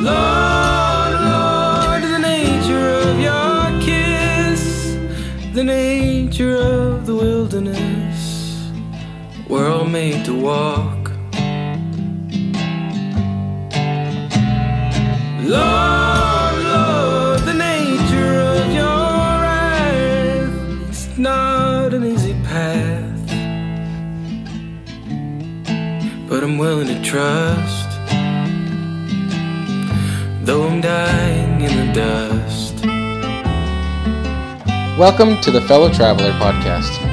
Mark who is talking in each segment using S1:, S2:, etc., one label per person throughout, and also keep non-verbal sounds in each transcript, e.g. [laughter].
S1: Lord, Lord, the nature of your kiss, the nature of the wilderness, we're all made to walk. Lord, Lord, the nature of your wrath is not an easy path, but I'm willing to trust. Though I'm dying in the dust.
S2: Welcome to the Fellow Traveler podcast.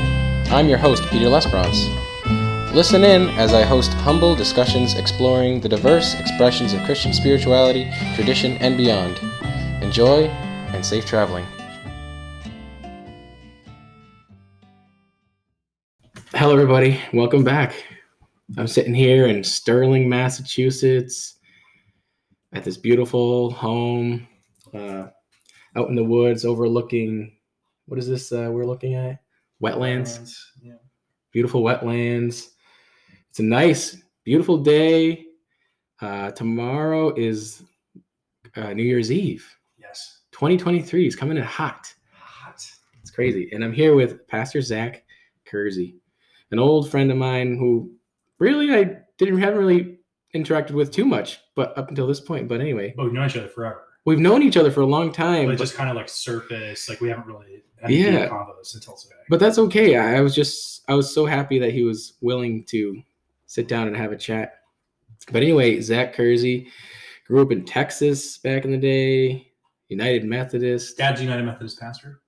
S2: I'm your host, Peter Lesbrance. Listen in as I host humble discussions exploring the diverse expressions of Christian spirituality, tradition, and beyond. Enjoy and safe traveling. Hello, everybody. Welcome back. I'm sitting here in Sterling, Massachusetts, at this beautiful home uh, out in the woods overlooking what is this uh, we're looking at? Wetlands.
S3: Yeah.
S2: Beautiful wetlands. It's a nice, beautiful day. Uh, tomorrow is uh, New Year's Eve.
S3: Yes.
S2: 2023 is coming in hot.
S3: Hot.
S2: It's crazy. And I'm here with Pastor Zach Kerzee, an old friend of mine who really I didn't haven't really interacted with too much, but up until this point. But anyway, oh,
S3: But we've known each other forever.
S2: we've known each other for a long time.
S3: But it
S2: But,
S3: just kind of like surface, like we haven't really had
S2: Yeah.
S3: combos until today.
S2: but that's okay. I, I was just I was so happy that he was willing to sit down and have a chat. But anyway, Zach Kerzee grew up in Texas back in the day. United Methodist.
S3: Dad's United Methodist pastor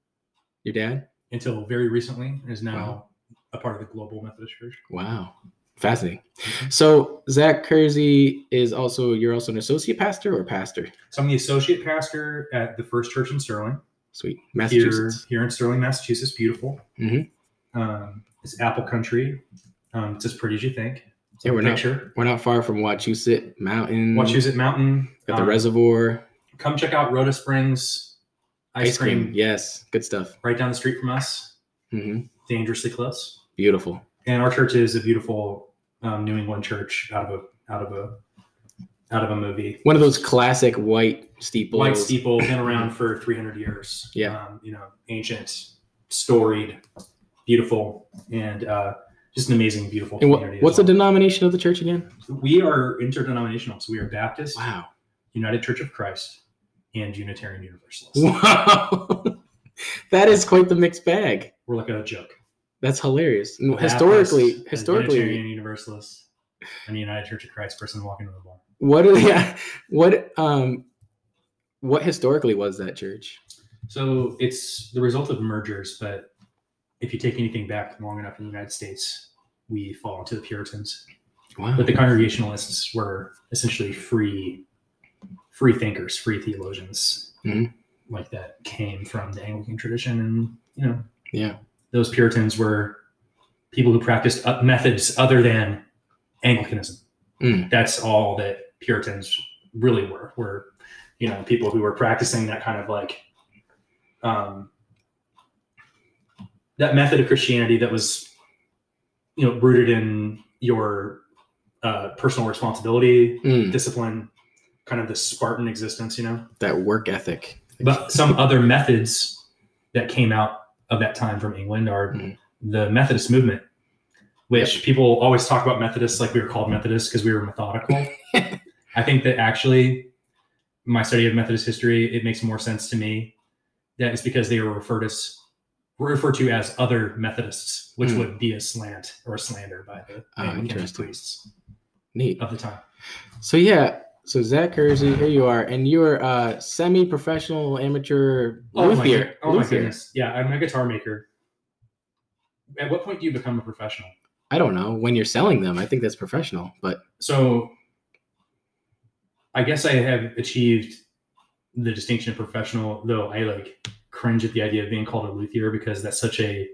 S2: Your dad?
S3: until very recently is now
S2: Wow.
S3: a part of the Global Methodist Church.
S2: Wow. Fascinating. So Zach Kerzee is also you're also an associate pastor or pastor?
S3: So I'm the associate pastor at the First Church in Sterling.
S2: Sweet.
S3: Here,
S2: Massachusetts.
S3: here in Sterling, Massachusetts. Beautiful.
S2: Mhm.
S3: Um, it's apple country. Um, it's as pretty as you think.
S2: Yeah, we're not- We're not far from Wachusett Mountain.
S3: Wachusett Mountain.
S2: Got the
S3: Um,
S2: reservoir.
S3: Come check out Rota Springs ice, cream,
S2: Yes. Good stuff.
S3: right down the street from us.
S2: hmm
S3: Dangerously close.
S2: Beautiful.
S3: And our church is a beautiful um, New England church out of a out of a out of a movie.
S2: One of those classic white steeples.
S3: White steeple, been around for 300 years.
S2: Yeah.
S3: Um, you know, ancient, storied, beautiful, and uh, just an amazing, beautiful
S2: And
S3: community.
S2: what's the denomination of the church again?
S3: We are interdenominational, so we are Baptist,
S2: Wow.
S3: United Church of Christ, and Unitarian Universalist.
S2: Wow. [laughs] that is quite the mixed bag.
S3: We're like a joke.
S2: That's hilarious. And
S3: Baptist,
S2: historically,
S3: a
S2: historically,
S3: Unitarian Universalist, and a United Church of Christ person walking to the bar.
S2: what [laughs] are the, what um what historically was that church?
S3: So it's the result of mergers, but if you take anything back long enough in the United States, we fall into the Puritans.
S2: Wow.
S3: But the Congregationalists were essentially free, free thinkers, free theologians,
S2: Mhm.
S3: like that came from the Anglican tradition, and you know
S2: yeah.
S3: Those Puritans were people who practiced methods other than Anglicanism.
S2: Mm.
S3: That's all that Puritans really were. Were you know people who were practicing that kind of like um, that method of Christianity that was you know rooted in your uh, personal responsibility,
S2: Mm,
S3: discipline, kind of the Spartan existence. You know,
S2: that work ethic.
S3: but some other methods that came out of that time from England are
S2: Mhm.
S3: the Methodist movement, which people always talk about Methodists like we were called Methodists because we were methodical. [laughs] I think that actually, my study of Methodist history, it makes more sense to me that it's because they were referred as referred to as other Methodists, which
S2: Hmm.
S3: would be a slant or a slander by the
S2: interesting.
S3: priests
S2: Neat.
S3: of the time.
S2: So yeah, so Zach Kerzee, here you are, and you're a semi-professional amateur
S3: Oh my,
S2: luthier.
S3: good- oh my goodness! Yeah, I'm a guitar maker. At what point do you become a professional?
S2: I don't know when you're selling them. I think that's professional, but
S3: So, I guess I have achieved the distinction of professional, though I like cringe at the idea of being called a luthier because that's such a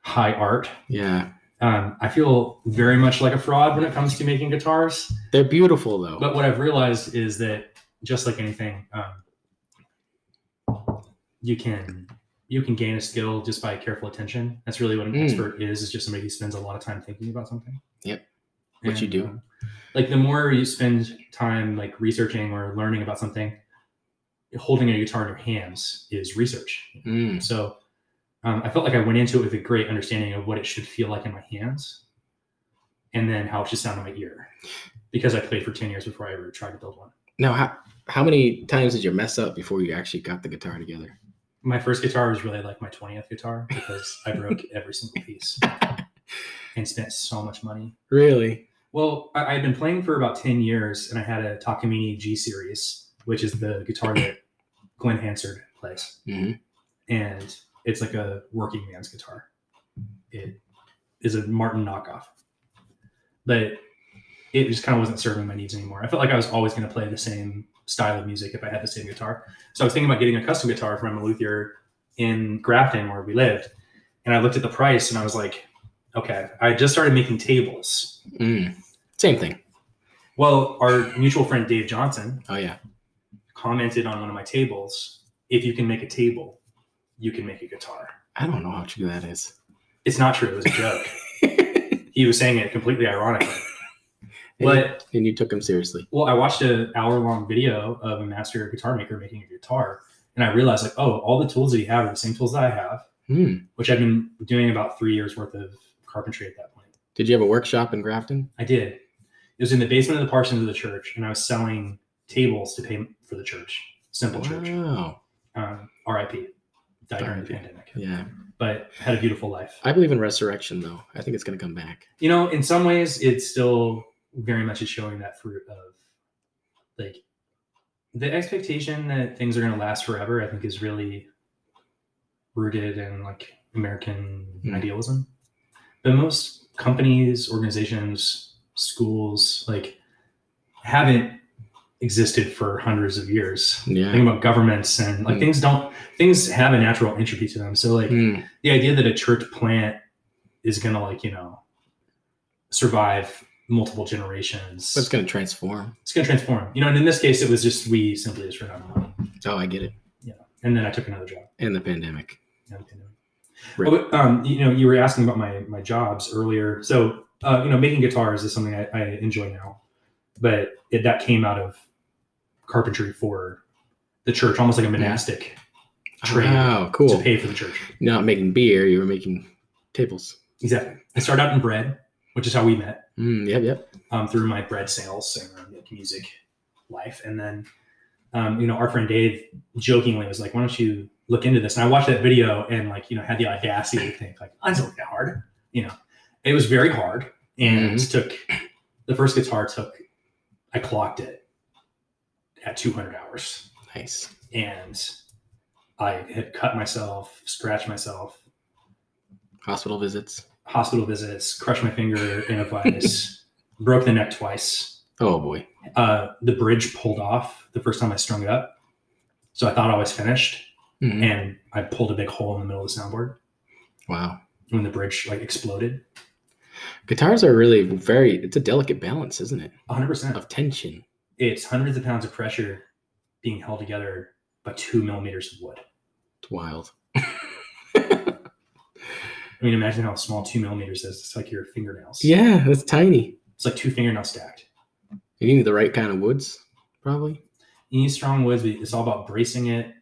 S3: high art.
S2: yeah,
S3: Um, I feel very much like a fraud when it comes to making guitars.
S2: they're beautiful though.
S3: But what I've realized is that just like anything, um, you can you can gain a skill just by careful attention. That's really what an
S2: Mm.
S3: expert is. Is just somebody who spends a lot of time thinking about something.
S2: Yep. What you do?
S3: um, like the more you spend time like researching or learning about something, holding a guitar in your hands is research.
S2: Mm.
S3: So um, I felt like I went into it with a great understanding of what it should feel like in my hands, and then how it should sound in my ear, because I played for ten years before I ever tried to build one.
S2: Now, how how many times did you mess up before you actually got the guitar together?
S3: My first guitar was really like my twentieth guitar because I broke [laughs] every single piece [laughs] and spent so much money.
S2: Really?
S3: Well, I, I'd been playing for about 10 years and I had a Takamine G series, which is the guitar that Glen Hansard plays.
S2: hmm
S3: And it's like a working man's guitar. It is a Martin knockoff. But it just kind of wasn't serving my needs anymore. I felt like I was always going to play the same style of music if I had the same guitar. So I was thinking about getting a custom guitar from a luthier in Grafton where we lived. And I looked at the price and I was like, okay, I just started making tables.
S2: Mm. Same thing.
S3: Well, our mutual friend Dave Johnson
S2: Oh yeah.
S3: commented on one of my tables. If you can make a table, you can make a guitar.
S2: I don't know how true that is.
S3: It's not true. It was a joke. [laughs] he was saying it completely ironically. [laughs]
S2: and,
S3: But
S2: and you took him seriously.
S3: well, I watched an hour long video of a master guitar maker making a guitar, and I realized like, oh, all the tools that he had are the same tools that I have,
S2: Hmm.
S3: which I've been doing about three years worth of carpentry at that point.
S2: Did you have a workshop in Grafton?
S3: I did. It was in the basement of the parsons of the church, and I was selling tables to pay for the church. Simple church.
S2: Wow.
S3: Um, R.I.P. Died during the pandemic.
S2: Yeah.
S3: but had a beautiful life.
S2: I believe in resurrection though. I think it's gonna come back.
S3: You know, in some ways, it's still very much is showing that fruit of like the expectation that things are going to last forever. I think is really rooted in like American
S2: Hmm.
S3: idealism. But most companies, organizations, schools, like haven't existed for hundreds of years.
S2: Yeah.
S3: Think about governments and like
S2: Hmm.
S3: things don't things have a natural entropy to them. So like
S2: Hmm.
S3: the idea that a church plant is gonna like you know survive multiple generations
S2: But it's gonna transform.
S3: it's gonna transform you know and in this case it was just we simply just ran out of money
S2: Oh, I get it. Yeah.
S3: And then i took another job
S2: And the pandemic.
S3: Yeah, okay, no.
S2: Right.
S3: Oh, but, um, you know you were asking about my my jobs earlier so uh, you know making guitars is something i, I enjoy now but it, that came out of carpentry for the church almost like a monastic trade
S2: Wow,
S3: to pay for the church
S2: You're not making beer, you were making tables.
S3: exactly i started out in bread which is how we met
S2: Mm, yep, yep.
S3: um, through my bread sales and like, music life. And then, um, you know, our friend Dave jokingly was like, why don't you look into this? And I watched that video and like, you know, had the audacity to think like, it's not that hard. You know, it was very hard and took the first guitar took, I clocked it at 200 hours
S2: Nice.
S3: and I had cut myself, scratched myself,
S2: Hospital visits.
S3: hospital visits, crushed my finger in a vice, [laughs] broke the neck twice.
S2: Oh boy.
S3: uh, the bridge pulled off the first time I strung it up. So I thought I was finished,
S2: Mhm.
S3: and I pulled a big hole in the middle of the soundboard
S2: Wow.
S3: when the bridge like exploded.
S2: Guitars are really very it's a delicate balance, isn't it?
S3: 100. percent
S2: Of tension.
S3: It's hundreds of pounds of pressure being held together by two millimeters of wood.
S2: It's wild. [laughs]
S3: I mean, imagine how small two millimeters is. It's like your fingernails.
S2: yeah, that's tiny.
S3: it's like two fingernails stacked.
S2: You need the right kind of woods, probably.
S3: You need strong woods. but It's all about bracing it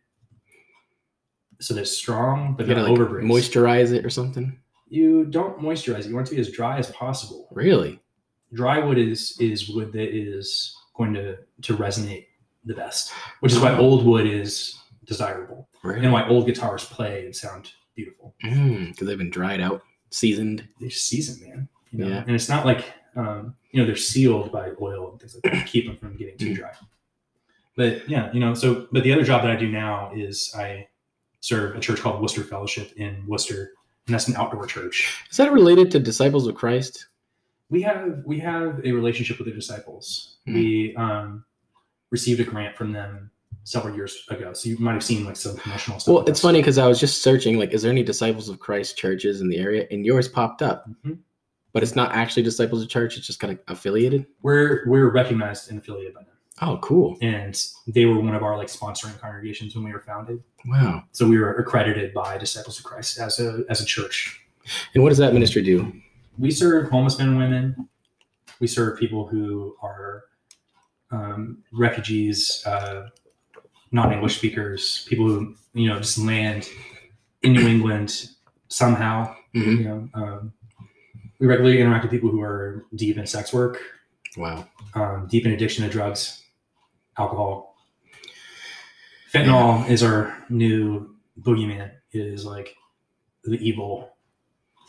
S3: so that it's strong, but
S2: You
S3: not
S2: gotta like
S3: overbrace.
S2: moisturize it or something.
S3: You don't moisturize it. You want it to be as dry as possible.
S2: Really?
S3: dry wood is is wood that is going to to resonate the best, which is why old wood is desirable
S2: Really?
S3: and why old guitars play and sound beautiful.
S2: Because they've been dried out, seasoned.
S3: They're seasoned, man. You know?
S2: Yeah.
S3: And it's not like um, you know they're sealed by oil and things like that to keep them from getting too
S2: Mm.
S3: dry. But yeah, you know. So, but the other job that I do now is I serve a church called Worcester Fellowship in Worcester, and that's an outdoor church.
S2: Is that related to Disciples of Christ?
S3: we have we have a relationship with the disciples.
S2: Hmm.
S3: We um, received a grant from them several years ago, so you might have seen like some promotional stuff.
S2: Well, it's funny because I was just searching, like, is there any Disciples of Christ churches in the area? And yours popped up,
S3: Mhm.
S2: but it's not actually Disciples of Church. It's just kind of affiliated.
S3: We're we're recognized and affiliated by them,
S2: Oh, cool.
S3: and they were one of our like sponsoring congregations when we were founded.
S2: Wow.
S3: So we were accredited by Disciples of Christ as a as a church.
S2: And what does that ministry do?
S3: We serve homeless men and women, we serve people who are um, refugees, uh, non-English speakers, people who you know just land in New England somehow.
S2: Mhm.
S3: You know, um, we regularly interact with people who are deep in sex work,
S2: Wow.
S3: um, deep in addiction to drugs, alcohol. Fentanyl is our new boogeyman. It is like the evil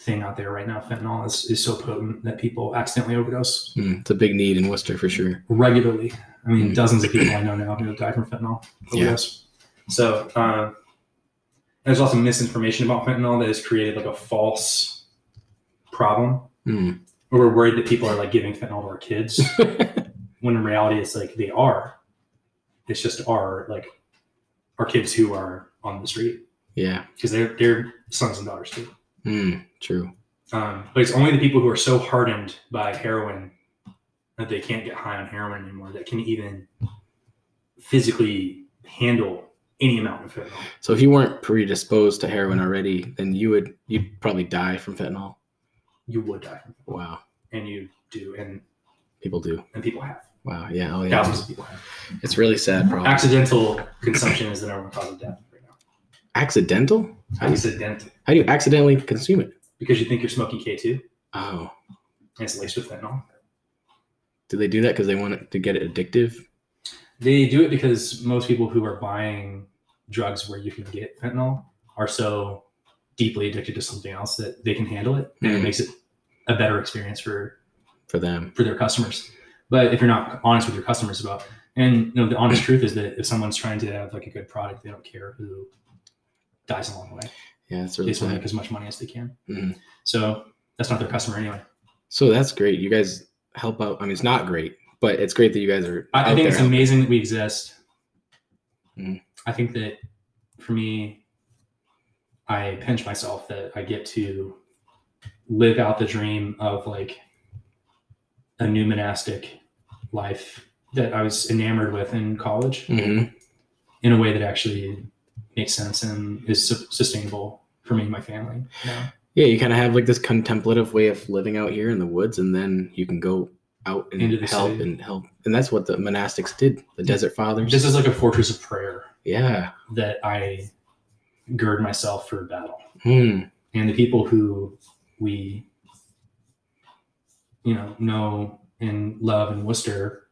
S3: thing out there right now. Fentanyl is, is so potent that people accidentally overdose
S2: Mm, it's a big need in Worcester for sure.
S3: regularly. I mean,
S2: Mm.
S3: dozens of people I know now who have died from fentanyl
S2: Yeah.
S3: So uh, there's also misinformation about fentanyl that has created like a false problem
S2: Mm.
S3: where we're worried that people are like giving fentanyl to our kids [laughs] when in reality it's like they are. It's just our like our kids who are on the street
S2: yeah.
S3: because they're they're sons and daughters too.
S2: Mm, true.
S3: Um, but it's only the people who are so hardened by heroin that they can't get high on heroin anymore that can even physically handle any amount of fentanyl.
S2: So if you weren't predisposed to heroin already, then you would you'd probably die from fentanyl.
S3: You would die from fentanyl,
S2: Wow.
S3: and you do, and
S2: People do.
S3: and people have
S2: Wow. Yeah. Oh yeah.
S3: thousands of people have.
S2: It's really sad, problem.
S3: Accidental consumption is the number one cause of death right now.
S2: Accidental? How do, you,
S3: Accidental,
S2: how do you accidentally consume it?
S3: because you think you're smoking K two,
S2: Oh,
S3: and it's laced with fentanyl.
S2: do they do that because they want it to get it addictive?
S3: They do it because most people who are buying drugs where you can get fentanyl are so deeply addicted to something else that they can handle it, and it
S2: Mhm.
S3: makes it a better experience for
S2: For them.
S3: for their customers. But if you're not honest with your customers about, and you know, the honest [clears throat] truth is that if someone's trying to have like a good product, they don't care who dies along the way.
S2: Yeah, it's
S3: They
S2: really
S3: just want to make as much money as they can.
S2: Mhm.
S3: So that's not their customer anyway.
S2: So that's great. You guys help out. I mean, it's not great, but it's great that you guys are.
S3: I, I think it's
S2: helping.
S3: amazing that we exist.
S2: Mhm.
S3: I think that for me, I pinch myself that I get to live out the dream of like a new monastic life that I was enamored with in college
S2: Mhm.
S3: in a way that actually makes sense and is su- sustainable for me and my family. now.
S2: Yeah, you kind of have like this contemplative way of living out here in the woods, and then you can go out and
S3: Into the
S2: help
S3: city.
S2: and help. And that's what the monastics did. The Desert Fathers.
S3: This is like a fortress of prayer
S2: yeah.
S3: that I gird myself for battle.
S2: Hmm.
S3: and the people who we you know know and love in worcester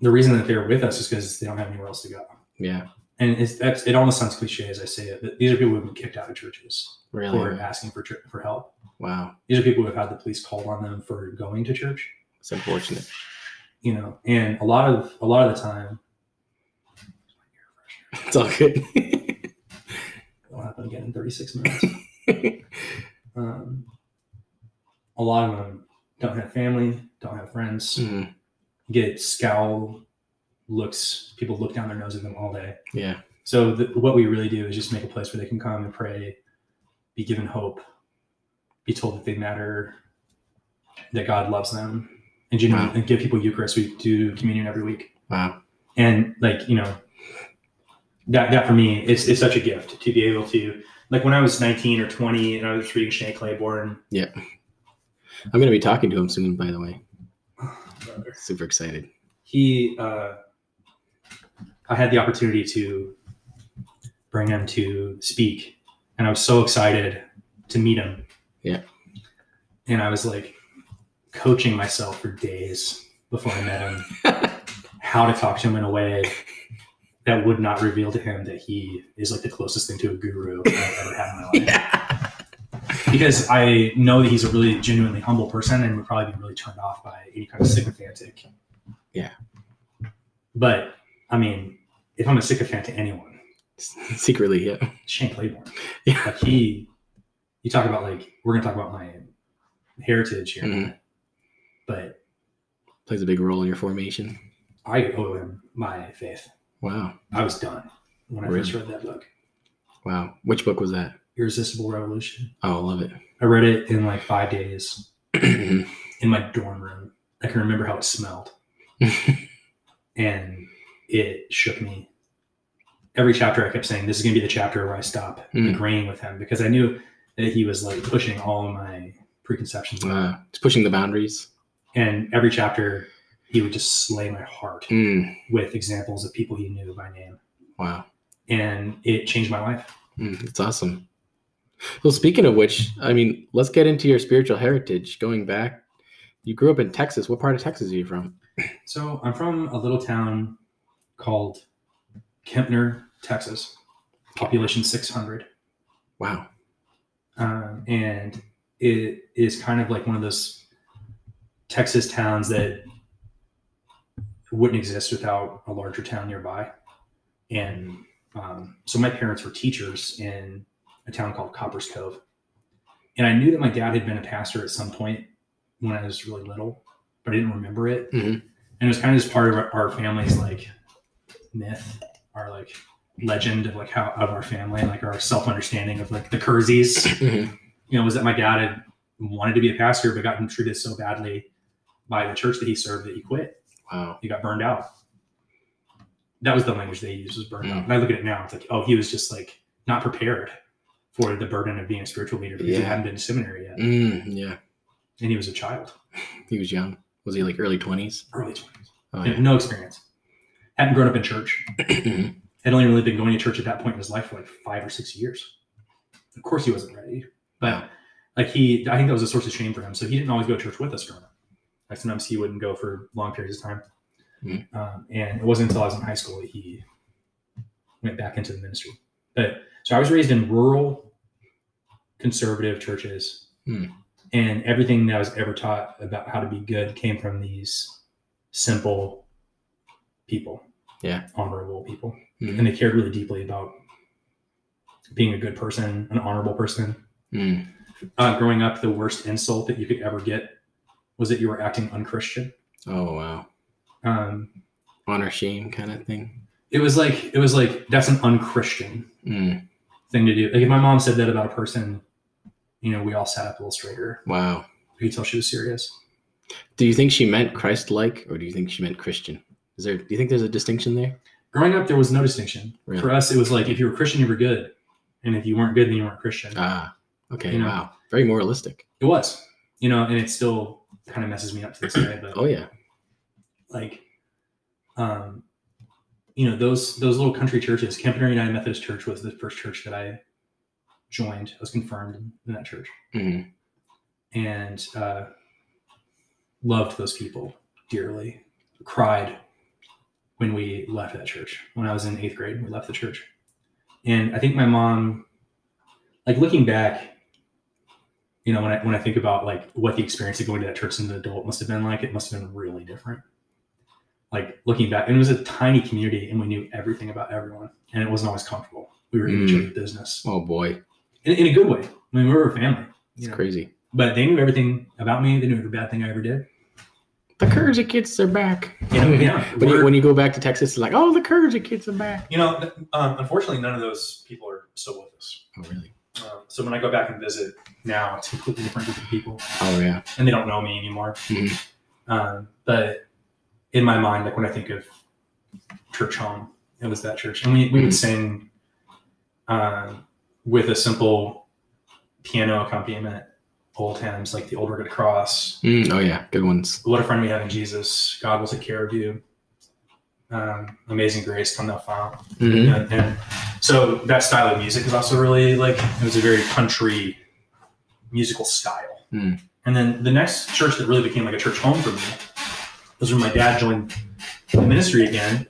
S3: the reason that they're with us is because they don't have anywhere else to go
S2: Yeah.
S3: and it's that's it almost sounds cliche as i say it but these are people who have been kicked out of churches
S2: Really.
S3: for asking for for help
S2: Wow.
S3: these are people who have had the police called on them for going to church
S2: It's unfortunate.
S3: you know and a lot of a lot of the time
S2: It's all good.
S3: it'll happen again in 36 minutes [laughs] um, a lot of them don't have family don't have friends
S2: Hmm.
S3: get scowl looks people look down their nose at them all day
S2: Yeah.
S3: so the, what we really do is just make a place where they can come and pray be given hope be told that they matter that god loves them and, genuinely,
S2: Wow.
S3: and give people eucharist we do communion every week
S2: Wow.
S3: and like you know that that for me is it's such a gift to be able to like when i was 19 or 20 and i was reading shane claiborne
S2: I'm going to be talking to him soon, by the way. Super excited.
S3: he uh, i had the opportunity to bring him to speak and i was so excited to meet him
S2: Yeah.
S3: and i was like coaching myself for days before i met him [laughs] how to talk to him in a way that would not reveal to him that he is like the closest thing to a guru i've ever had in my [laughs] life
S2: Yeah.
S3: Because I know that he's a really genuinely humble person and would probably be really turned off by any kind of sycophantic.
S2: Yeah.
S3: But I mean, if I'm a sycophant to anyone, [laughs]
S2: Secretly, yeah.
S3: Shane Claiborne.
S2: Yeah.
S3: Like he, you talk about like we're gonna talk about my heritage here,
S2: Mhm.
S3: but
S2: Plays a big role in your formation.
S3: I owe him my faith.
S2: Wow.
S3: I was done when I first read that book,
S2: Wow. Which book was that?
S3: Irresistible Revolution.
S2: Oh, I love it.
S3: I read it in like five days [clears throat] in my dorm room. I can remember how it smelled. [laughs] and it shook me. Every chapter, I kept saying, "This is going to be the chapter where I stop
S2: Mm.
S3: agreeing with him," because I knew that he was like pushing all of my preconceptions.
S2: uh, it's pushing the boundaries.
S3: And every chapter, he would just slay my heart
S2: Mm,
S3: with examples of people he knew by name.
S2: wow.
S3: And it changed my life.
S2: Mm, it's awesome. Well, speaking of which, I mean, let's get into your spiritual heritage. Going back, you grew up in Texas. What part of Texas are you from?
S3: So I'm from a little town called Kempner, Texas, population 600.
S2: Wow.
S3: um, and it is kind of like one of those Texas towns that wouldn't exist without a larger town nearby. And um, so my parents were teachers in a town called Copperas Cove, and I knew that my dad had been a pastor at some point when I was really little, but I didn't remember it.
S2: Mhm.
S3: And it was kind of just part of our, our family's like myth, our like legend of like how of our family, and like our self understanding of like the Kerzees
S2: Mhm.
S3: you know, was that my dad had wanted to be a pastor, but gotten treated so badly by the church that he served that he quit.
S2: Wow.
S3: He got burned out. That was the language they used was burned
S2: Mm.
S3: out. And I look at it now, it's like, oh, he was just like not prepared for the burden of being a spiritual leader because he hadn't been to seminary yet.
S2: Mm, yeah.
S3: And he was a child,
S2: He was young. Was he like early 20s?
S3: early 20s.
S2: Oh,
S3: Had No experience. Hadn't grown up in church. [clears throat] Had only really been going to church at that point in his life for like five or six years. Of course, he wasn't ready. But like he i think that was a source of shame for him so he didn't always go to church with us growing up like sometimes he wouldn't go for long periods of time
S2: Mhm.
S3: um, and it wasn't until i was in high school that he went back into the ministry but so i was raised in rural conservative churches
S2: Hmm.
S3: and everything that i was ever taught about how to be good came from these simple people
S2: Yeah.
S3: honorable people
S2: Mhm.
S3: and they cared really deeply about being a good person an honorable person
S2: Mm.
S3: uh, growing up, the worst insult that you could ever get was that you were acting unchristian.
S2: Oh, wow.
S3: Um,
S2: Honor shame kind of thing.
S3: it was like it was like that's an unchristian
S2: Mm.
S3: Thing to do. Like if my mom said that about a person, you know, we all sat up a little straighter.
S2: Wow.
S3: You could tell she was serious.
S2: Do you think she meant Christ like or do you think she meant Christian? Is there do you think there's a distinction there?
S3: Growing up, there was no distinction.
S2: Really?
S3: For us, it was like if you were Christian, you were good, and if you weren't good, then you weren't Christian.
S2: Ah, okay.
S3: You know.
S2: Wow. Very moralistic.
S3: it was, you know, and it still kind of messes me up to this day. But
S2: Oh, yeah.
S3: like um you know those those little country churches Kempner united methodist church was the first church that i joined i was confirmed in that church.
S2: Mm.
S3: and uh loved those people dearly cried when we left that church. When i was in eighth grade we left the church. And i think my mom like looking back you know when i when i think about like what the experience of going to that church as an adult must have been like it must have been really different like looking back and it was a tiny community and we knew everything about everyone and it wasn't always comfortable we were in each
S2: Mm.
S3: other's business
S2: Oh boy.
S3: in, in a good way i mean we were a family
S2: It's
S3: know?
S2: crazy.
S3: but they knew everything about me they knew every bad thing i ever did
S2: The Courage kids are back.
S3: you know yeah [laughs]
S2: when, you, when you go back to Texas, it's like, oh, the Courage kids are back.
S3: You know, um, unfortunately, none of those people are still with us.
S2: Oh, really?
S3: Um, so when I go back and visit now, it's a completely different group of people,
S2: Oh, yeah.
S3: and they don't know me anymore.
S2: Mhm.
S3: Um, but in my mind, like when I think of church home, it was that church, and we we would
S2: Mhm.
S3: sing um, with a simple piano accompaniment, old hymns like the Old Rugged Cross,
S2: Mm, oh, yeah. Good ones.
S3: What a Friend We Have in Jesus, God Will Take Care of You, um, Amazing Grace, Come Thou Fount.
S2: Mhm.
S3: and, and so that style of music is also really like it was a very country musical style
S2: Hmm.
S3: and then the next church that really became like a church home for me was when my dad joined the ministry again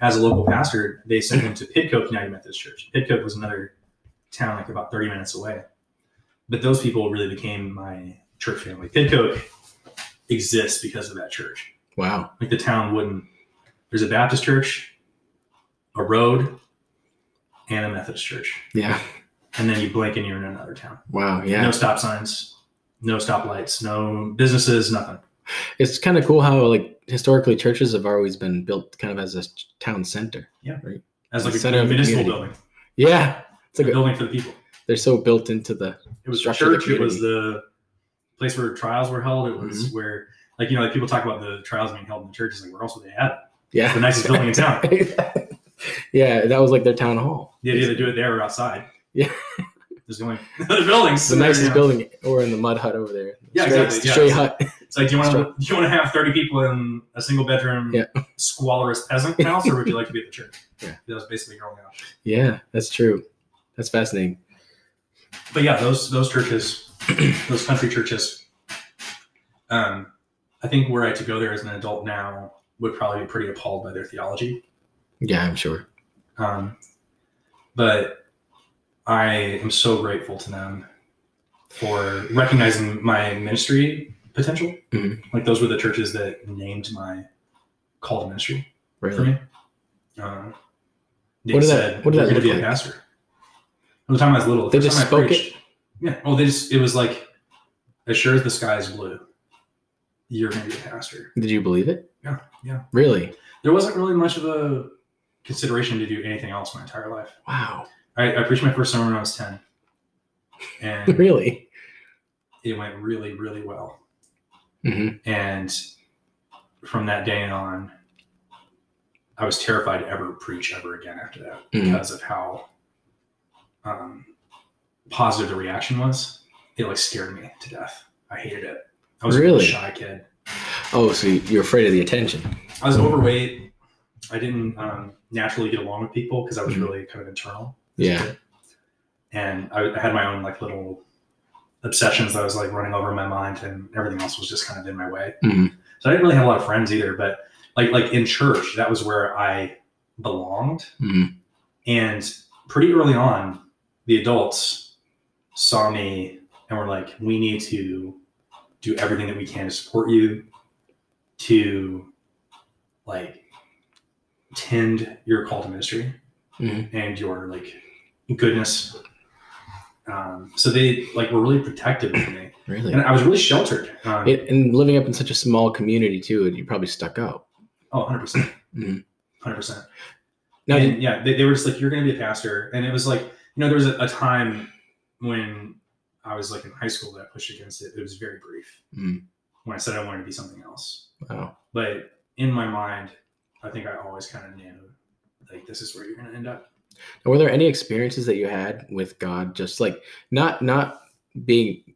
S3: as a local pastor they sent him to pidcoke united methodist church pidcoke was another town like about 30 minutes away but those people really became my church family pidcoke exists because of that church
S2: Wow.
S3: like the town wouldn't there's a baptist church a road and a methodist church
S2: Yeah.
S3: and then you blink and you're in another town
S2: Wow. Yeah.
S3: no stop signs no stoplights no businesses nothing
S2: It's kind of cool how, like, historically, churches have always been built kind of as a town center. Yeah. Right.
S3: As like a,
S2: center of the
S3: municipal
S2: community.
S3: building
S2: Yeah. It's
S3: a
S2: like a,
S3: building for the people
S2: they're so built into the.
S3: it was the
S2: Structure
S3: church it was the place where trials were held it was
S2: Mm-hmm.
S3: where like you know like people talk about the trials being held in the church it's like where else would they have it
S2: Yeah.
S3: the nicest building in town [laughs]
S2: yeah. That was like their town hall.
S3: they either do it there or outside
S2: Yeah.
S3: there's the only [laughs] other buildings
S2: the
S3: there,
S2: nicest
S3: you know.
S2: building, or in the mud hut over there.
S3: Yeah,
S2: Stray,
S3: exactly, yeah.
S2: Stray hut.
S3: It's like, do you want to do you want to have thirty people in a single bedroom,
S2: Yeah.
S3: squalorous peasant [laughs] house, or would you like to be at the church?
S2: Yeah.
S3: that was basically growing up.
S2: Yeah, that's true. That's fascinating.
S3: But yeah, those those churches, [clears throat] those country churches. Um, I think were I to go there as an adult now, would probably be pretty appalled by their theology.
S2: Yeah, I'm sure.
S3: Um, but I am so grateful to them for recognizing my ministry potential.
S2: Mhm.
S3: Like those were the churches that named my call to ministry for me. Um, they
S2: What did that-
S3: said,
S2: what did that
S3: "You're gonna
S2: look
S3: be a pastor. From the time I was little,
S2: They just spoke
S3: preached-
S2: it.
S3: Yeah. Well, they just it was like, as sure as the sky is blue, you're gonna be a pastor.
S2: Did you believe it?
S3: Yeah, yeah.
S2: Really?
S3: There wasn't really much of a consideration to do anything else my entire life.
S2: Wow.
S3: I, I preached my first sermon when I was 10. [laughs] And
S2: Really?
S3: it went really, really well.
S2: Hmm
S3: And from that day on, I was terrified to ever preach ever again after that
S2: Mhm.
S3: because of how um, positive the reaction was. It like scared me to death. I hated it. I was a
S2: Really?
S3: really shy kid.
S2: Oh, so you're afraid of the attention?
S3: I was overweight. I didn't um, naturally get along with people because I was
S2: Mhm.
S3: really kind of internal.
S2: Yeah.
S3: kid. And I, I had my own like little obsessions that I was like running over my mind, and everything else was just kind of in my way.
S2: Mhm.
S3: So I didn't really have a lot of friends either. But like like in church, that was where I belonged.
S2: Mhm.
S3: And pretty early on, the adults saw me and were like, "We need to do everything that we can to support you, to like tend your call to ministry
S2: Mhm.
S3: and your like goodness." Um, so they like were really protective of me,
S2: Really?
S3: and I was really sheltered. Um,
S2: It, and living up in such a small community too, you probably stuck out.
S3: oh, 100 percent, hundred percent.
S2: Now,
S3: and yeah, they, they were just like, "You're going to be a pastor," and it was like, you know, there was a, a time when I was like in high school that I pushed against it. It was very brief
S2: Mm.
S3: when I said I wanted to be something else.
S2: wow.
S3: But in my mind, I think I always kind of knew, like, this is where you're going to end up.
S2: Now, were there any experiences that you had with God, just like not not being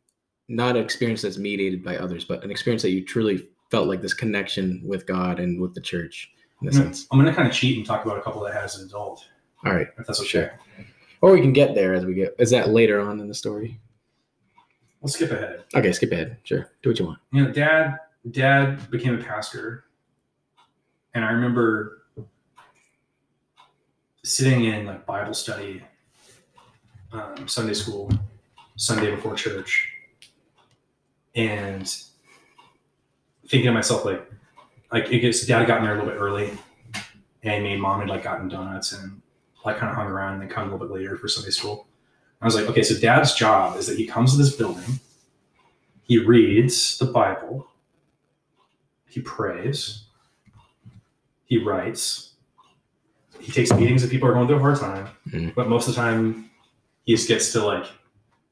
S2: not an experience that's mediated by others, but an experience that you truly felt like this connection with God and with the church in a sense?
S3: I'm gonna kind of cheat and talk about a couple that I had as an adult,
S2: All right.
S3: if that's okay.
S2: Sure. Or we can get there as we get. Is that later on in the story?
S3: We'll skip ahead.
S2: Okay, skip ahead. Sure. Do what you want.
S3: you know, dad dad became a pastor, and I remember sitting in like Bible study, um, Sunday school, Sunday before church, and thinking to myself like, like it gets dad got in there a little bit early, and me and mom had like gotten donuts and like kind of hung around and then come a little bit later for Sunday school. I was like, okay, so dad's job is that he comes to this building he reads the Bible, he prays, he writes, he takes meetings that people are going through a hard time,
S2: Mhm.
S3: but most of the time he just gets to like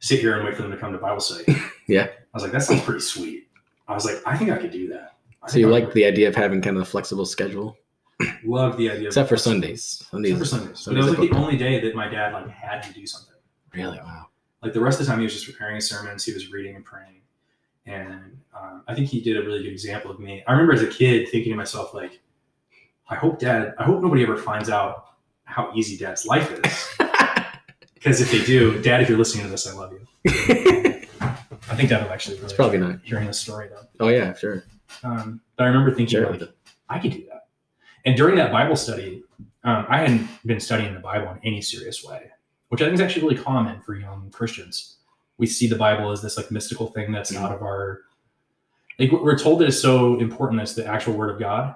S3: sit here and wait for them to come to Bible study. [laughs]
S2: Yeah.
S3: I was like, that sounds pretty sweet. I was like, I think I could do that. I
S2: So you like the idea of having kind of a flexible schedule, [clears throat]
S3: love the idea, of
S2: except for Sundays. Sundays.
S3: Except for Sundays. But
S2: Sundays
S3: it was like the only day that my dad like had to do something.
S2: Really? Wow.
S3: like the rest of the time he was just preparing his sermons he was reading and praying and um, i think he did a really good example of me i remember as a kid thinking to myself like i hope dad i hope nobody ever finds out how easy dad's life is [laughs] because if they do dad if you're listening to this i love you [laughs] i think dad will actually really
S2: It's probably not.
S3: hearing this story though
S2: Oh yeah, sure.
S3: um, but i remember thinking
S2: Sure.
S3: like i could do that and during that bible study um, i hadn't been studying the bible in any serious way which i think is actually really common for young christians we see the bible as this like mystical thing that's
S2: Mhm.
S3: out of our like we're told that it's so important that it's the actual word of god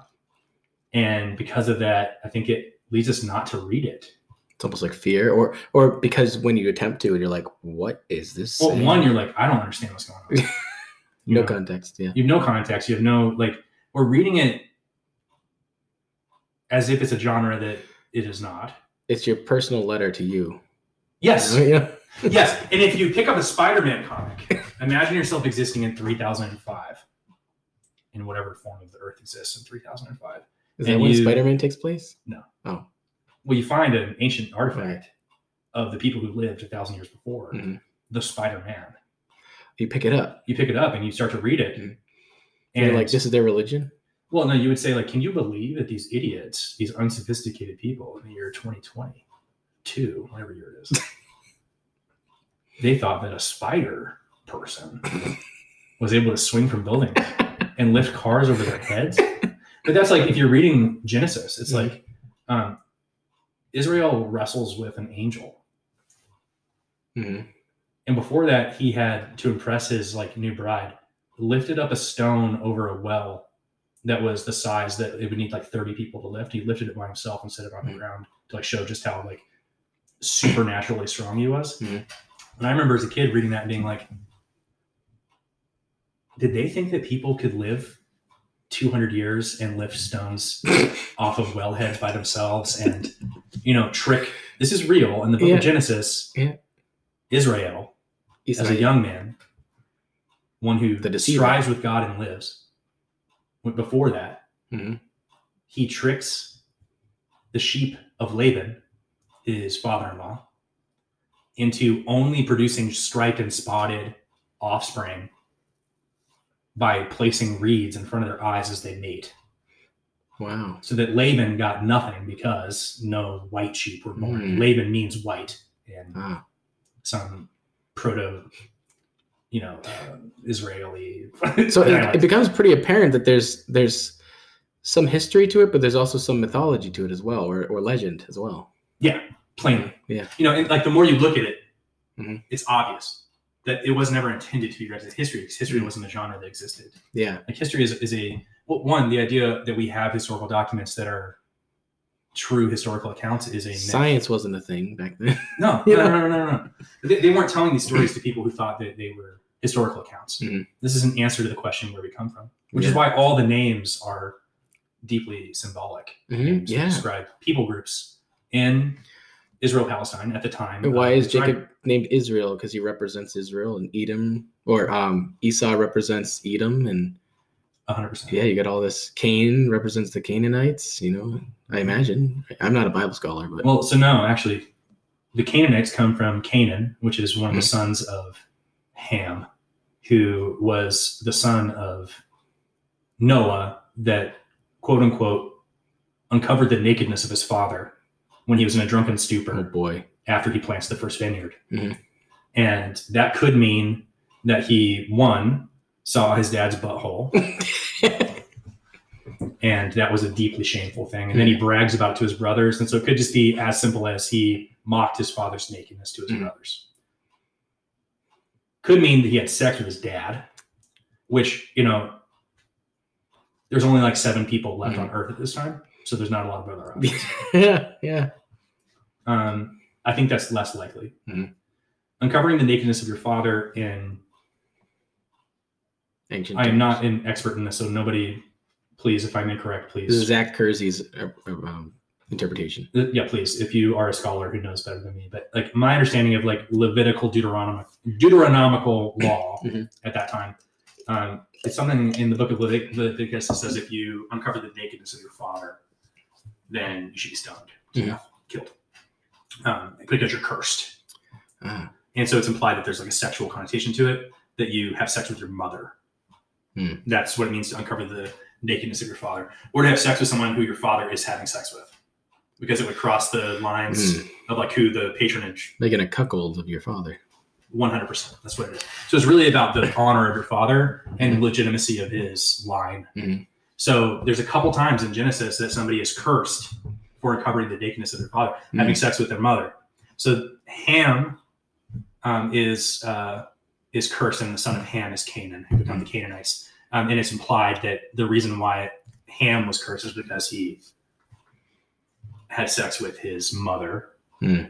S3: and because of that i think it leads us not to read it
S2: It's almost like fear, or or because when you attempt to, and you're like, "What is this?"
S3: well
S2: saying?"
S3: one you're like i don't understand what's going on [laughs]
S2: no
S3: know?
S2: context. Yeah.
S3: you have no context you have no like we're reading it as if it's a genre that it is not
S2: It's your personal letter to you.
S3: yes [laughs]
S2: Yeah.
S3: yes and if you pick up a spider-man comic imagine yourself existing in 3005 in whatever form of the earth exists in 3005
S2: Is that when
S3: you-
S2: Spider-Man takes place? No. Oh.
S3: Well you find an ancient artifact of the people who lived a thousand years before
S2: Mhm.
S3: the spider-man
S2: You pick it up.
S3: you pick it up and you start to read it
S2: Mhm. And
S3: And
S2: like this is their religion.
S3: well, no, you would say like, can you believe that these idiots, these unsophisticated people in the year 2022, whatever year it is, [laughs] they thought that a spider person was able to swing from buildings and lift cars over their heads. [laughs] But that's like if you're reading Genesis, it's
S2: Mhm.
S3: like um, Israel wrestles with an angel,
S2: Mhm.
S3: and before that, he had to impress his like new bride, lifted up a stone over a well that was the size that it would need like 30 people to lift. He lifted it by himself and set it on the
S2: Mhm.
S3: ground to like show just how like supernaturally strong he was.
S2: Mhm.
S3: And I remember as a kid reading that and being like, did they think that people could live 200 years and lift stones [laughs] off of wellheads by themselves and, you know, trick? This is real in the book
S2: Yeah.
S3: of Genesis.
S2: Yeah.
S3: Israel, as a young man, one who
S2: The deceiver.
S3: strives with God and lives. But before that,
S2: Mhm.
S3: he tricks the sheep of Laban, his father-in-law, into only producing striped and spotted offspring by placing reeds in front of their eyes as they mate.
S2: Wow.
S3: So that Laban got nothing because no white sheep were born.
S2: Hmm.
S3: Laban means white in
S2: Ah.
S3: some proto, you know, uh, Israeli.
S2: So it, it becomes pretty apparent that there's there's some history to it, but there's also some mythology to it as well, or, or legend as well.
S3: Yeah, plainly.
S2: Yeah.
S3: You know, and like the more you look at it,
S2: Mhm.
S3: it's obvious that it was never intended to be read as history because history
S2: Mhm.
S3: wasn't a genre that existed.
S2: Yeah.
S3: Like history is, is a well, one, the idea that we have historical documents that are true historical accounts is a myth.
S2: Science wasn't a thing back then.
S3: No, [laughs] no, no, no, no, no. They, they weren't telling these stories to people who thought that they were historical accounts.
S2: Mhm.
S3: This is an answer to the question where we come from, which is why all the names are deeply symbolic.
S2: Mhm,
S3: to
S2: yeah.
S3: describe people groups in Israel Palestine at the time.
S2: And why
S3: of
S2: is Jacob named Israel? Because he represents Israel, and Edom, or um, Esau represents Edom, and
S3: 100%.
S2: yeah, you got all this. Cain represents the Canaanites. You know, I imagine. I'm not a Bible scholar, but
S3: Well, so no, actually, the Canaanites come from Canaan, which is one of the
S2: Mhm.
S3: sons of Ham, who was the son of Noah that, quote unquote, uncovered the nakedness of his father when he was in a drunken stupor
S2: oh boy,
S3: after he plants the first vineyard.
S2: Mhm.
S3: And that could mean that he, one, saw his dad's butthole, [laughs] and that was a deeply shameful thing. And then he brags about it to his brothers. And so it could just be as simple as he mocked his father's nakedness to his
S2: Mhm.
S3: brothers. Could mean that he had sex with his dad, which, you know, there's only like seven people left
S2: Mhm.
S3: on earth at this time. So there's not a lot of other [laughs] options.
S2: yeah, yeah.
S3: Um, I think that's less likely.
S2: Mhm.
S3: Uncovering the nakedness of your father in
S2: Ancient.
S3: I am
S2: times.
S3: not an expert in this, so nobody, please, if I'm incorrect, please.
S2: This is Zach Kerzee's uh, uh, um, interpretation.
S3: Uh, yeah, please, if you are a scholar who knows better than me. But like my understanding of like Levitical Deuteronomic Deuteronomical [clears throat] law
S2: Mhm.
S3: at that time, um, it's something in the book of Levit- Leviticus that says if you uncover the nakedness of your father, then you should be
S2: Mhm.
S3: death, killed, um, because you're cursed.
S2: Ah,
S3: And so it's implied that there's like a sexual connotation to it that you have sex with your mother.
S2: Hmm.
S3: That's what it means to uncover the nakedness of your father, or to have sex with someone who your father is having sex with, because it would cross the lines
S2: hmm.
S3: of like who the patronage.
S2: Making a cuckold of your father.
S3: 100%. That's what it is. So it's really about the [laughs] honor of your father and the legitimacy of his line.
S2: Mhm.
S3: So there's a couple times in Genesis that somebody is cursed for uncovering the nakedness of their father, having sex with their mother. So Ham um, is uh, is cursed, and the son of Ham is Canaan, who become the Canaanites. Um, and it's implied that the reason why Ham was cursed is because he had sex with his mother,
S2: Hmm.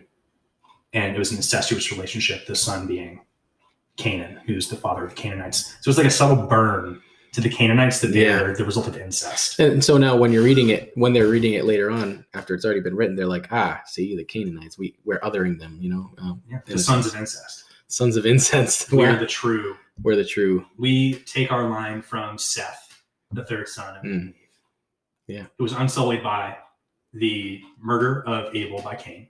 S3: and it was an incestuous relationship. The son being Canaan, who's the father of the Canaanites. So it's like a subtle burn to the Canaanites that they're the result of incest.
S2: And so now, when you're reading it, when they're reading it later on, after it's already been written, they're like, ah, see, the Canaanites, we we're othering them, you know, um,
S3: Yeah, the sons of incest.
S2: sons of incest. [laughs]
S3: We're the true.
S2: we're the true.
S3: We take our line from Seth, the third son of
S2: Mm.
S3: Eve, Yeah, who was unsullied by the murder of Abel by Cain.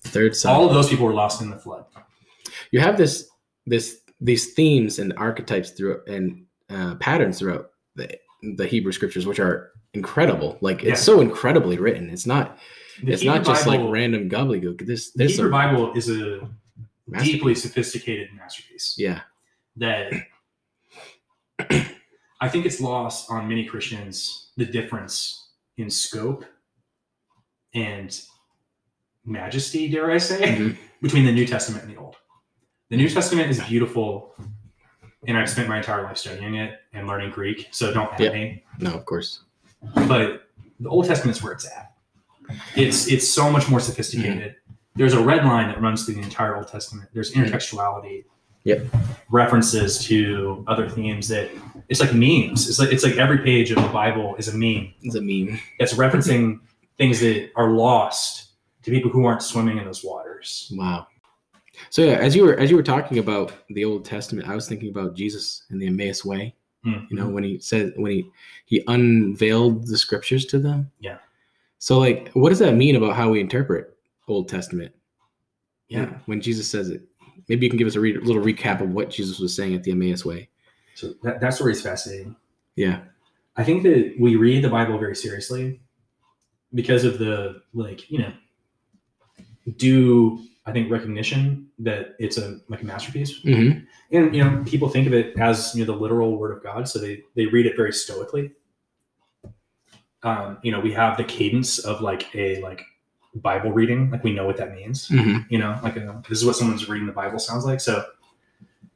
S2: Third son.
S3: All of those people were lost in the flood.
S2: you have this this these themes and archetypes through and uh, patterns throughout the the Hebrew scriptures, which are incredible. Like it's
S3: Yeah.
S2: so incredibly written. It's not.
S3: The
S2: it's not just
S3: Bible-
S2: like random gobbledygook. This
S3: The Hebrew
S2: some
S3: Bible is a deeply sophisticated masterpiece.
S2: Yeah.
S3: that [clears throat] I think it's lost on many Christians the difference in scope and majesty, dare I say,
S2: Mhm. [laughs]
S3: between the New Testament and the Old. The New Testament is beautiful, and I've spent my entire life studying it and learning Greek, so don't at
S2: Yeah.
S3: me.
S2: No, of course.
S3: But the Old Testament's where it's at. It's it's so much more sophisticated. There's a red line that runs through the entire Old Testament. There's intertextuality.
S2: Yep.
S3: References to other themes that it's like memes. It's like it's like every page of the Bible is a meme.
S2: It's a meme.
S3: It's referencing things that are lost to people who aren't swimming in those waters.
S2: Wow. So yeah, as you were as you were talking about the Old Testament, I was thinking about Jesus and the Emmaus Way.
S3: Mm.
S2: You know, when he said when he he unveiled the scriptures to them.
S3: Yeah.
S2: So like, what does that mean about how we interpret Old Testament?
S3: Yeah.
S2: When Jesus says it, maybe you can give us a re- little recap of what Jesus was saying at the Emmaus Way.
S3: So that, that story is fascinating.
S2: Yeah.
S3: I think that we read the Bible very seriously because of the like, you know, due I think recognition that it's a like a masterpiece.
S2: hmm
S3: And you know, people think of it as you know the literal word of God, so they they read it very stoically. Um, you know, we have the cadence of like a like Bible reading, like we know what that means.
S2: hmm
S3: You know, like a, this is what someone's reading the Bible sounds like. So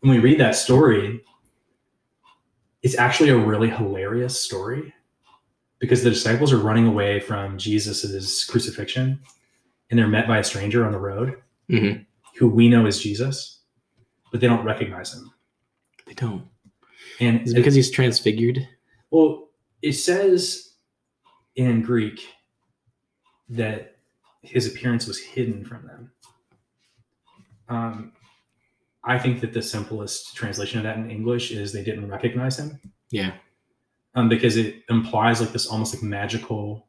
S3: when we read that story, it's actually a really hilarious story because the disciples are running away from Jesus's crucifixion and they're met by a stranger on the road
S2: hmm
S3: who we know is Jesus, but they don't recognize him.
S2: They don't.
S3: And
S2: Is it because he's transfigured?
S3: well, it says in Greek that his appearance was hidden from them. Um, I think that the simplest translation of that in English is they didn't recognize him.
S2: Yeah.
S3: um, because it implies like this almost like magical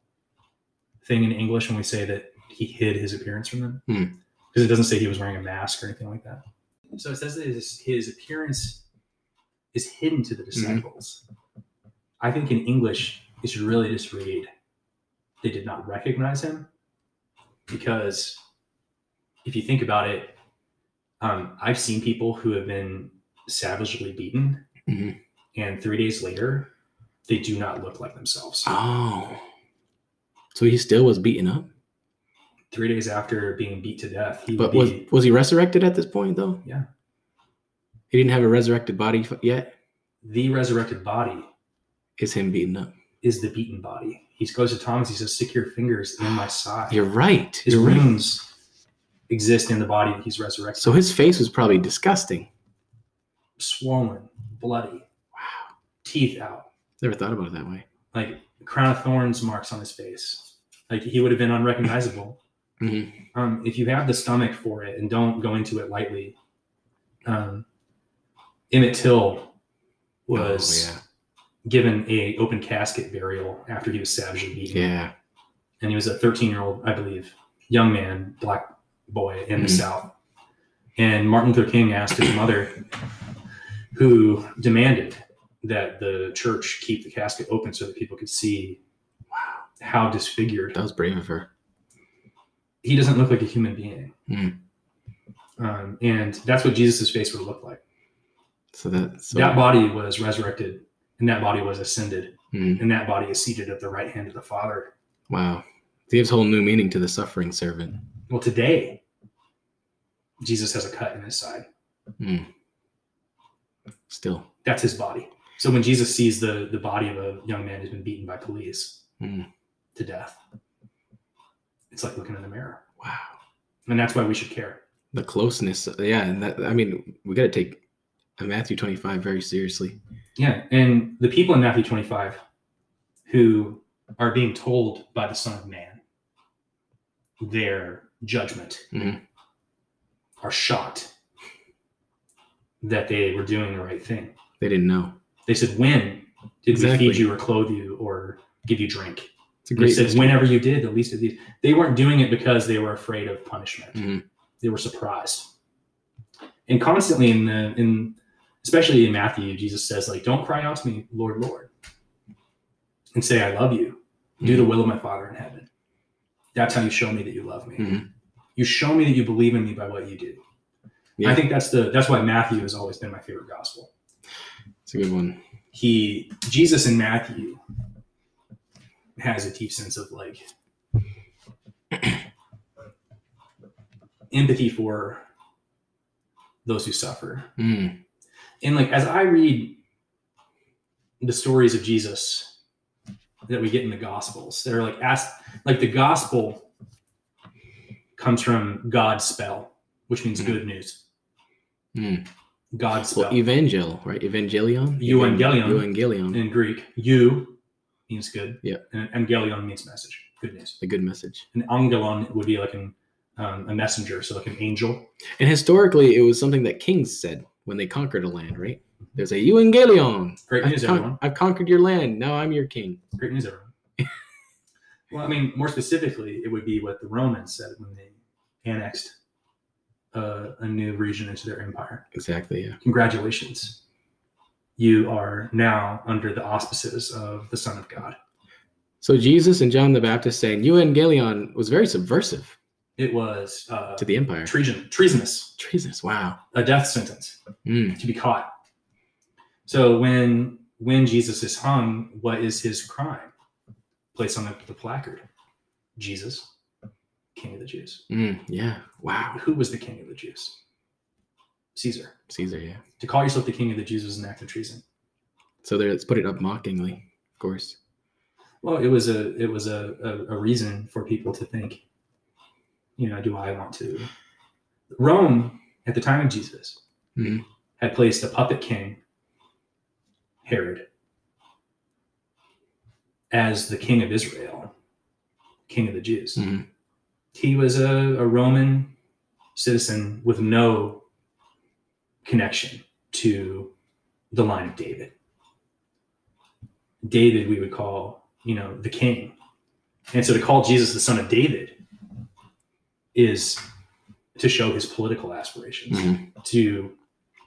S3: thing in English when we say that he hid his appearance from them.
S2: Hmm.
S3: Because it doesn't say he was wearing a mask or anything like that. So it says that his, his appearance is hidden to the disciples. I think in English, it should really just read, they did not recognize him. Because if you think about it, um, I've seen people who have been savagely beaten,
S2: Mhm.
S3: and three days later, they do not look like themselves.
S2: Oh. So he still was beaten up,
S3: Three days after being beat to death, he
S2: but
S3: would
S2: was
S3: be,
S2: was he resurrected at this point though?
S3: Yeah.
S2: He didn't have a resurrected body yet.
S3: the resurrected body
S2: Is him beaten up?
S3: is the beaten body. He goes to Thomas, he says, Stick your fingers in my [gasps] side.
S2: You're right.
S3: His
S2: You're right.
S3: wounds exist in the body that he's resurrected.
S2: So his face was probably disgusting.
S3: swollen, bloody,
S2: Wow.
S3: teeth out,
S2: Never thought about it that way.
S3: like crown of thorns marks on his face. Like he would have been unrecognizable.
S2: Hmm
S3: um, if you have the stomach for it and don't go into it lightly, um, Emmett Till was
S2: Oh,
S3: given a open casket burial after he was savagely beaten,
S2: yeah.
S3: and he was a 13 year old, I believe, young man, black boy in the
S2: Mhm.
S3: South. And Martin Luther King asked his mother, who demanded that the church keep the casket open so that people could see
S2: Wow.
S3: how disfigured
S2: That was brave of her.
S3: He doesn't look like a human being.
S2: Mm.
S3: Um, and that's what Jesus' face would look like.
S2: So that so
S3: that body was resurrected, and that body was ascended,
S2: Mm.
S3: and that body is seated at the right hand of the Father.
S2: wow. It gives whole new meaning to the suffering servant.
S3: Well, today, Jesus has a cut in his side.
S2: Mm. Still.
S3: That's his body. So when Jesus sees the, the body of a young man who's been beaten by police
S2: Mm.
S3: to death, it's like looking in the mirror.
S2: Wow.
S3: And that's why we should care.
S2: The closeness. Yeah, and that I mean, we got to take Matthew 25 very seriously.
S3: Yeah. And the people in Matthew 25 who are being told by the Son of Man their judgment
S2: Mhm.
S3: are shocked that they were doing the right thing.
S2: They didn't know.
S3: They said, When did
S2: Exactly.
S3: we feed you or clothe you or give you drink?
S2: It's a great
S3: said. Whenever you did, the least of these. They weren't doing it because they were afraid of punishment.
S2: Mhm.
S3: They were surprised. And constantly in the in especially in Matthew, Jesus says, like, don't cry out to me, Lord, Lord, and say, I love you. Do the will of my Father in heaven. That's how you show me that you love me.
S2: Mhm.
S3: You show me that you believe in me by what you do.
S2: Yeah.
S3: I think that's the that's why Matthew has always been my favorite gospel.
S2: It's a good one.
S3: He Jesus in Matthew has a deep sense of like empathy for those who suffer.
S2: Mm.
S3: And like as I read the stories of Jesus that we get in the gospels, they're like asked like the gospel comes from God's spell, which means
S2: Mm.
S3: good news.
S2: Mm.
S3: God's spell.
S2: Well, evangel, right? Evangelion.
S3: Evangelion.
S2: Evangelion.
S3: in Greek, you means good.
S2: Yeah.
S3: And angelion means message, good news.
S2: A good message.
S3: And angelon would be like an um, a messenger, so like an angel.
S2: And historically, it was something that kings said when they conquered a land, right? There's a Evangelion.
S3: Great
S2: I've,
S3: news,
S2: con-
S3: everyone.
S2: I've conquered your land. Now I'm your king.
S3: Great news, everyone. [laughs] well, I mean, more specifically, it would be what the Romans said when they annexed uh, a new region into their empire.
S2: Exactly. Yeah.
S3: Congratulations. You are now under the auspices of the Son of God.
S2: So Jesus and John the Baptist saying Evangelion was very subversive
S3: It was uh,
S2: to the empire.
S3: treason, treasonous,
S2: Treasonous. Wow.
S3: a death sentence.
S2: Mm.
S3: to be caught. So when when Jesus is hung, what is his crime? Placed on the, the placard. Jesus, King of the Jews.
S2: Mm. Yeah. Wow.
S3: Who was the King of the Jews? Caesar.
S2: Caesar. Yeah.
S3: To call yourself the King of the Jews was an act of treason.
S2: So there, let's put it up mockingly, of course.
S3: Well, it was a it was a, a, a reason for people to think, you know, do I want to? Rome at the time of Jesus
S2: Mhm.
S3: had placed a puppet king, Herod, as the king of Israel, king of the Jews.
S2: Mhm.
S3: He was a, a Roman citizen with no connection to the line of David. David, we would call, you know, the king. And so to call Jesus the son of David is to show his political aspirations,
S2: Mhm.
S3: to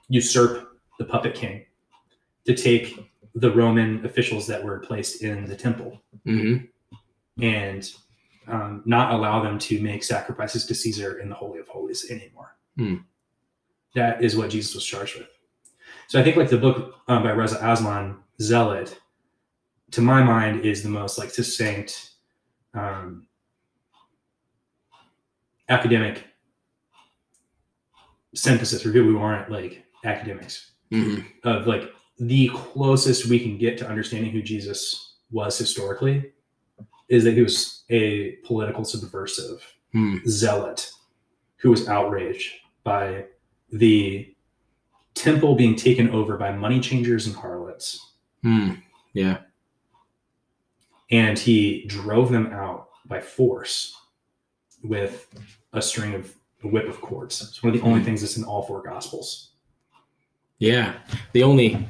S3: usurp the puppet king, to take the Roman officials that were placed in the temple
S2: Mhm.
S3: and um, not allow them to make sacrifices to Caesar in the Holy of Holies anymore.
S2: Hmm.
S3: That is what Jesus was charged with. So I think like the book um, by Reza Aslan, Zealot, to my mind is the most like succinct um, academic synthesis for people who aren't like academics
S2: Mhm.
S3: of like the closest we can get to understanding who Jesus was historically is that he was a political subversive
S2: Hmm.
S3: zealot who was outraged by the temple being taken over by money changers and harlots
S2: Hmm. Yeah.
S3: and he drove them out by force with a string of a whip of cords it's one of the only things that's in all four gospels
S2: Yeah. The only,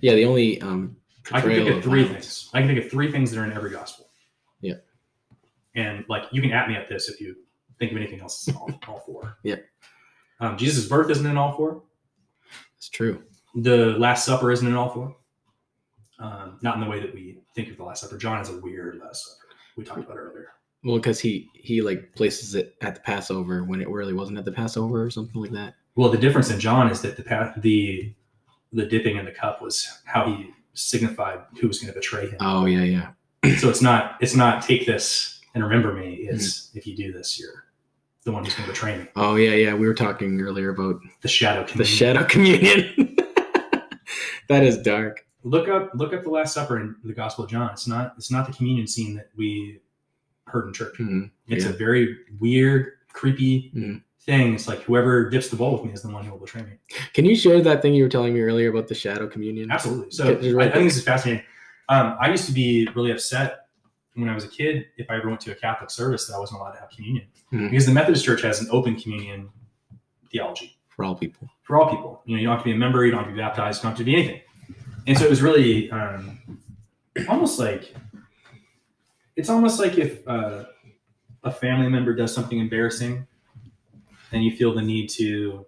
S2: yeah, the only um,
S3: I can think
S2: portrayal
S3: of three
S2: violence.
S3: things. I can think of three things that are in every gospel.
S2: Yeah.
S3: And like you can at me at this if you think of anything else that's in all, all four.
S2: Yeah.
S3: Um, Jesus' birth isn't in all four.
S2: It's true.
S3: The Last Supper isn't in all four. Um, not in the way that we think of the Last Supper. John has a weird Last Supper. We talked about earlier.
S2: Well, because he he like places it at the Passover when it really wasn't at the Passover or something like that.
S3: Well, the difference in John is that the the the dipping in the cup was how he signified who was going to betray him.
S2: Oh yeah, yeah.
S3: so it's not it's not take this and remember me. It's
S2: Mm-hmm.
S3: if you do this, you're the one who's going to betray me.
S2: Oh yeah, yeah. We were talking earlier about
S3: The shadow
S2: the shadow communion. [laughs] that is dark.
S3: look up look up the Last Supper in the Gospel of John. It's not it's not the communion scene that we heard in church.
S2: Mhm.
S3: It's
S2: Yeah.
S3: a very weird, creepy
S2: Mhm.
S3: thing. It's like whoever dips the bowl with me is the one who will betray me.
S2: Can you share that thing you were telling me earlier about the shadow communion?
S3: Absolutely. So I, I think this is fascinating. Um, I used to be really upset when I was a kid if I ever went to a Catholic service that I wasn't allowed to have communion
S2: Mhm.
S3: because the Methodist Church has an open communion theology
S2: For all people.
S3: for all people. You know, you don't have to be a member, you don't have to be baptized, you don't have to be anything. And so it was really um, almost like it's almost like if uh, a family member does something embarrassing, and you feel the need to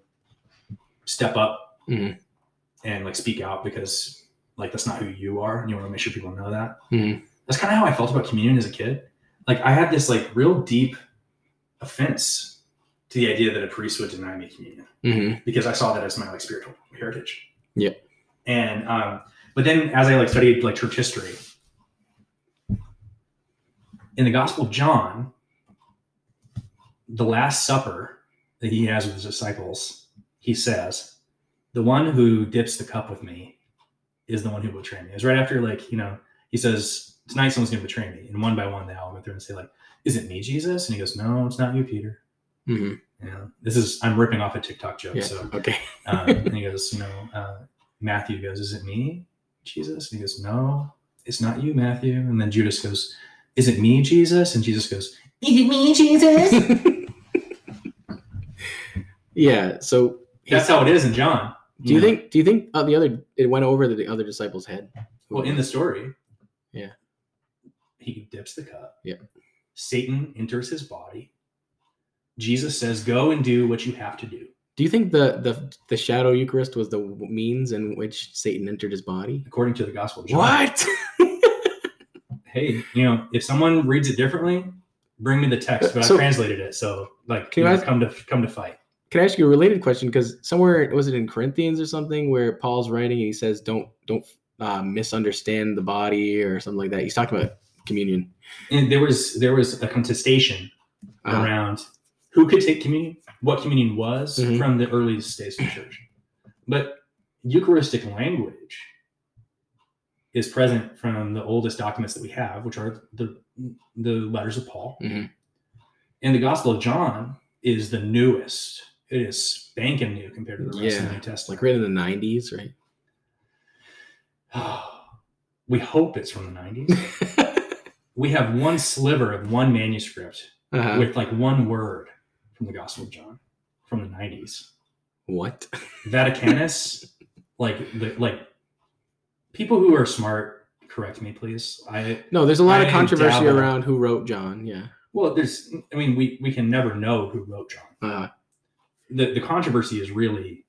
S3: step up
S2: Mhm.
S3: and like speak out because like that's not who you are, and you want to make sure people know that.
S2: Mhm.
S3: That's kind of how I felt about communion as a kid. Like I had this like real deep offense to the idea that a priest would deny me communion
S2: hmm
S3: because I saw that as my like spiritual heritage.
S2: Yeah.
S3: And um, but then as I like studied like church history, in the Gospel of John, the Last Supper that he has with his disciples, he says, "The one who dips the cup with me is the one who will betray me." It's right after like you know he says, "Tonight someone's going to betray me," and one by one they all go through and say like, "Is it me, Jesus?" And he goes, "No, it's not you, Peter."
S2: hmm
S3: You know, this is I'm ripping off a TikTok joke,
S2: Yeah.
S3: so
S2: Okay.
S3: um, [laughs] and he goes, you know, uh, Matthew goes, is it me, Jesus? And he goes, no, it's not you, Matthew. And then Judas goes, is it me, Jesus? And Jesus goes, is it me, Jesus? [laughs]
S2: yeah. So
S3: That's how it is in John.
S2: Do you
S3: know?
S2: think? Do you think uh, the other it went over the other disciples' head?
S3: Well, in the story,
S2: Yeah.
S3: He dips the cup.
S2: Yeah.
S3: Satan enters his body. Jesus says, "Go and do what you have to do."
S2: Do you think the the the shadow Eucharist was the means in which Satan entered his body?
S3: According to the Gospel of John.
S2: What? [laughs]
S3: Hey, you know, if someone reads it differently, bring me the text. But
S2: So-
S3: I translated it, so like,
S2: Can
S3: you know,
S2: ask-
S3: come to come to fight.
S2: Can I ask you a related question? Because somewhere was it in Corinthians or something where Paul's writing and he says, "Don't don't uh, misunderstand the body" or something like that. He's talking about communion.
S3: and there was there was a contestation
S2: Uh,
S3: around who could take communion, what communion was
S2: Mhm.
S3: from the earliest days of the church. But Eucharistic language is present from the oldest documents that we have, which are the the letters of Paul.
S2: Mhm.
S3: And the Gospel of John is the newest. It is spanking new compared to the rest of the
S2: Yeah,
S3: New Testament.
S2: like right in the '90s, right? [sighs]
S3: we hope it's from the 90s. [laughs] we have one sliver of one manuscript
S2: uh
S3: with like one word from the Gospel of John from the 90s.
S2: What?
S3: Vaticanus, [laughs] like the like people who are smart, correct me, please. I
S2: No, there's a lot of controversy around who wrote John. Yeah.
S3: well, there's I mean, we we can never know who wrote John.
S2: Uh,
S3: The the controversy is really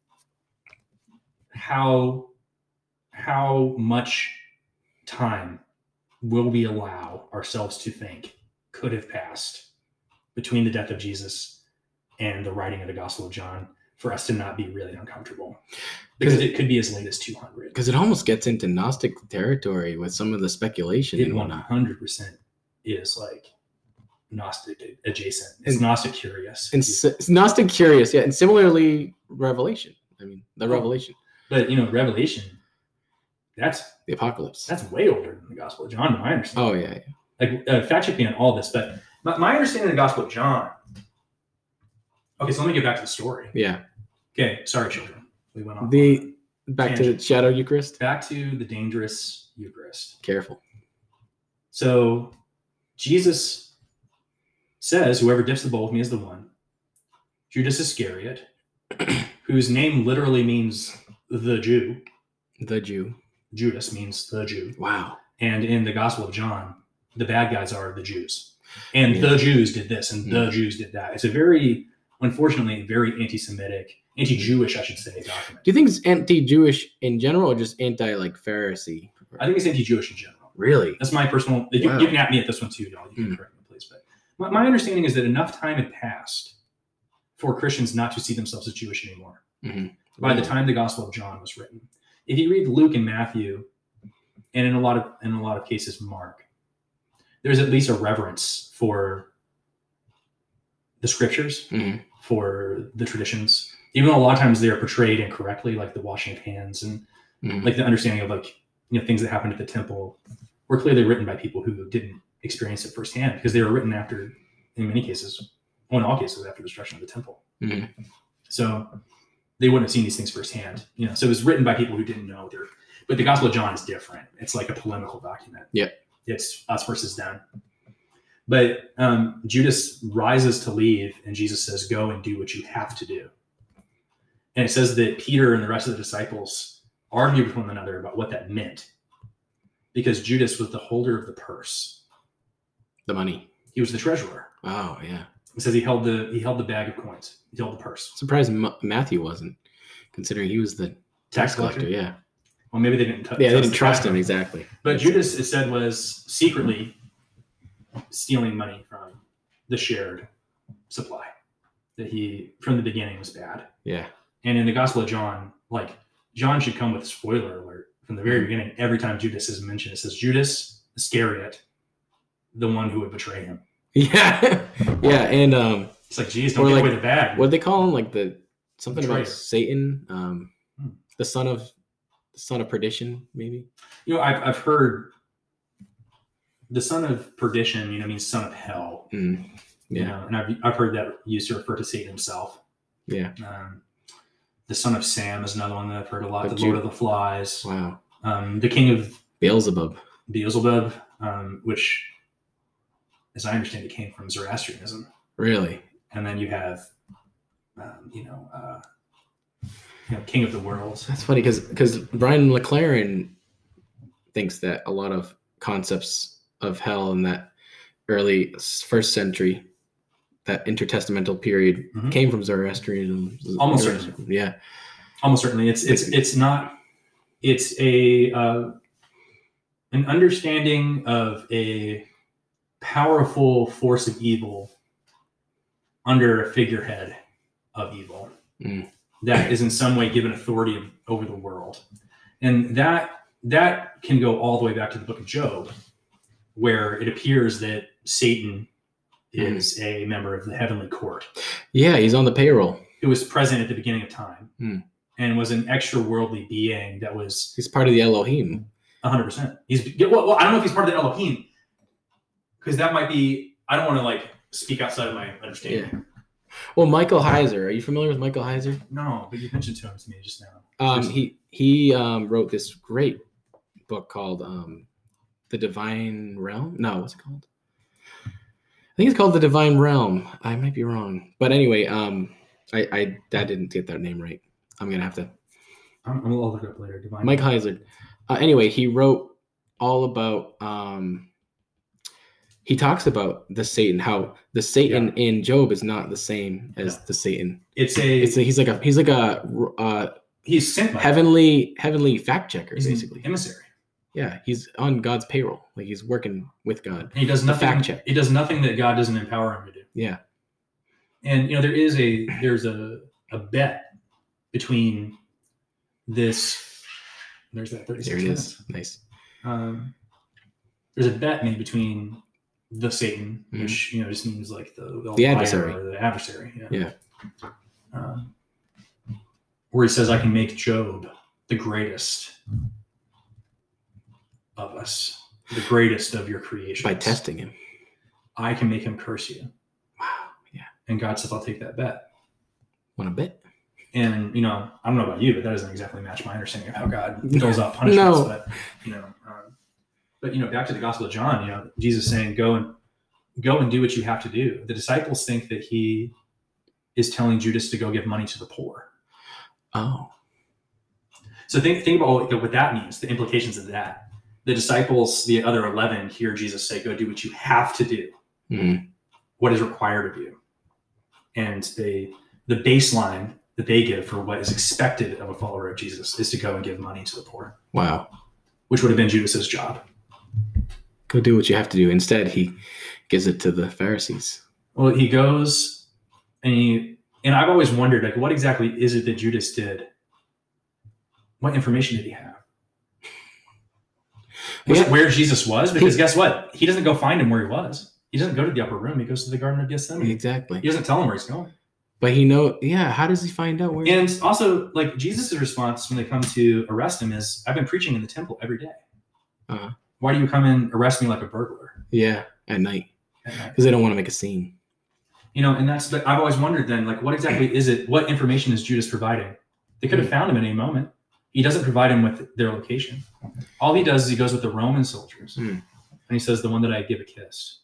S3: how how much time will we allow ourselves to think could have passed between the death of Jesus and the writing of the Gospel of John for us to not be really uncomfortable because it could be as late as 200
S2: because it almost gets into Gnostic territory with some of the speculation
S3: it
S2: and
S3: 100% is like Gnostic adjacent. It's
S2: And-
S3: Gnostic curious.
S2: And Gnostic curious, yeah, and similarly Revelation. I mean, the. Revelation,
S3: but you know, Revelation, that's
S2: the Apocalypse.
S3: that's way older than the Gospel of John, to my understanding.
S2: oh yeah, yeah.
S3: Like uh, fact check me on all this, but my, my understanding of the Gospel of John. Okay, so let me get back to the story.
S2: yeah.
S3: Okay, sorry, children. We went off.
S2: The-
S3: on
S2: Back to the Shadow Eucharist.
S3: back to the dangerous Eucharist.
S2: Careful.
S3: So Jesus says, Whoever dips the bowl with me is the one. Judas Iscariot, [clears throat] whose name literally means the Jew,
S2: The Jew.
S3: Judas means the Jew.
S2: Wow.
S3: And in the Gospel of John, the bad guys are the Jews. And
S2: Yeah.
S3: the Jews did this and the
S2: Mm.
S3: Jews did that. It's a very, unfortunately, very anti Semitic, anti Jewish, I should say, document.
S2: Do you think it's anti-Jewish in general, or just anti like Pharisee?
S3: I think it's anti Jewish in general.
S2: Really?
S3: That's my personal. You,
S2: Wow.
S3: you can at me at this one too, y'all. You can
S2: Mm.
S3: correct me, please. But my, my understanding is that enough time had passed for Christians not to see themselves as Jewish anymore.
S2: Mhm.
S3: By the time the Gospel of John was written, if you read Luke and Matthew, and in a lot of in a lot of cases Mark, there's at least a reverence for the scriptures,
S2: Mhm.
S3: for the traditions. Even though a lot of times they are portrayed incorrectly, like the washing of hands and
S2: Mhm.
S3: like the understanding of like you know things that happened at the temple were clearly written by people who didn't experience it firsthand because they were written after in many cases well in all cases after the destruction of the temple
S2: Mhm.
S3: so they wouldn't have seen these things firsthand you know. So it was written by people who didn't know their but the gospel of john is different. It's like a polemical document.
S2: Yeah.
S3: it's us versus them. But um, judas rises to leave and jesus says go and do what you have to do. And it says that peter and the rest of the disciples argued with one another about what that meant because judas was the holder of the purse.
S2: The money.
S3: he was the treasurer.
S2: Oh yeah.
S3: It says he held the he held the bag of coins he held the purse
S2: Surprised M- Matthew wasn't, considering he was the tax collector. Yeah,
S3: Well, maybe they didn't. t-
S2: yeah, they didn't
S3: the
S2: trust him exactly.
S3: But Judas, it said, was secretly stealing money from the shared supply. That he, from the beginning, was bad.
S2: Yeah,
S3: And in the Gospel of John, like John should come with spoiler alert from the very
S2: Mhm.
S3: beginning. Every time Judas is mentioned, it says Judas Iscariot, the one who would betray him. [laughs]
S2: yeah, yeah. And um,
S3: It's like, geez, don't give
S2: like-
S3: away the bag.
S2: what they call him? Like the something about Satan, um,
S3: Hmm.
S2: the son of the son of perdition, maybe.
S3: You know, I've, I've heard the son of perdition, you know, means son of hell.
S2: Mm.
S3: You
S2: Yeah,
S3: know, and I've, I've heard that used to refer to Satan himself.
S2: yeah.
S3: Um, the son of Sam is another one that I've heard a lot.
S2: But
S3: the Lord
S2: you-
S3: of the Flies.
S2: Wow,
S3: Um, the king of
S2: Beelzebub.
S3: Beelzebub, um, which, as I understand, it came from Zoroastrianism.
S2: Really?
S3: And then you have, um, you know, uh, you know, king of the world.
S2: That's funny because because Brian McLaren thinks that a lot of concepts of hell in that early first century, that intertestamental period,
S3: Mhm.
S2: came from Zoroastrianism.
S3: Almost
S2: Zoroastrianism, Yeah.
S3: Almost certainly, it's it's it's not. It's a uh, an understanding of a powerful force of evil under a figurehead of evil
S2: Mm.
S3: that is in some way given authority over the world, and that that can go all the way back to the Book of Job, where it appears that Satan
S2: Mm.
S3: is a member of the heavenly court
S2: Yeah, he's on the payroll.
S3: who was present at the beginning of time
S2: Hmm.
S3: and was an extra worldly being that was
S2: He's part of the Elohim.
S3: 100%. He's well, well, I don't know if he's part of the Elohim because that might be. I don't want to like speak outside of my understanding.
S2: Well, Michael Heiser. Are you familiar with Michael Heiser?
S3: No, but you mentioned to him to me just now.
S2: Um, he he um, wrote this great book called um, "The Divine Realm." No, what's it called? I think it's called "The Divine Realm." I might be wrong, but anyway, um, I I, I didn't get that name right. I'm gonna have to.
S3: I'm, I'll look it up later. Divine.
S2: Mike Heiser. Uh, anyway, he wrote all about. Um, he talks about the Satan, how the Satan in Job is not the same as
S3: No.
S2: the Satan.
S3: It's a.
S2: It's a, he's like a he's like a uh,
S3: he's sent by
S2: heavenly heavenly fact checker
S3: He's
S2: basically.
S3: emissary.
S2: Yeah, he's on God's payroll. Like he's working with God.
S3: And he does nothing.
S2: fact check.
S3: He does nothing that God doesn't empower him to do.
S2: Yeah.
S3: And you know there is a there's a a bet between this. There's that 36
S2: There it
S3: minutes.
S2: is. Nice.
S3: um, there's a bet made between the Satan,
S2: Mhm.
S3: which you know just means like the the,
S2: The adversary.
S3: the adversary. Yeah.
S2: Yeah.
S3: Um, where he says, "I can make Job the greatest of us, the greatest of your creation."
S2: By testing him.
S3: I can make him curse you."
S2: Wow. Yeah.
S3: And God says, "I'll take that bet."
S2: Want a bet?
S3: And you know, I don't know about you, but that doesn't exactly match my understanding of how God [laughs] doles out punishments.
S2: No.
S3: But you know, um, but you know, back to the Gospel of John, you know, Jesus saying, "Go and go and do what you have to do." The disciples think that he is telling Judas to go give money to the poor.
S2: Oh.
S3: So think think about what, what that means, the implications of that. The disciples, the other eleven, hear Jesus say, "Go do what you have to do."
S2: Mhm.
S3: what is required of you and they the baseline that they give for what is expected of a follower of jesus is to go and give money to the poor
S2: Wow.
S3: which would have been judas's job
S2: Go do what you have to do. Instead, he gives it to the Pharisees.
S3: well he goes and he and i've always wondered like what exactly is it that judas did what information did he have [laughs] was
S2: Yeah.
S3: it where jesus was because
S2: He-
S3: guess what he doesn't go find him where he was he doesn't go to the upper room he goes to the garden of gethsemane
S2: Exactly.
S3: he doesn't tell him where he's going
S2: But he know. Yeah. How does he find out where?
S3: And also, like Jesus' response when they come to arrest him is, "I've been preaching in the temple every day.
S2: Uh-huh.
S3: Why do you come and arrest me like a burglar?"
S2: yeah. At night, because they don't want to make a scene.
S3: You know, and that's. But I've always wondered then, like, what exactly is it? What information is Judas providing? They could have found him at any moment. He doesn't provide him with their location. All he does is he goes with the Roman soldiers,
S2: Hmm.
S3: and he says, "The one that I give a kiss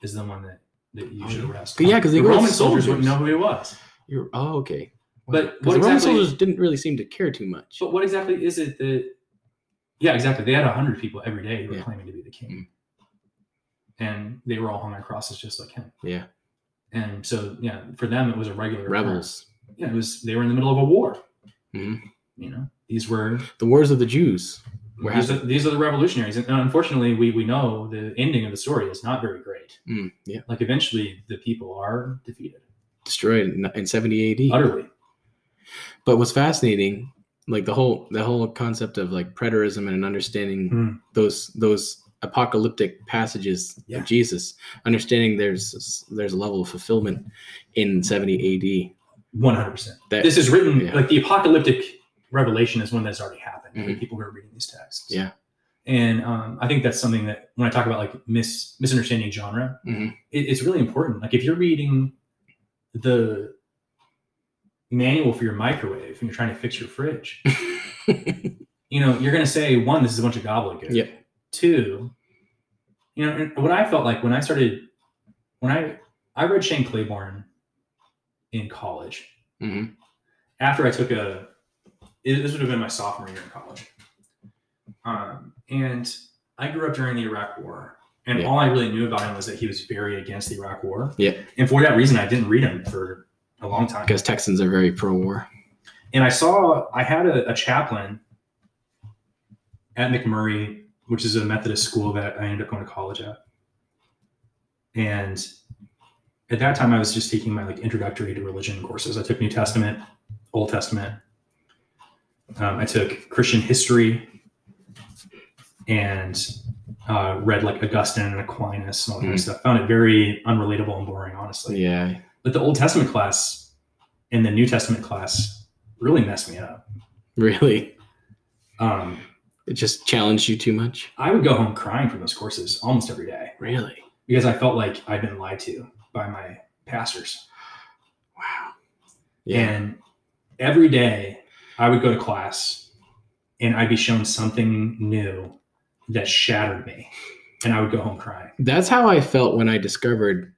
S3: is the one that that you
S2: Oh,
S3: should arrest."
S2: Yeah, because
S3: the Roman soldiers
S2: soldiers.
S3: wouldn't know who he was.
S2: You're. Oh, okay.
S3: But what
S2: the Roman soldiers didn't really seem to care too much.
S3: But what exactly is it that? Yeah, exactly. They had hundred people every day who were
S2: Yeah.
S3: claiming to be the king, and they were all hung on crosses just like him.
S2: Yeah.
S3: And so, yeah, for them it was a regular
S2: Rebels.
S3: occurrence. Yeah, it was. They were in the middle of a war.
S2: Mhm.
S3: You know, These were
S2: The wars of the Jews.
S3: These are, these are the revolutionaries, and unfortunately, we we know the ending of the story is not very great.
S2: Mm, yeah,
S3: Like eventually, the people are defeated
S2: destroyed in, in 70 AD.
S3: utterly.
S2: But what's fascinating, like the whole the whole concept of like preterism and understanding
S3: Hmm.
S2: those those apocalyptic passages
S3: Yeah.
S2: of Jesus, understanding there's there's a level of fulfillment in 70 AD.
S3: One hundred percent.
S2: That
S3: This is written
S2: yeah.
S3: like the apocalyptic revelation is one that's already happened for
S2: Mhm.
S3: people who are reading these texts.
S2: Yeah.
S3: and um, I think that's something that when I talk about like mis misunderstanding genre,
S2: Mhm.
S3: it, it's really important. Like if you're reading the manual for your microwave and you're trying to fix your fridge, [laughs] you know, you're going to say one, this is a bunch of gobbledygook.
S2: Yep.
S3: Two, you know, what I felt like when I started, when I I read Shane Claiborne in college
S2: Mhm.
S3: after I took a, it, this would have been my sophomore year in college, um, and I grew up during the Iraq War. And
S2: Yeah.
S3: all I really knew about him was that he was very against the Iraq War.
S2: Yeah.
S3: And for that reason, I didn't read him for a long time
S2: Because Texans are very pro-war.
S3: and I saw I had a, a chaplain at McMurry, which is a Methodist school that I ended up going to college at. And at that time, I was just taking my like introductory to religion courses. I took New Testament, Old Testament. Um, I took Christian history, and uh, read like Augustine and Aquinas and all that kind of
S2: Mhm.
S3: stuff. Found it very unrelatable and boring, honestly
S2: Yeah.
S3: But the Old Testament class and the New Testament class really messed me up.
S2: Really.
S3: Um,
S2: It just challenged you too much.
S3: I would go home crying from those courses almost every day
S2: Really?
S3: because I felt like I'd been lied to by my pastors.
S2: Wow. Yeah.
S3: And every day I would go to class and I'd be shown something new that shattered me. And I would go home crying.
S2: That's how I felt when I discovered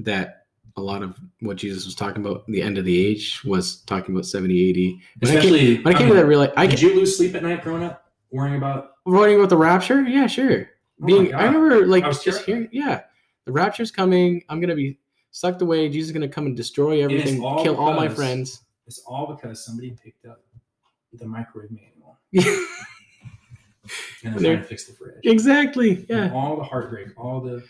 S2: that a lot of what Jesus was talking about, the end of the age, was talking about 70 AD. When I came,
S3: Especially
S2: when I came to um, that real, I
S3: did you lose sleep at night growing up, worrying about
S2: worrying about the rapture. Yeah, sure.
S3: Oh
S2: Being. I remember like
S3: I was
S2: just
S3: terrified.
S2: hearing, yeah, the rapture's coming. I'm gonna be sucked away. Jesus is gonna come and destroy everything,
S3: all
S2: kill all my friends.
S3: it's all because somebody picked up the microwave manual [laughs] and they're trying to fix the fridge.
S2: exactly.
S3: And
S2: Yeah.
S3: all the heartbreak, all the,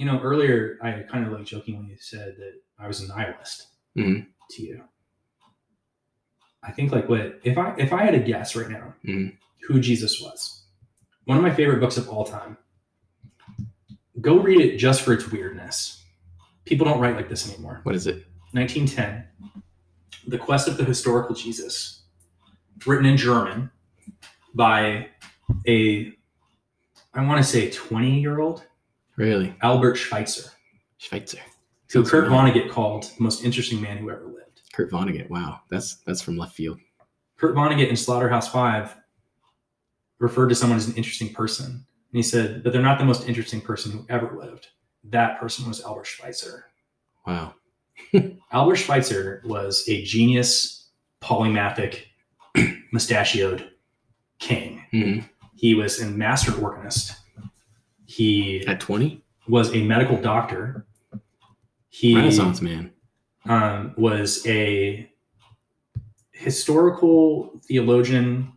S3: you know, earlier I kind of like jokingly said that I was a nihilist
S2: Mhm.
S3: to you. I think like what if I if I had a guess right now
S2: Mhm.
S3: who Jesus was, one of my favorite books of all time. Go read it just for its weirdness. People don't write like this anymore.
S2: What is it?
S3: 1910, The Quest of the Historical Jesus, written in German by a, I want to say 20 year old
S2: Really?
S3: Albert Schweitzer,
S2: Schweitzer.
S3: who
S2: Sounds
S3: Kurt. Vonnegut called the most interesting man who ever lived.
S2: Kurt Vonnegut. Wow, that's that's from left field.
S3: Kurt Vonnegut in Slaughterhouse Five referred to someone as an interesting person. And he said, but they're not the most interesting person who ever lived. That person was Albert Schweitzer.
S2: Wow. [laughs]
S3: Albert Schweitzer was a genius, polymathic, [clears throat] mustachioed king.
S2: Mhm.
S3: He was a master organist. He
S2: At 20,
S3: was a medical doctor. He
S2: Renaissance man.
S3: um, was a historical theologian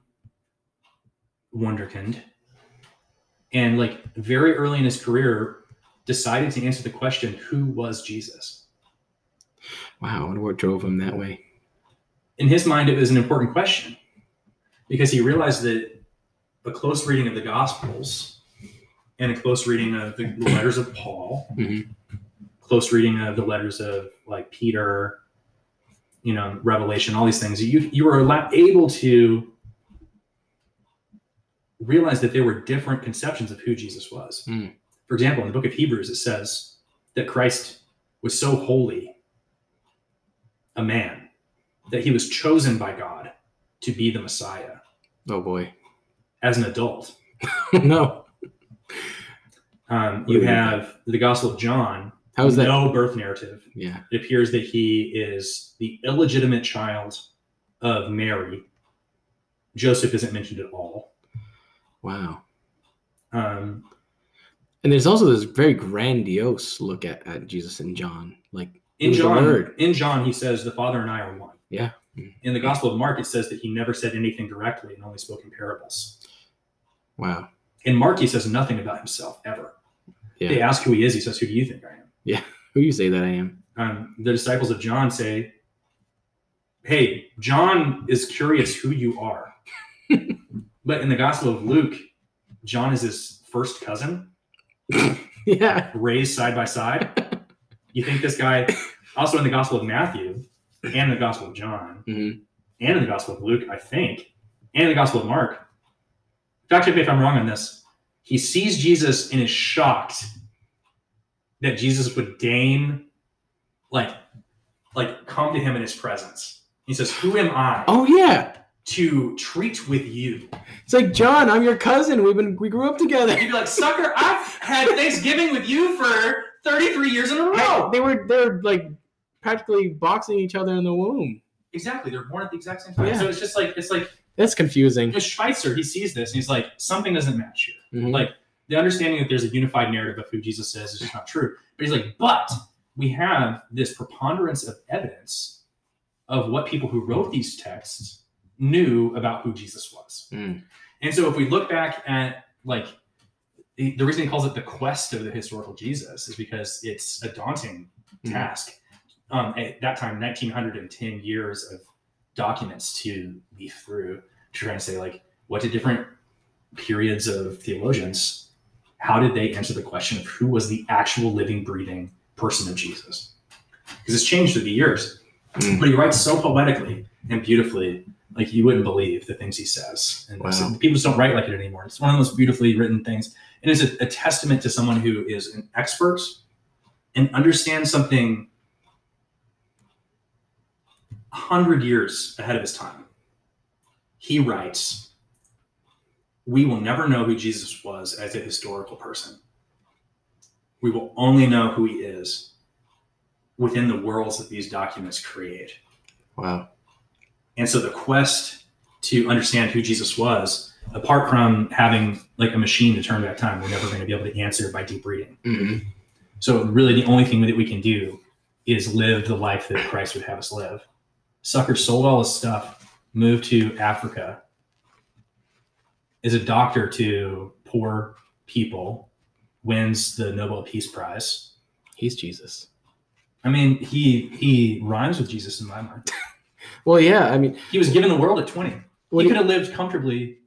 S3: wonderkind and like very early in his career decided to answer the question who was jesus
S2: Wow, wonder what drove him that way.
S3: in his mind it was an important question because he realized that a close reading of the gospels and a close reading of the the letters of paul
S2: Mhm.
S3: close reading of the letters of like peter you know revelation all these things you you were able to realize that there were different conceptions of who jesus was
S2: Mm.
S3: for example in the book of hebrews it says that christ was so holy a man that he was chosen by god to be the messiah
S2: Oh boy.
S3: as an adult [laughs]
S2: no.
S3: Um, you have the gospel of john
S2: How is that?
S3: no birth narrative
S2: Yeah.
S3: it appears that he is the illegitimate child of Mary. Joseph isn't mentioned at all.
S2: Wow.
S3: Um,
S2: And there's also this very grandiose look at, at Jesus and John. Like
S3: in John, in John, he says, "The Father and I are one."
S2: Yeah.
S3: In the Gospel of Mark, it says that he never said anything directly and only spoke in parables.
S2: Wow.
S3: In Mark, he says nothing about himself ever.
S2: Yeah.
S3: They ask who he is. He says, "Who do you think I am?" Yeah. [laughs]
S2: Who you say that I am?
S3: Um, the disciples of John say, "Hey, John is curious who you are." [laughs] but in the Gospel of Luke, John is his first cousin, [laughs]
S2: yeah.
S3: raised side by side. You think this guy, also in the Gospel of Matthew and the Gospel of John
S2: Mhm.
S3: and in the Gospel of Luke, I think, and in the Gospel of Mark. Fact me if I'm wrong on this. He sees Jesus and is shocked that Jesus would deign, like, like come to him in his presence. He says, "Who am I
S2: Oh yeah.
S3: to treat with you?"
S2: It's like John, I'm your cousin. We've been we grew up together.
S3: You'd be like, "Sucker, I've had Thanksgiving with you for 33 years in a row."
S2: They were they're like practically boxing each other in the womb.
S3: Exactly. They're born at the exact same time.
S2: Yeah.
S3: So it's just like it's like
S2: That's confusing.
S3: know, Schweitzer, he sees this and he's like, something doesn't match here.
S2: Mhm.
S3: Like the understanding that there's a unified narrative of who Jesus is is just not true. But he's like, but we have this preponderance of evidence of what people who wrote these texts knew about who Jesus was.
S2: Mm.
S3: And so if we look back at like the reason he calls it the quest of the historical Jesus is because it's a daunting
S2: Mhm.
S3: task. Um, at that time, 1910 years of documents to leaf through to try and say like, what did different periods of theologians, how did they answer the question of who was the actual living, breathing person of Jesus? Because it's changed through the years.
S2: Mm.
S3: But he writes so poetically and beautifully, like you wouldn't believe the things he says. And
S2: Wow.
S3: so people just don't write like it anymore. It's one of the most beautifully written things. And it's a, a testament to someone who is an expert and understands something a hundred years ahead of his time. He writes, We will never know who Jesus was as a historical person. We will only know who he is within the worlds that these documents create.
S2: Wow.
S3: And so the quest to understand who Jesus was, apart from having like a machine to turn back time, we're never going to be able to answer by deep reading.
S2: hmm
S3: So really the only thing that we can do is live the life that Christ would have us live. Sucker sold all his stuff, moved to Africa, is a doctor to poor people, wins the Nobel Peace Prize.
S2: He's Jesus.
S3: I mean, he he rhymes with Jesus in my mind. [laughs]
S2: Well, yeah. I mean,
S3: He was given the world at 20. he could have lived comfortably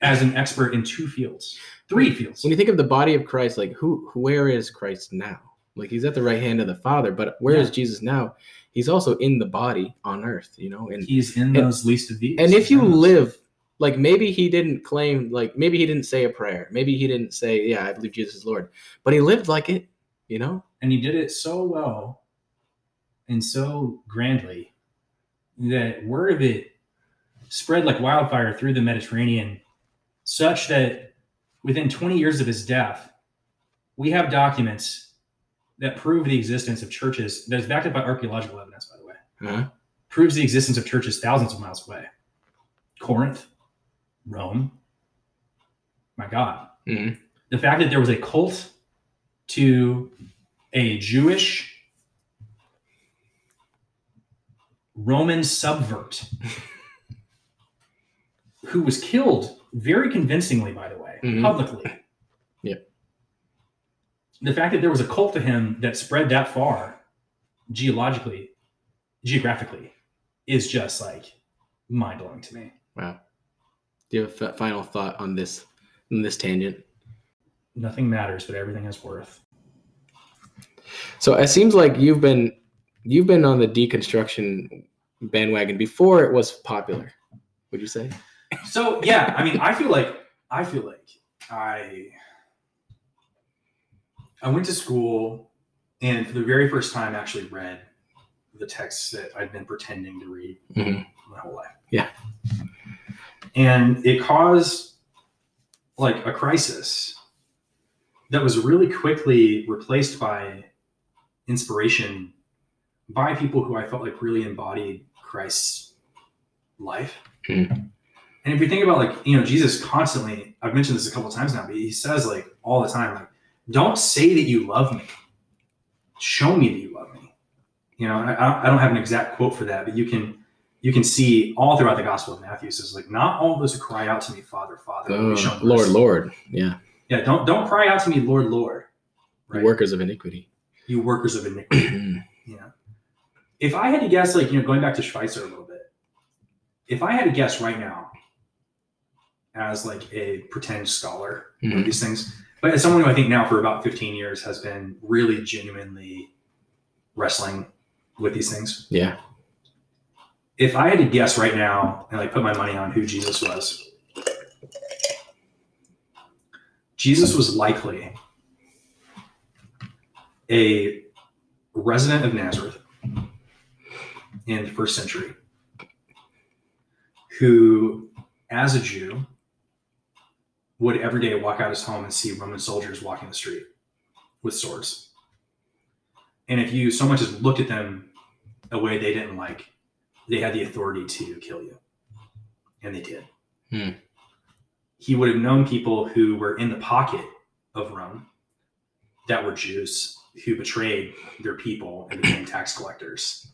S3: as an expert in two fields, three fields.
S2: when you think of the body of Christ, like who, where is Christ now? Like he's at the right hand of the Father, but where is
S3: Yeah.
S2: Jesus now? He's also in the body on earth, you know. And
S3: He's in
S2: And-
S3: those least of these.
S2: and if you
S3: He's in those.
S2: live like maybe he didn't claim like maybe he didn't say a prayer maybe he didn't say yeah i believe jesus is lord but he lived like it you know
S3: and he did it so well and so grandly that word of it spread like wildfire through the Mediterranean, such that within 20 years of his death, we have documents that prove the existence of churches that is backed up by archaeological evidence, by the way.
S2: huh?
S3: proves the existence of churches thousands of miles away. Corinth, Rome. My God.
S2: Mhm.
S3: The fact that there was a cult to a Jewish Roman subvert [laughs] who was killed very convincingly, by the way,
S2: Mhm.
S3: publicly. The fact that there was a cult to him that spread that far geologically, geographically, is just like mind blowing to me.
S2: wow do you have a f- final thought on this on this tangent
S3: Nothing matters, but everything is worth.
S2: so it seems like you've been you've been on the deconstruction bandwagon before it was popular would you say
S3: So yeah, I mean, I feel like I feel like I I went to school and for the very first time actually read the texts that I'd been pretending to read
S2: Mhm.
S3: my whole life.
S2: Yeah.
S3: And it caused like a crisis that was really quickly replaced by inspiration by people who I felt like really embodied Christ's life.
S2: Mhm.
S3: And if you think about like, you know, Jesus constantly, I've mentioned this a couple times now, but he says like all the time, like, don't say that you love me. Show me that you love me. You know, I, I don't- have an exact quote for that, but you can you can see all throughout the Gospel of Matthew says like, not all of those who cry out to me, Father, Father,
S2: Oh, Lord. Lord. Yeah.
S3: Yeah, don't don't cry out to me, Lord, Lord.
S2: The Workers of iniquity.
S3: You workers of iniquity. [clears throat] Yeah. If I had to guess, like, you know, going back to Schweitzer a little bit, if I had to guess right now, as like a pretend scholar of
S2: Mhm.
S3: these things, but as someone who I think now for about 15 years has been really genuinely wrestling with these things,
S2: Yeah.
S3: if I had to guess right now and like put my money on who Jesus was, Jesus was likely a resident of Nazareth in the first century who, as a Jew, would every day walk out his home and see Roman soldiers walking the street with swords. And if you so much as looked at them a way they didn't like, they had the authority to kill you. And they did.
S2: Hmm.
S3: He would have known people who were in the pocket of Rome that were Jews who betrayed their people and became [coughs] tax collectors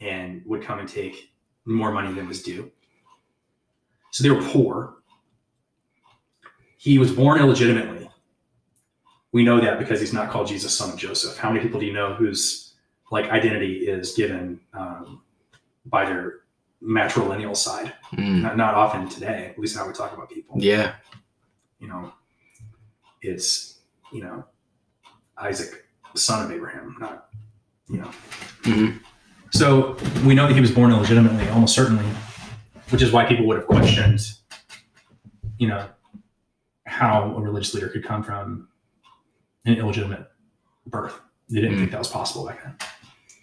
S3: and would come and take more money than was due. So they were poor. He was born illegitimately. We know that because he's not called Jesus, son of Joseph. How many people do you know whose like identity is given um, by their matrilineal side?
S2: Mm.
S3: Not, not often today, at least how we talk about people.
S2: Yeah.
S3: You know, it's you know Isaac, son of Abraham, not you know.
S2: Mhm.
S3: So we know that he was born illegitimately, almost certainly, which is why people would have questioned, you know, how a religious leader could come from an illegitimate birth. They didn't think that was possible back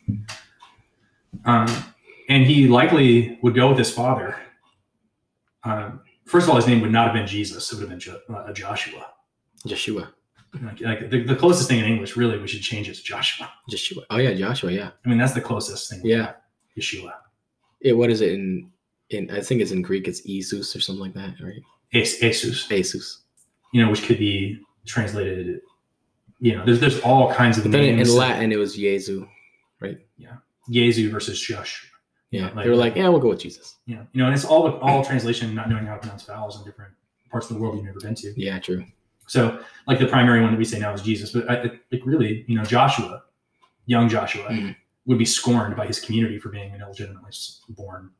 S3: then. Um, and he likely would go with his father. Um, first of all, his name would not have been Jesus; it would have been jo- uh, Joshua.
S2: Joshua.
S3: Like, like the, the closest thing in English, really, we should change it to Joshua.
S2: Joshua. Oh yeah, Joshua. Yeah.
S3: I mean, that's the closest thing.
S2: Yeah.
S3: Yeshua.
S2: Yeah. What is it in? In I think it's in Greek. It's Jesus or something like that, right?
S3: Es- Jesus.
S2: Jesus.
S3: You know, which could be translated. You know, there's there's all kinds of
S2: But then in. Latin it was Jesu.
S3: Yezu versus Josh.
S2: Yeah.
S3: Like-
S2: they were like, yeah, we'll go with Jesus.
S3: Yeah, you know, and it's all all translation, not knowing how to pronounce vowels in different parts of the world you've never been to.
S2: Yeah. True.
S3: So, like the primary one that we say now is Jesus, but I, like really, you know, Joshua, young Joshua,
S2: Mhm.
S3: would be scorned by his community for being an illegitimately born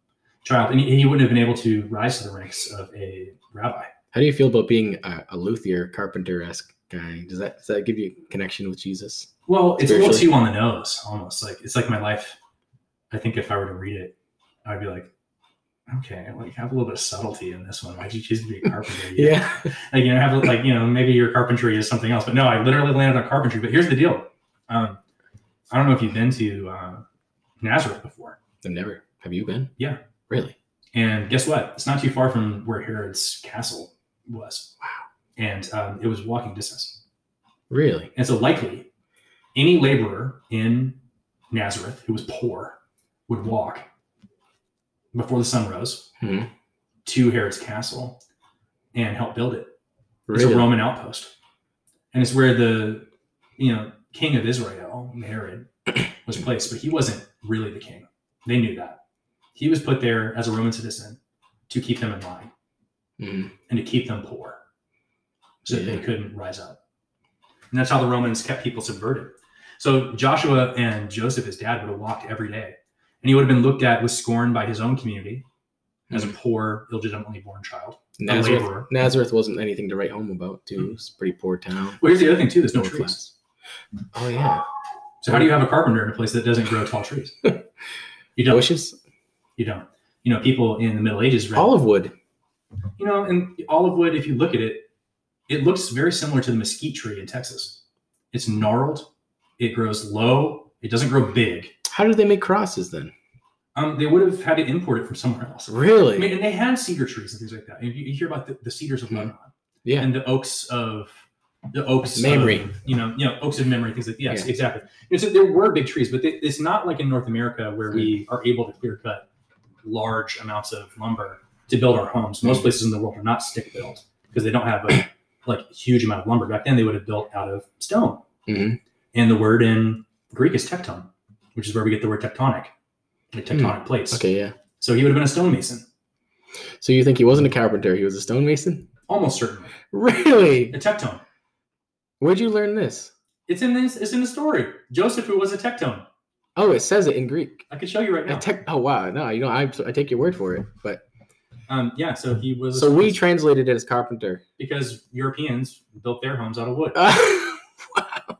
S3: child, and he, he wouldn't have been able to rise to the ranks of a rabbi.
S2: How do you feel about being a, a luthier, carpenter esque guy? Does that does that give you a connection with Jesus?
S3: Well, it's a little too on the nose, almost like it's like my life. I think if I were to read it, I'd be like, okay, like have a little bit of subtlety in this one. Why'd you choose to be a carpenter? [laughs]
S2: Yeah. [laughs]
S3: like you know, have like you know, maybe your carpentry is something else, but no, I literally landed on carpentry. But here's the deal. Um, I don't know if you've been to uh, Nazareth before,
S2: I've never. Have you been?
S3: Yeah.
S2: Really?
S3: and guess what? It's not too far from where Herod's castle was.
S2: Wow.
S3: And um, it was walking distance.
S2: Really?
S3: And so, likely, any laborer in Nazareth who was poor would walk before the sun rose
S2: Mhm.
S3: to Herod's castle and help build it. It's
S2: Really?
S3: a Roman outpost, and it's where the you know king of Israel, Herod, [clears throat] was placed. But he wasn't really the king. They knew that. He was put there as a Roman citizen to keep them in line
S2: Mhm.
S3: and to keep them poor, so
S2: Yeah.
S3: they couldn't rise up. And that's how the Romans kept people subverted. So Joshua and Joseph, his dad, would have walked every day, and he would have been looked at with scorn by his own community as a poor, illegitimately born child.
S2: Nazareth.
S3: laborer.
S2: Nazareth wasn't anything to write home about. Too. It's a pretty poor town.
S3: Well, here's the other thing too: there's no trees.
S2: class. Oh yeah.
S3: So how do you have a carpenter in a place that doesn't grow tall trees? [laughs] You don't.
S2: Bushes.
S3: You don't. You know, people in the Middle Ages read,
S2: Olive wood.
S3: You know, and olive wood, if you look at it, it looks very similar to the mesquite tree in Texas. It's gnarled, it grows low, it doesn't grow big.
S2: How did they make crosses then?
S3: Um, they would have had to import it from somewhere else.
S2: Really?
S3: I mean, and they had cedar trees and things like that. You, you hear about the, the cedars of
S2: Hmm.
S3: Lebanon
S2: yeah.
S3: and the oaks of the oaks
S2: Mamre.
S3: of, you know, you know, oaks of Mamre, things like yes,
S2: Yeah.
S3: exactly. And so there were big trees, but they, it's not like in North America where we are able to clear cut large amounts of lumber to build our homes. Most
S2: Mm.
S3: places in the world are not stick built because they don't have a like huge amount of lumber. Back then, they would have built out of stone.
S2: Mhm.
S3: And the word in Greek is tecton, which is where we get the word tectonic, like tectonic plates.
S2: Okay. Yeah.
S3: So he would have been a stonemason,
S2: So you think he wasn't a carpenter? He was a stonemason?
S3: almost certainly.
S2: Really?
S3: A tecton.
S2: Where'd you learn this?
S3: It's in this. It's in the story. Joseph, who was a tecton.
S2: Oh, it says it in Greek.
S3: I can show you right now.
S2: tech- oh wow, no, you know I, I take your word for it. But
S3: Um, yeah. So he was.
S2: so we translated it as carpenter.
S3: because Europeans built their homes out of wood. [laughs]
S2: wow,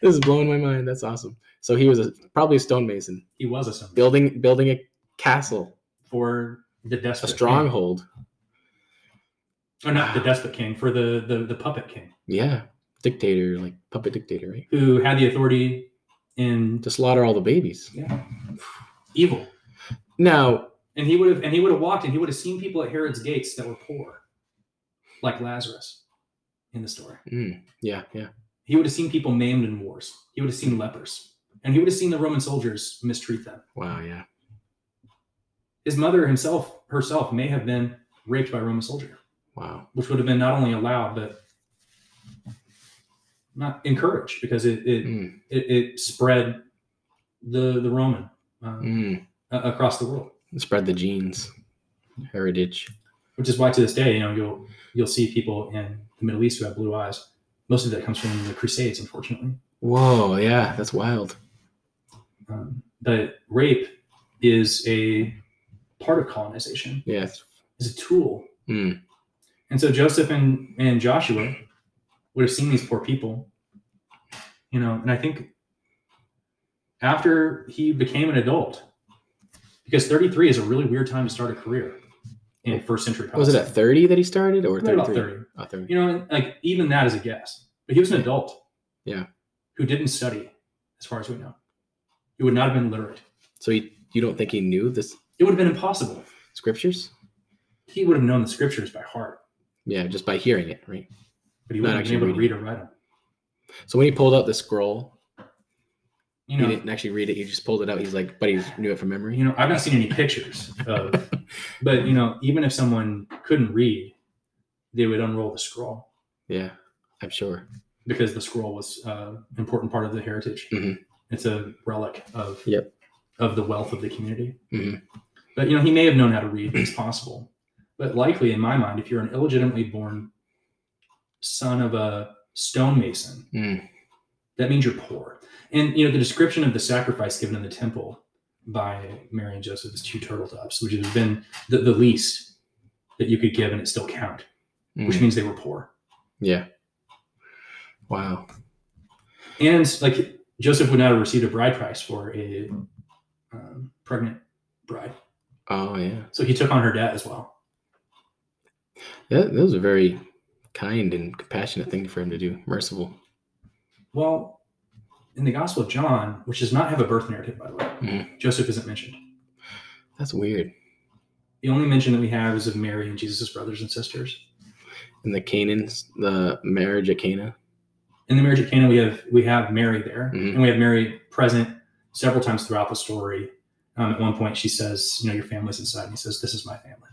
S2: this is blowing my mind. That's awesome. So he was a, probably a stonemason,
S3: He was a stonemason
S2: building building a castle,
S3: for the
S2: a
S3: despot. King.
S2: stronghold.
S3: Or not the despot king, for the, the the puppet king,
S2: Yeah, dictator, like puppet dictator, right?
S3: who had the authority in
S2: To slaughter all the babies.
S3: yeah, evil.
S2: Now,
S3: And he would have and he would have walked and he would have seen people at Herod's gates that were poor, like Lazarus in the story.
S2: mm, yeah, yeah.
S3: He would have seen people maimed in wars. He would have seen lepers. And he would have seen the Roman soldiers mistreat them.
S2: Wow, yeah.
S3: His mother himself herself may have been raped by a Roman soldier,
S2: Wow.
S3: which would have been not only allowed but not encouraged because it it,
S2: Mm,
S3: it, it spread the the Roman uh,
S2: mm.
S3: across the world.
S2: Spread the genes, heritage.
S3: which is why to this day, you know, you'll you'll see people in the Middle East who have blue eyes. Most of that comes from the Crusades, unfortunately.
S2: Whoa, yeah, that's wild.
S3: Um, but rape is a part of colonization,
S2: Yes.
S3: is a tool.
S2: Mm,
S3: And so Joseph and, and Joshua would have seen these poor people, you know, and I think after he became an adult, because 33 is a really weird time to start a career in first century
S2: was it at 30 that he started or 33?
S3: 30.
S2: Oh, 30.
S3: you know, like even that is a guess. But he was an adult.
S2: Yeah.
S3: Who didn't study, as far as we know. He would not have been literate.
S2: So he, you don't think he knew this
S3: It would have been impossible.
S2: scriptures?
S3: He would have known the scriptures by heart,
S2: Yeah, just by hearing it, right?
S3: but he wouldn't have been able to read or write them.
S2: So when he pulled out the scroll,
S3: You
S2: he didn't actually read it. He just pulled it out. He's like, but he knew it from memory.
S3: you know, I've not seen any pictures of, [laughs] but you know, even if someone couldn't read, they would unroll the scroll
S2: Yeah, I'm sure.
S3: because the scroll was uh, an important part of the heritage.
S2: Mhm.
S3: It's a relic of
S2: Yep.
S3: of the wealth of the community.
S2: Mhm.
S3: But you know, he may have known how to read. It's possible, but likely, in my mind, if you're an illegitimately born son of a stonemason,
S2: Mm,
S3: that means you're poor. And you know, the description of the sacrifice given in the temple by Mary and Joseph is two turtle doves, which has been the, the least that you could give and it still count, which
S2: mm,
S3: means they were poor.
S2: yeah. Wow.
S3: And like Joseph would not have received a bride price for a um, pregnant bride,
S2: Oh yeah.
S3: so he took on her debt as well.
S2: Yeah, that was a very kind and compassionate thing for him to do. Merciful.
S3: Well, in the Gospel of John, which does not have a birth narrative, by the way,
S2: Mhm.
S3: Joseph isn't mentioned.
S2: That's weird.
S3: The only mention that we have is of Mary and Jesus' brothers and sisters.
S2: And the Canaans, the marriage at Cana.
S3: In the marriage at Cana, we have we have Mary there,
S2: Mhm.
S3: and we have Mary present several times throughout the story. Um, at one point, she says, "You know, your family's inside," and he says, "This is my family."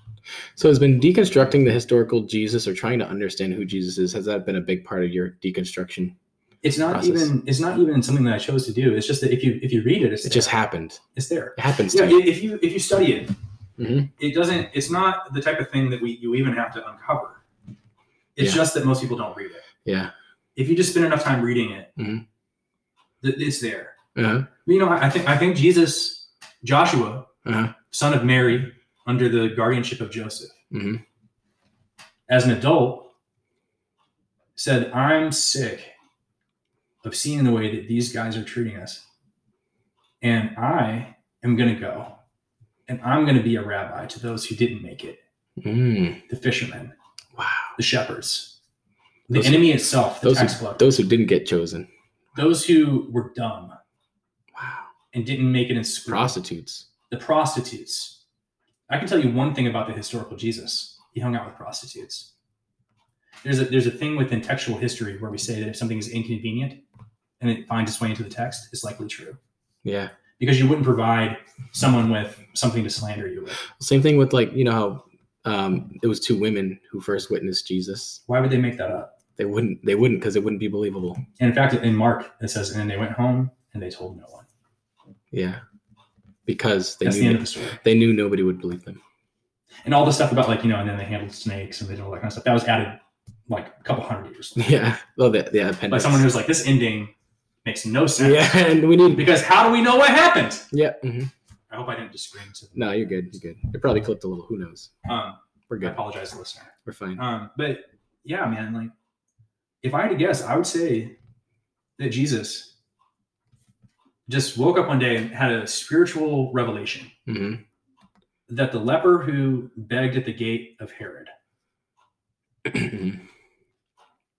S2: So has been deconstructing the historical Jesus or trying to understand who Jesus is. Has that been a big part of your deconstruction?
S3: It's not
S2: Process.
S3: even it's not even something that I chose to do. It's just that if you if you read it, it's
S2: It just happened.
S3: it's there.
S2: It happens
S3: Yeah,
S2: you.
S3: if you if you study it,
S2: Mhm.
S3: it doesn't. It's not the type of thing that we you even have to uncover. It's
S2: Yeah.
S3: just that most people don't read it.
S2: Yeah.
S3: If you just spend enough time reading it,
S2: Mhm.
S3: th- it's there.
S2: Uh-huh.
S3: But, you know, I, think I think Jesus, Joshua,
S2: Uh-huh.
S3: son of Mary, under the guardianship of Joseph,
S2: hmm
S3: as an adult, said, "I'm sick of seeing the way that these guys are treating us, and I am going to go, and I'm going to be a rabbi to those who didn't make it,
S2: Mm.
S3: the fishermen,
S2: Wow.
S3: the shepherds, the
S2: Those-
S3: enemy itself, the
S2: Those
S3: tax
S2: who,
S3: collector,
S2: those who didn't get chosen.
S3: those who were dumb
S2: Wow.
S3: and didn't make it in school."
S2: Prostitutes.
S3: the prostitutes. I can tell you one thing about the historical Jesus. He hung out with prostitutes. There's a there's a thing within textual history where we say that if something is inconvenient and it finds its way into the text, it's likely true.
S2: Yeah.
S3: Because you wouldn't provide someone with something to slander you with.
S2: Same thing with like, you know how um, it was two women who first witnessed Jesus.
S3: Why would they make that up?
S2: They wouldn't. They wouldn't because it wouldn't be believable.
S3: And in fact, in Mark, it says, and then they went home and they told no one.
S2: Yeah. because they
S3: That's the end
S2: knew
S3: of the story.
S2: they knew nobody would believe them.
S3: And all the stuff about like you know, and then they handled snakes and they did all that kind of stuff. That was added like a couple hundred years. later. [laughs]
S2: Yeah. Well, the, the appendix.
S3: Like someone who's like, this ending makes no sense.
S2: Yeah, [laughs] and we need.
S3: Because how do we know what happened?
S2: Yeah. mhm.
S3: I hope I didn't just scream to them.
S2: No, you're good. You're good. It probably clipped a little. Who knows?
S3: Um,
S2: We're good.
S3: I apologize, to the listener.
S2: We're fine.
S3: Um, but yeah, man, like if I had to guess, I would say that Jesus just woke up one day and had a spiritual revelation
S2: hmm
S3: that the leper who begged at the gate of Herod [clears throat]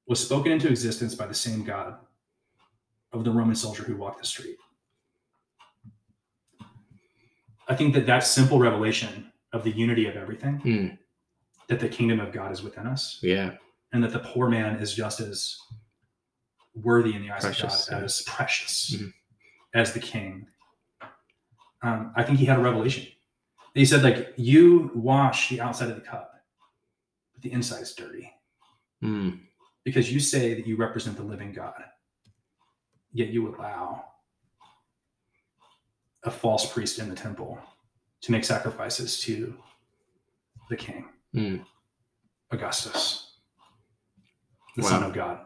S3: was spoken into existence by the same God of the Roman soldier who walked the street. I think that that simple revelation of the unity of everything,
S2: Mm.
S3: that the kingdom of God is within us,
S2: yeah.
S3: and that the poor man is just as worthy in the eyes
S2: Precious,
S3: of God
S2: yeah.
S3: as precious
S2: Mhm.
S3: as the king. Um, I think he had a revelation. He said, like, you wash the outside of the cup, but the inside is dirty
S2: Mm.
S3: because you say that you represent the living God, yet you allow a false priest in the temple to make sacrifices to the king,
S2: Mm.
S3: Augustus, the
S2: Wow.
S3: Son of God,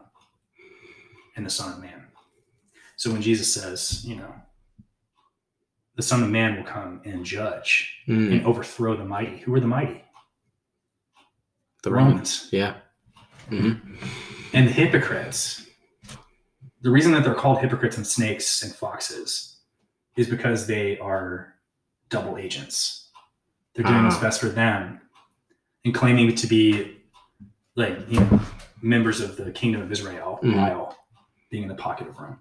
S3: and the Son of Man. So when Jesus says, you know, the Son of Man will come and judge
S2: Mm.
S3: and overthrow the mighty, who are the mighty?
S2: The
S3: Romans.
S2: Romans. Yeah. hmm
S3: and the hypocrites the reason that they're called hypocrites and snakes and foxes is because they are double agents they're doing what's
S2: Ah.
S3: best for them and claiming to be like you know members of the kingdom of israel
S2: Mhm.
S3: while being in the pocket of rome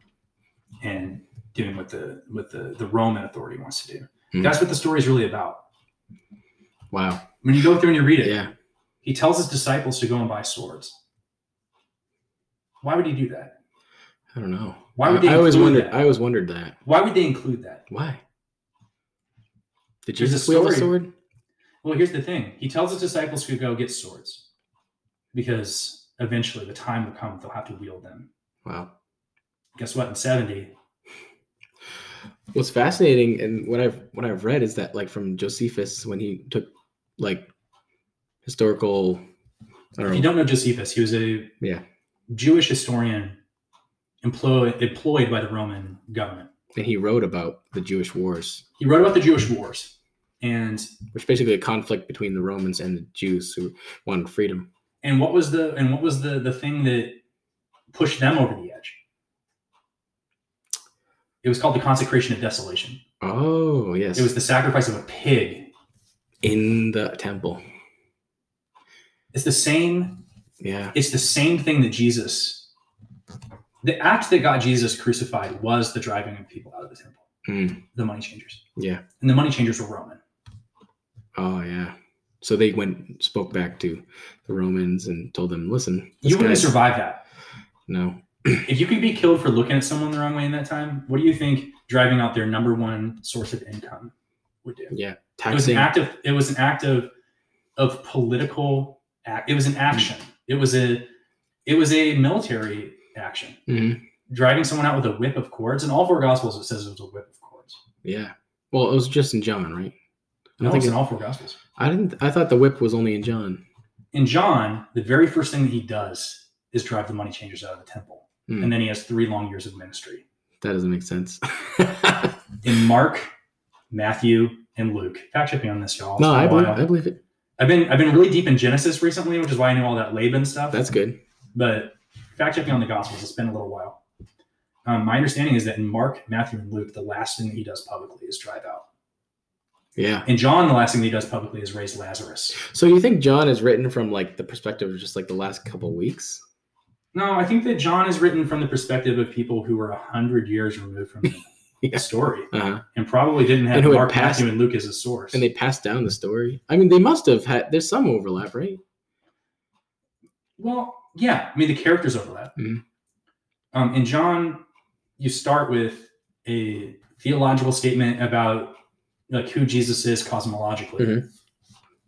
S3: and doing what the what the, the roman authority wants to do
S2: Mhm.
S3: that's what the story is really about
S2: Wow.
S3: when you go through and you read it
S2: Yeah.
S3: he tells his disciples to go and buy swords why would he do that
S2: I don't know.
S3: Why would they
S2: I always wondered.
S3: that?
S2: I always wondered that.
S3: Why would they include that?
S2: Why? Did
S3: There's a
S2: Jesus wield a sword?
S3: Well, here's the thing. He tells his disciples to go get swords because eventually the time will come they'll have to wield them.
S2: Wow.
S3: Guess what? In 70,
S2: What's fascinating and what I've what I've read is that like from Josephus when he took like historical I
S3: if
S2: don't
S3: you
S2: know.
S3: don't know Josephus, he was a
S2: Yeah.
S3: Jewish historian employed employed by the Roman government.
S2: And he wrote about the Jewish wars,
S3: He wrote about the Jewish wars and
S2: which basically a conflict between the Romans and the Jews who wanted freedom.
S3: and what was the and what was the the thing that pushed them over the edge? It was called the consecration of desolation.
S2: Oh yes.
S3: It was the sacrifice of a pig.
S2: in the temple.
S3: It's the same
S2: Yeah.
S3: it's the same thing that Jesus, the act that got Jesus crucified was the driving of people out of the temple,
S2: Mm,
S3: the money changers.
S2: yeah.
S3: And the money changers were Roman.
S2: Oh yeah. So they went spoke back to the Romans and told them, listen,
S3: You wouldn't
S2: guy's-
S3: survive that.
S2: No. [clears throat]
S3: If you could be killed for looking at someone the wrong way in that time, what do you think driving out their number one source of income would do?
S2: Yeah.
S3: It was an act of it was an act of of political act. It was an action. It was a it was a military action.
S2: Mhm.
S3: Driving someone out with a whip of cords. In all four gospels it says it was a whip of cords.
S2: Yeah. Well, it was just in John, right? I
S3: No,
S2: don't
S3: it's in all four gospels.
S2: I didn't. I thought the whip was only in John.
S3: in John, the very first thing that he does is drive the money changers out of the temple.
S2: Hmm.
S3: And then he has three long years of ministry.
S2: That doesn't make sense. [laughs]
S3: In Mark, Matthew, and Luke. Fact check me on this, y'all. It's
S2: no, I believe. I believe it.
S3: I've been I've been really deep in Genesis recently, which is why I know all that Laban stuff.
S2: That's good.
S3: but fact checking on the Gospels, it's been a little while. Um, my understanding is that in Mark, Matthew, and Luke, the last thing that he does publicly is drive out.
S2: Yeah.
S3: And John, the last thing that he does publicly is raise Lazarus.
S2: So you think John is written from like the perspective of just like the last couple weeks?
S3: No, I think that John is written from the perspective of people who were a hundred years removed from the [laughs]
S2: Yeah.
S3: story.
S2: Uh-huh.
S3: and probably didn't have
S2: And who had
S3: Mark,
S2: passed-
S3: Matthew, and Luke as a source.
S2: And they passed down the story. I mean, they must have had. There's some overlap, right?
S3: well, yeah, I mean the characters overlap.
S2: Mhm.
S3: Um, in John, you start with a theological statement about like who Jesus is cosmologically.
S2: Mhm.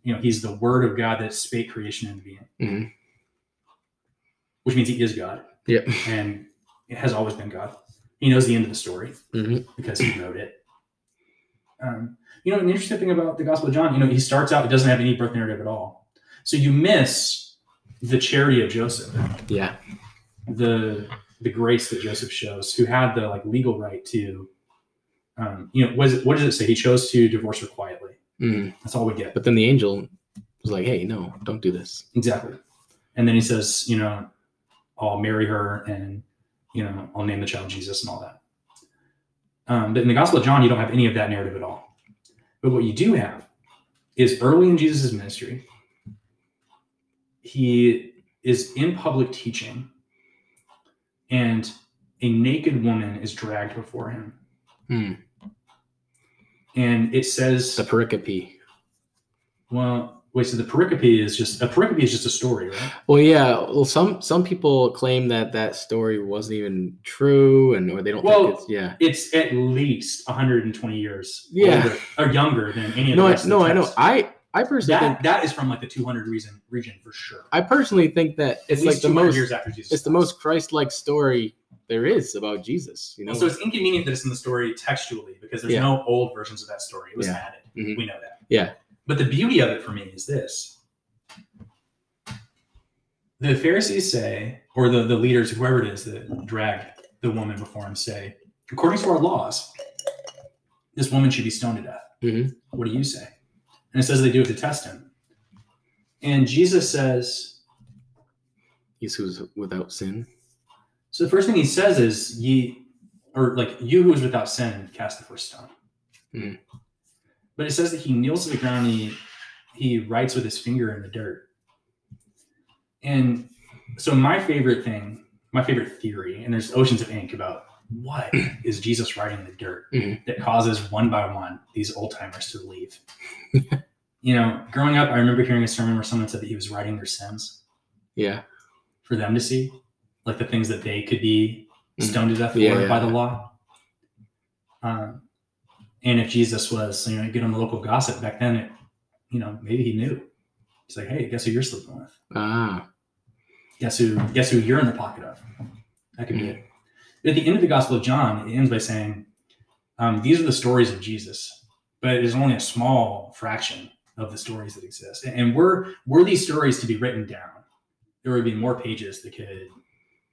S3: You know, he's the Word of God that spake creation into being,
S2: Mhm.
S3: which means he is God
S2: Yep.
S3: and it has always been God. He knows the end of the story
S2: hmm
S3: because he wrote it. Um, you know, an interesting thing about the Gospel of John, you know, he starts out, it doesn't have any birth narrative at all. So you miss the charity of Joseph,
S2: Yeah.
S3: the the grace that Joseph shows, who had the like legal right to, um, you know, was it, what does it say? He chose to divorce her quietly.
S2: Mm.
S3: That's all we get.
S2: But then the angel was like, "Hey, no, don't do this."
S3: Exactly. And then he says, you know, I'll marry her and, you know, I'll name the child Jesus and all that. Um, but in the Gospel of John, you don't have any of that narrative at all. But what you do have is early in Jesus' ministry, he is in public teaching, and a naked woman is dragged before him.
S2: Hmm.
S3: And it says,
S2: The pericope.
S3: well, wait, so the pericope is just, a pericope is just a story, right?
S2: Well, yeah. Well, some some people claim that that story wasn't even true, and or they don't
S3: Well,
S2: think it's yeah.
S3: it's at least 120 years
S2: Yeah.
S3: older, or younger than any of
S2: No,
S3: the
S2: I,
S3: rest of
S2: no, I know. I I personally
S3: that
S2: think
S3: that is from like the 200 region region for sure.
S2: I personally think that it's like the most
S3: years after Jesus.
S2: it's the most Christ-like story there is about Jesus. You know.
S3: Well, so it's inconvenient that it's in the story textually because there's
S2: Yeah.
S3: no old versions of that story. It was
S2: Yeah.
S3: added.
S2: Mhm.
S3: We know that.
S2: Yeah.
S3: But the beauty of it for me is this. The Pharisees say, or the, the leaders, whoever it is that drag the woman before him, say, according to our laws, this woman should be stoned to death.
S2: Mhm.
S3: What do you say? And it says they do it to test him. And Jesus says,
S2: He's who's without sin.
S3: so the first thing he says is, ye, or like, you who is without sin, cast the first stone.
S2: Mhm.
S3: But it says that he kneels to the ground and he, he writes with his finger in the dirt. And so my favorite thing, my favorite theory, and there's oceans of ink about what [clears throat] is Jesus writing in the dirt
S2: Mhm.
S3: that causes one by one these old timers to leave. [laughs] you know, growing up, I remember hearing a sermon where someone said that he was writing their sins
S2: Yeah.
S3: for them to see, like the things that they could be
S2: Mhm.
S3: stoned to death for
S2: Yeah, yeah,
S3: by the law. Um, and if Jesus was, you know, get on the local gossip back then, it, you know, maybe he knew. He's like, hey, guess who you're sleeping with?
S2: Ah.
S3: Guess who? Guess who you're in the pocket of? That could be it. But at the end of the Gospel of John, it ends by saying, um, "These are the stories of Jesus, but it is only a small fraction of the stories that exist. And were were these stories to be written down, there would be more pages that could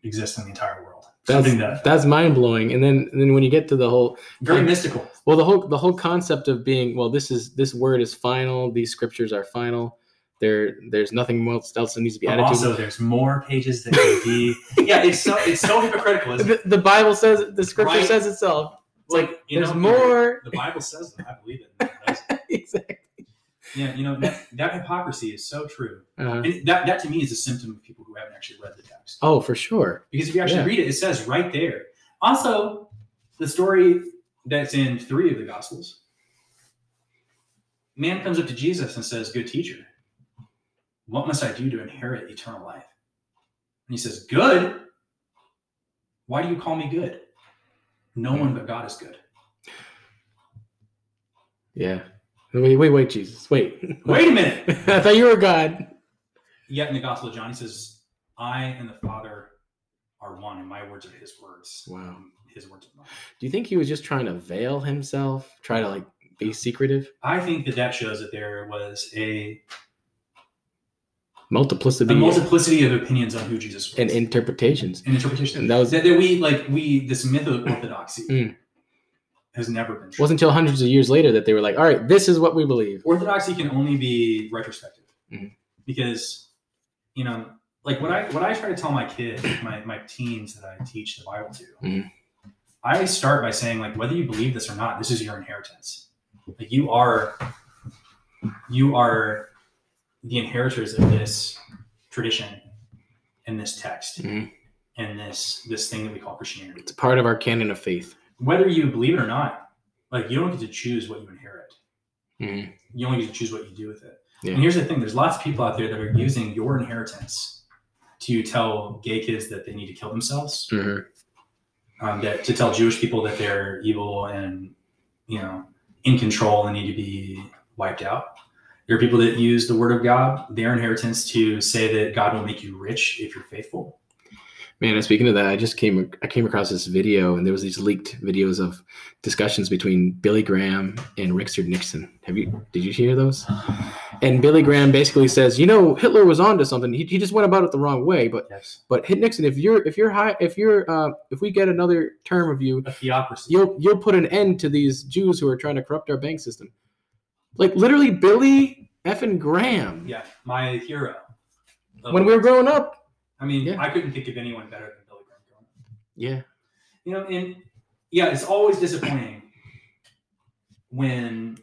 S3: exist in the entire world.
S2: That's
S3: that
S2: that's mind blowing. And then and then when you get to the whole
S3: very mystical.
S2: well the whole the whole concept of being well this is this word is final these scriptures are final there there's nothing else else that needs to be added to
S3: also, there's more pages that could be. yeah, it's so it's so hypocritical,
S2: the, the Bible says the scripture
S3: Right.
S2: says itself. It's
S3: Like,
S2: like
S3: you
S2: there's
S3: know,
S2: more.
S3: The Bible says that. I believe it. [laughs]
S2: Exactly.
S3: Yeah, you know that, that hypocrisy is so true,
S2: Uh,
S3: and that that to me is a symptom of people who haven't actually read the text.
S2: oh, for sure.
S3: Because if you actually
S2: Yeah.
S3: read it, it says right there. Also, the story that's in three of the Gospels. Man comes up to Jesus and says, "Good teacher, what must I do to inherit eternal life?" And he says, "Good. Why do you call me good? No one but God is good."
S2: Yeah. Wait, wait, wait, Jesus. Wait.
S3: Wait a minute. [laughs]
S2: I thought you were God.
S3: Yet in the Gospel of John, he says, "I and the Father are one, and my words are His words."
S2: Wow.
S3: His words are mine.
S2: Do you think he was just trying to veil himself, try to like be secretive?
S3: I think that that shows that there was a,
S2: Multiplicity
S3: a multiplicity of opinions on who Jesus was
S2: and interpretations.
S3: and interpretations.
S2: And that was
S3: that, that we like we this myth of orthodoxy
S2: Mm.
S3: has never been true.
S2: wasn't until hundreds of years later that they were like, all right, this is what we believe.
S3: orthodoxy can only be retrospective
S2: Mhm.
S3: because you know like what i what i try to tell my kids my, my teens that i teach the bible to
S2: Mhm.
S3: i start by saying like whether you believe this or not this is your inheritance like you are you are the inheritors of this tradition and this text
S2: Mhm.
S3: and this this thing that we call christianity
S2: It's part of our canon of faith.
S3: whether you believe it or not like you don't get to choose what you inherit
S2: Mhm.
S3: you only get to choose what you do with it.
S2: Yeah.
S3: And here's the thing: there's lots of people out there that are using your inheritance to tell gay kids that they need to kill themselves,
S2: Mhm.
S3: um, that to tell Jewish people that they're evil and you know in control and need to be wiped out. There are people that use the word of God, their inheritance, to say that God will make you rich if you're faithful.
S2: Man, and speaking of that, I just came I came across this video, and there was these leaked videos of discussions between Billy Graham and Richard Nixon. Have you did you hear those? And Billy Graham basically says, you know, Hitler was onto something. He, he just went about it the wrong way. But
S3: Yes.
S2: but hit Nixon, if you're if you're high if you're uh, if we get another term of you,
S3: A theocracy.
S2: you'll you'll put an end to these Jews who are trying to corrupt our bank system. Like literally, Billy effing Graham.
S3: yeah, my hero.
S2: When we were growing up.
S3: I mean,
S2: Yeah.
S3: I couldn't think of anyone better than Billy Graham. growing up.
S2: Yeah.
S3: You know, and yeah, it's always disappointing when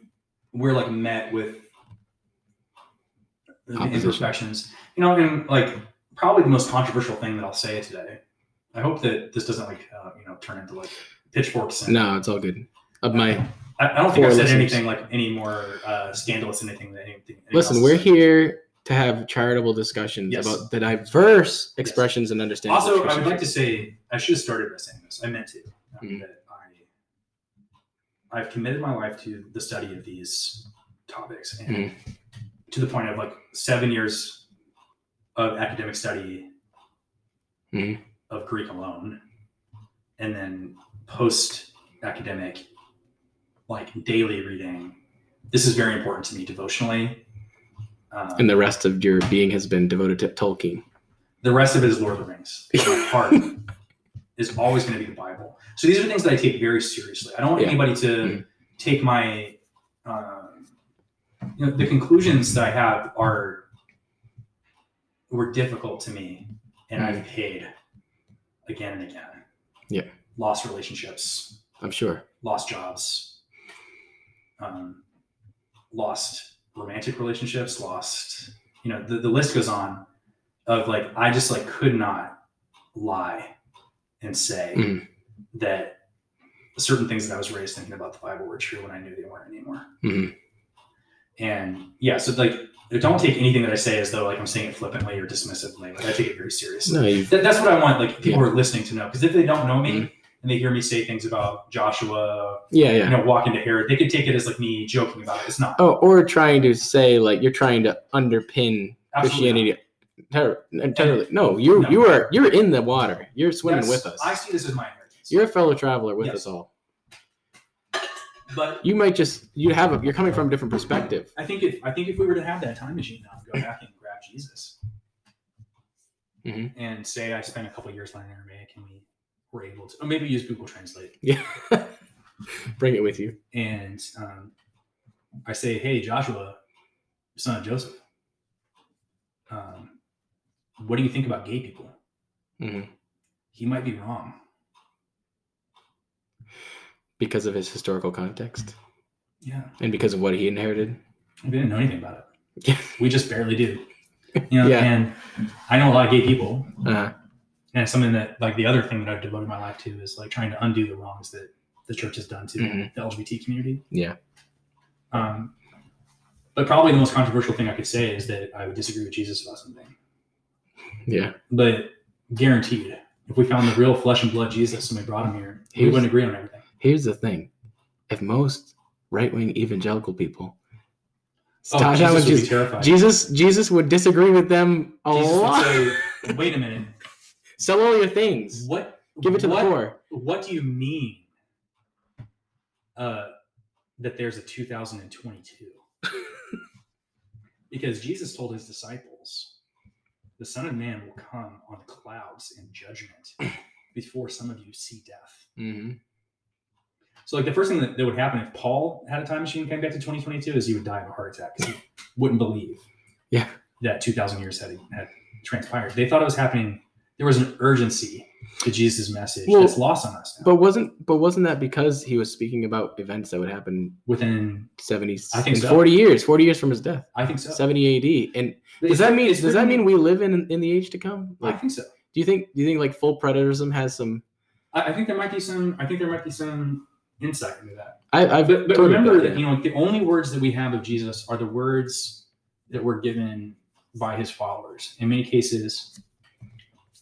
S3: we're like met with imperfections. You know, and like probably the most controversial thing that I'll say today. I hope that this doesn't like uh, you know turn into like pitchforks. And,
S2: No, it's all good. Of my
S3: I, I don't think I've said
S2: listeners.
S3: anything like any more uh, scandalous than anything anything.
S2: listen,
S3: else
S2: we're
S3: said.
S2: here to have charitable discussions
S3: Yes.
S2: about the diverse expressions and understanding.
S3: Also, I would like to say I should have started by saying this. I meant to.
S2: Mhm.
S3: That I, I've committed my life to the study of these topics, and
S2: Mhm.
S3: to the point of like seven years of academic study
S2: Mhm.
S3: of Greek alone, and then post academic, like daily reading. This is very important to me devotionally. Um,
S2: and the rest of your being has been devoted to Tolkien.
S3: the rest of it is Lord of the Rings. My heart [laughs] is always going to be the Bible. So these are things that I take very seriously. I don't want
S2: Yeah.
S3: anybody to
S2: Mhm.
S3: take my, um, you know, the conclusions that I have are were difficult to me, and I've paid again and again.
S2: Mm-hmm. Yeah.
S3: lost relationships,
S2: I'm sure.
S3: lost jobs, um, lost romantic relationships, lost, you know, the, the list goes on of like, I just like could not lie and say
S2: Mhm.
S3: that certain things that I was raised thinking about the Bible were true when I knew they weren't anymore.
S2: Mhm.
S3: And yeah, so like, don't take anything that I say as though like I'm saying it flippantly or dismissively. Like I take it very seriously.
S2: No, you've
S3: that's what I want, like people who are listening to know. Because if they don't know me
S2: Mhm.
S3: And they hear me say things about Joshua,
S2: yeah, yeah.
S3: you know, walking to Herod, they could take it as like me joking about it. It's not.
S2: Oh, or trying to say like you're trying to underpin
S3: Absolutely
S2: Christianity. Entirely. No, you
S3: No.
S2: you are you're in the water. You're swimming
S3: Yes,
S2: with us.
S3: I see this as my inheritance.
S2: You're a fellow traveler with
S3: Yes.
S2: us all.
S3: but
S2: You might just you have a, you're coming from a different perspective.
S3: I think if I think if we were to have that time machine now, go back and grab Jesus,
S2: Mhm.
S3: and say I spent a couple years learning Aramaic, and we were able to, or maybe use Google Translate,
S2: Yeah. [laughs] Bring it with you.
S3: and um, I say, "Hey, Joshua, son of Joseph, um, what do you think about gay people?"
S2: hmm
S3: He might be wrong.
S2: Because of his historical context
S3: Yeah,
S2: and because of what he inherited.
S3: we didn't know anything about it.
S2: Yeah.
S3: We just barely do. You know, [laughs]
S2: Yeah.
S3: and I know a lot of gay people,
S2: Uh,
S3: and it's something that like the other thing that I've devoted my life to is like trying to undo the wrongs that the church has done to
S2: Mhm.
S3: the LGBT community.
S2: Yeah.
S3: Um, but probably the most controversial thing I could say is that I would disagree with Jesus about something.
S2: yeah.
S3: But guaranteed, if we found the real flesh and blood Jesus and we brought him here, he
S2: Here's-
S3: wouldn't agree on everything.
S2: Here's the thing: if most right wing evangelical people
S3: Oh, Jesus would be
S2: Jesus,
S3: terrified.
S2: Jesus, Jesus would disagree with them a
S3: Jesus
S2: lot.
S3: say, [laughs] "Wait a minute,
S2: Sell all your things.
S3: what?
S2: Give it to
S3: what,
S2: the poor.
S3: What do you mean uh, that there's a 2022? [laughs] because Jesus told his disciples, the Son of Man will come on the clouds in judgment [clears throat] before some of you see death.
S2: hmm
S3: So, like, the first thing that, that would happen if Paul had a time machine and came back to 2022 is he would die of a heart attack because he wouldn't believe
S2: Yeah.
S3: that 2,000 years had, had transpired. They thought it was happening. There was an urgency to Jesus' message
S2: Well,
S3: that's lost on us now.
S2: But wasn't but wasn't that because he was speaking about events that would happen
S3: Within,
S2: 70
S3: I think so.
S2: 40 years, 40 years from his death.
S3: I think so.
S2: 70 AD. And does that mean does that mean we live in in the age to come?
S3: I think so.
S2: do you think do you think like full preterism has some
S3: I, I think there might be some. I think there might be some insight into that.
S2: I I've
S3: But, but remember
S2: got
S3: that
S2: it.
S3: you know the only words that we have of Jesus are the words that were given by his followers. In many cases,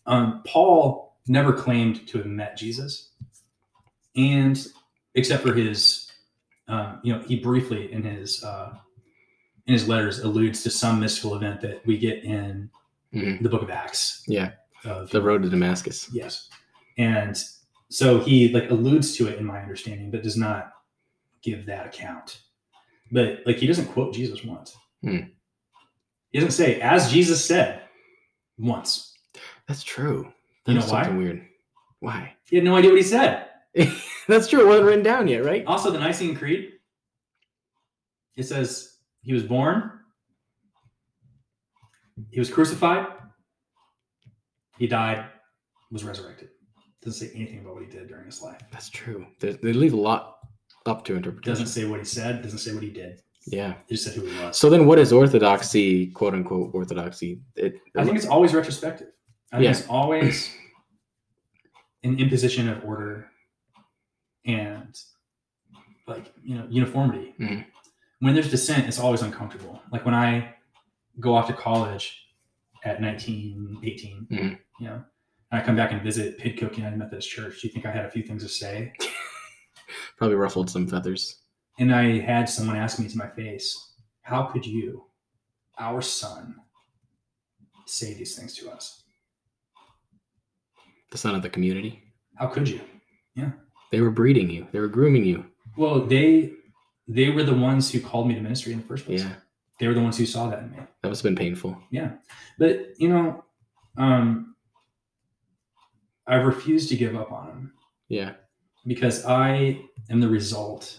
S3: um, Paul never claimed to have met Jesus, and except for his, um, you know, he briefly in his uh, in his letters alludes to some mystical event that we get in
S2: Mhm.
S3: the Book of Acts.
S2: Yeah.
S3: of
S2: The road to Damascus.
S3: Yes. And so he like alludes to it in my understanding, but does not give that account. But like he doesn't quote Jesus once.
S2: Hmm.
S3: He doesn't say, as Jesus said once.
S2: That's true.
S3: You know
S2: That's
S3: why?
S2: weird. Why?
S3: He had no idea what he said. [laughs]
S2: That's true. It wasn't written down yet, right?
S3: Also, the Nicene Creed, it says he was born, he was crucified, he died, was resurrected. Doesn't say anything about what he did during his life.
S2: That's true. They, they leave a lot up to interpretation.
S3: Doesn't say what he said, doesn't say what he did.
S2: Yeah.
S3: He just said who he was.
S2: So then, what is orthodoxy, quote unquote orthodoxy? It,
S3: I think it's always retrospective. I
S2: Yeah.
S3: it's always an imposition of order and like you know uniformity.
S2: Mhm.
S3: When there's dissent, it's always uncomfortable. Like when I go off to college at 19, 18,
S2: Mhm.
S3: you know, and I come back and visit Pidcoke United Methodist Church. Do you think I had a few things to say? [laughs]
S2: probably ruffled some feathers.
S3: And I had someone ask me to my face, "How could you, our son, say these things to us?
S2: The son of the community.
S3: How could you?" Yeah.
S2: They were breeding you. They were grooming you.
S3: Well, they they were the ones who called me to ministry in the first place.
S2: Yeah.
S3: They were the ones who saw that in me.
S2: That must have been painful.
S3: Yeah. But you know, um I refused to give up on them
S2: Yeah.
S3: because I am the result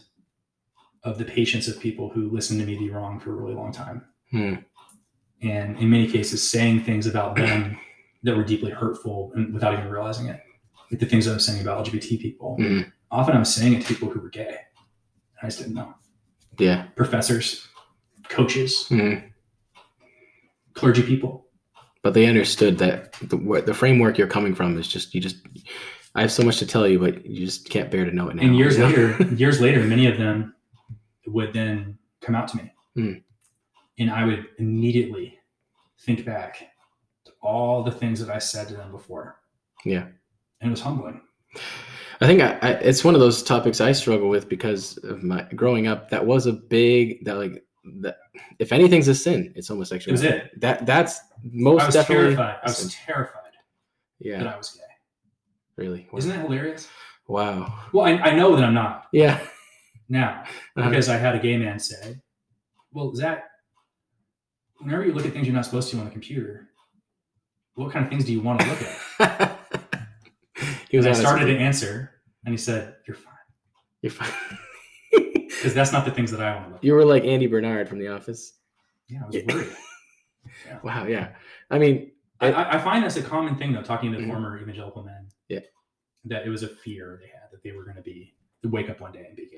S3: of the patience of people who listened to me be wrong for a really long time.
S2: Hmm.
S3: And in many cases saying things about them that were deeply hurtful and without even realizing it. Like the things I was saying about LGBT people.
S2: Mhm.
S3: Often I was saying it to people who were gay. I just didn't know.
S2: Yeah.
S3: professors, coaches,
S2: Mhm.
S3: clergy people.
S2: But they understood that the, the framework you're coming from is just you just. I have so much to tell you, but you just can't bear to know it now.
S3: And years later, [laughs] years later, many of them would then come out to me,
S2: Hmm.
S3: and I would immediately think back all the things that I said to them before.
S2: Yeah.
S3: and it was humbling.
S2: I think I, I, it's one of those topics I struggle with because of my growing up. That was a big that like that. If anything's a sin, it's
S3: It
S2: homosexuality.
S3: was it.
S2: That that's most
S3: I was
S2: definitely.
S3: terrified. I was terrified that I was gay.
S2: really.
S3: Isn't that hilarious?
S2: Wow.
S3: Well, I, I know that I'm not
S2: Yeah.
S3: now
S2: Uh-huh.
S3: because I had a gay man say, "Well, Zach, whenever you look at things you're not supposed to on the computer, what kind of things do you want to look at?" [laughs]
S2: he was
S3: and I started to answer, and he said, "You're fine,"
S2: You're fine. [laughs]
S3: because that's not the things that I want to look. at.
S2: you were like Andy Bernard from The Office.
S3: Yeah, I was
S2: Yeah.
S3: worried. [laughs]
S2: Wow. Yeah. I mean,
S3: I, I I find that's a common thing, though, talking to
S2: Mhm.
S3: former evangelical men.
S2: Yeah.
S3: that it was a fear they had that they were going to be wake up one day and be gay.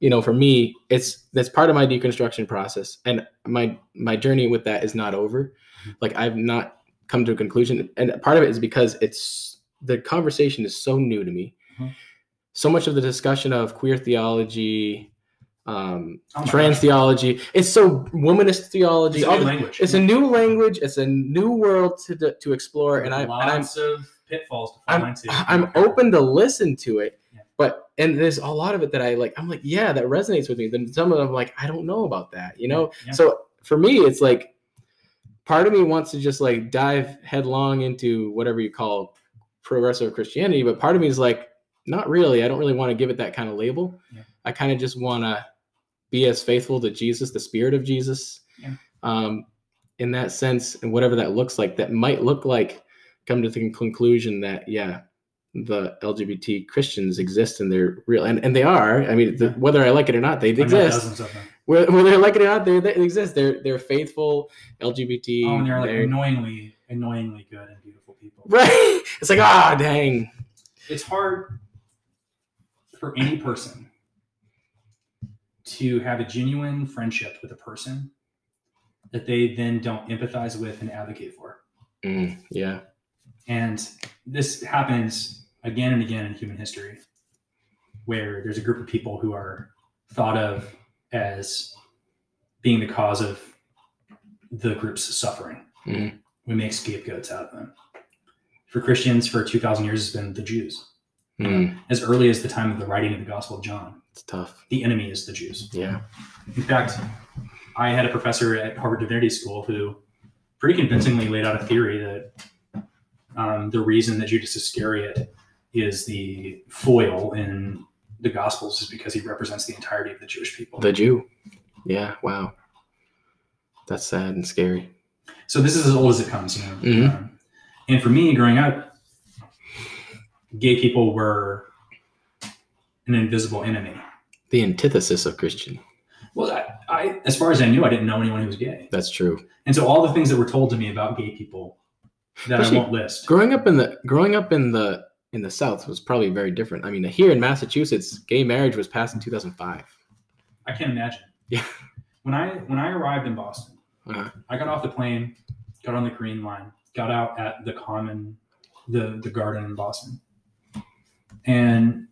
S2: you know, for me, it's that's part of my deconstruction process, and my my journey with that is not over.
S3: Mhm.
S2: Like I've not come to a conclusion, and part of it is because it's the conversation is so new to me.
S3: Mhm.
S2: So much of the discussion of queer theology, um,
S3: Oh
S2: trans
S3: gosh.
S2: theology, it's so womanist theology.
S3: It's a new
S2: the-
S3: language.
S2: it's a new language. It's a new world to to explore, and I and I'm
S3: lots of pitfalls to fall
S2: I'm. I'm open to listen to it,
S3: Yeah.
S2: but and there's a lot of it that I like. I'm like, yeah, that resonates with me. Then some of them, like, I don't know about that, you know.
S3: Yeah.
S2: So for me, it's like part of me wants to just like dive headlong into whatever you call progressive Christianity, but part of me is like, not really. I don't really want to give it that kind of label.
S3: Yeah.
S2: I kind of just want to be as faithful to Jesus, the Spirit of Jesus,
S3: Yeah.
S2: um, in that sense, and whatever that looks like. That might look like come to the conclusion that yeah, the LGBT Christians exist and they're real, and, and they are. I mean, the, whether I like it or not, they exist.
S3: Dozens of them.
S2: Whether, whether they like it or not, they, they exist. They're they're faithful LGBT.
S3: Oh, and they're like
S2: they're-
S3: annoyingly, annoyingly good and beautiful people.
S2: right. It's like ah, dang.
S3: It's hard for any person to have a genuine friendship with a person that they then don't empathize with and advocate for.
S2: Mm, yeah.
S3: And this happens again and again in human history, where there's a group of people who are thought of as being the cause of the group's suffering.
S2: Mhm.
S3: We make scapegoats out of them. For Christians, for 2,000 years, it's been the Jews.
S2: Mm,
S3: As early as the time of the writing of the Gospel of John,
S2: it's tough.
S3: the enemy is the Jews.
S2: Yeah.
S3: In fact, I had a professor at Harvard Divinity School who pretty convincingly laid out a theory that um, the reason that Judas Iscariot is the foil in the Gospels is because he represents the entirety of the Jewish people.
S2: The Jew. Yeah. Wow. That's sad and scary.
S3: so this is as old as it comes, you know.
S2: Mhm.
S3: Um, and for me, growing up, gay people were an invisible enemy.
S2: The antithesis of Christian.
S3: Well, I, I, as far as I knew, I didn't know anyone who was gay,
S2: That's true.
S3: and so all the things that were told to me about gay people that
S2: Especially
S3: I won't list.
S2: Growing up in the growing up in the in the South was probably very different. I mean, here in Massachusetts, gay marriage was passed in 2005.
S3: I can't imagine.
S2: Yeah.
S3: When I when I arrived in Boston,
S2: Uh-huh.
S3: I got off the plane, got on the Green Line, got out at the Common, the the Garden in Boston, and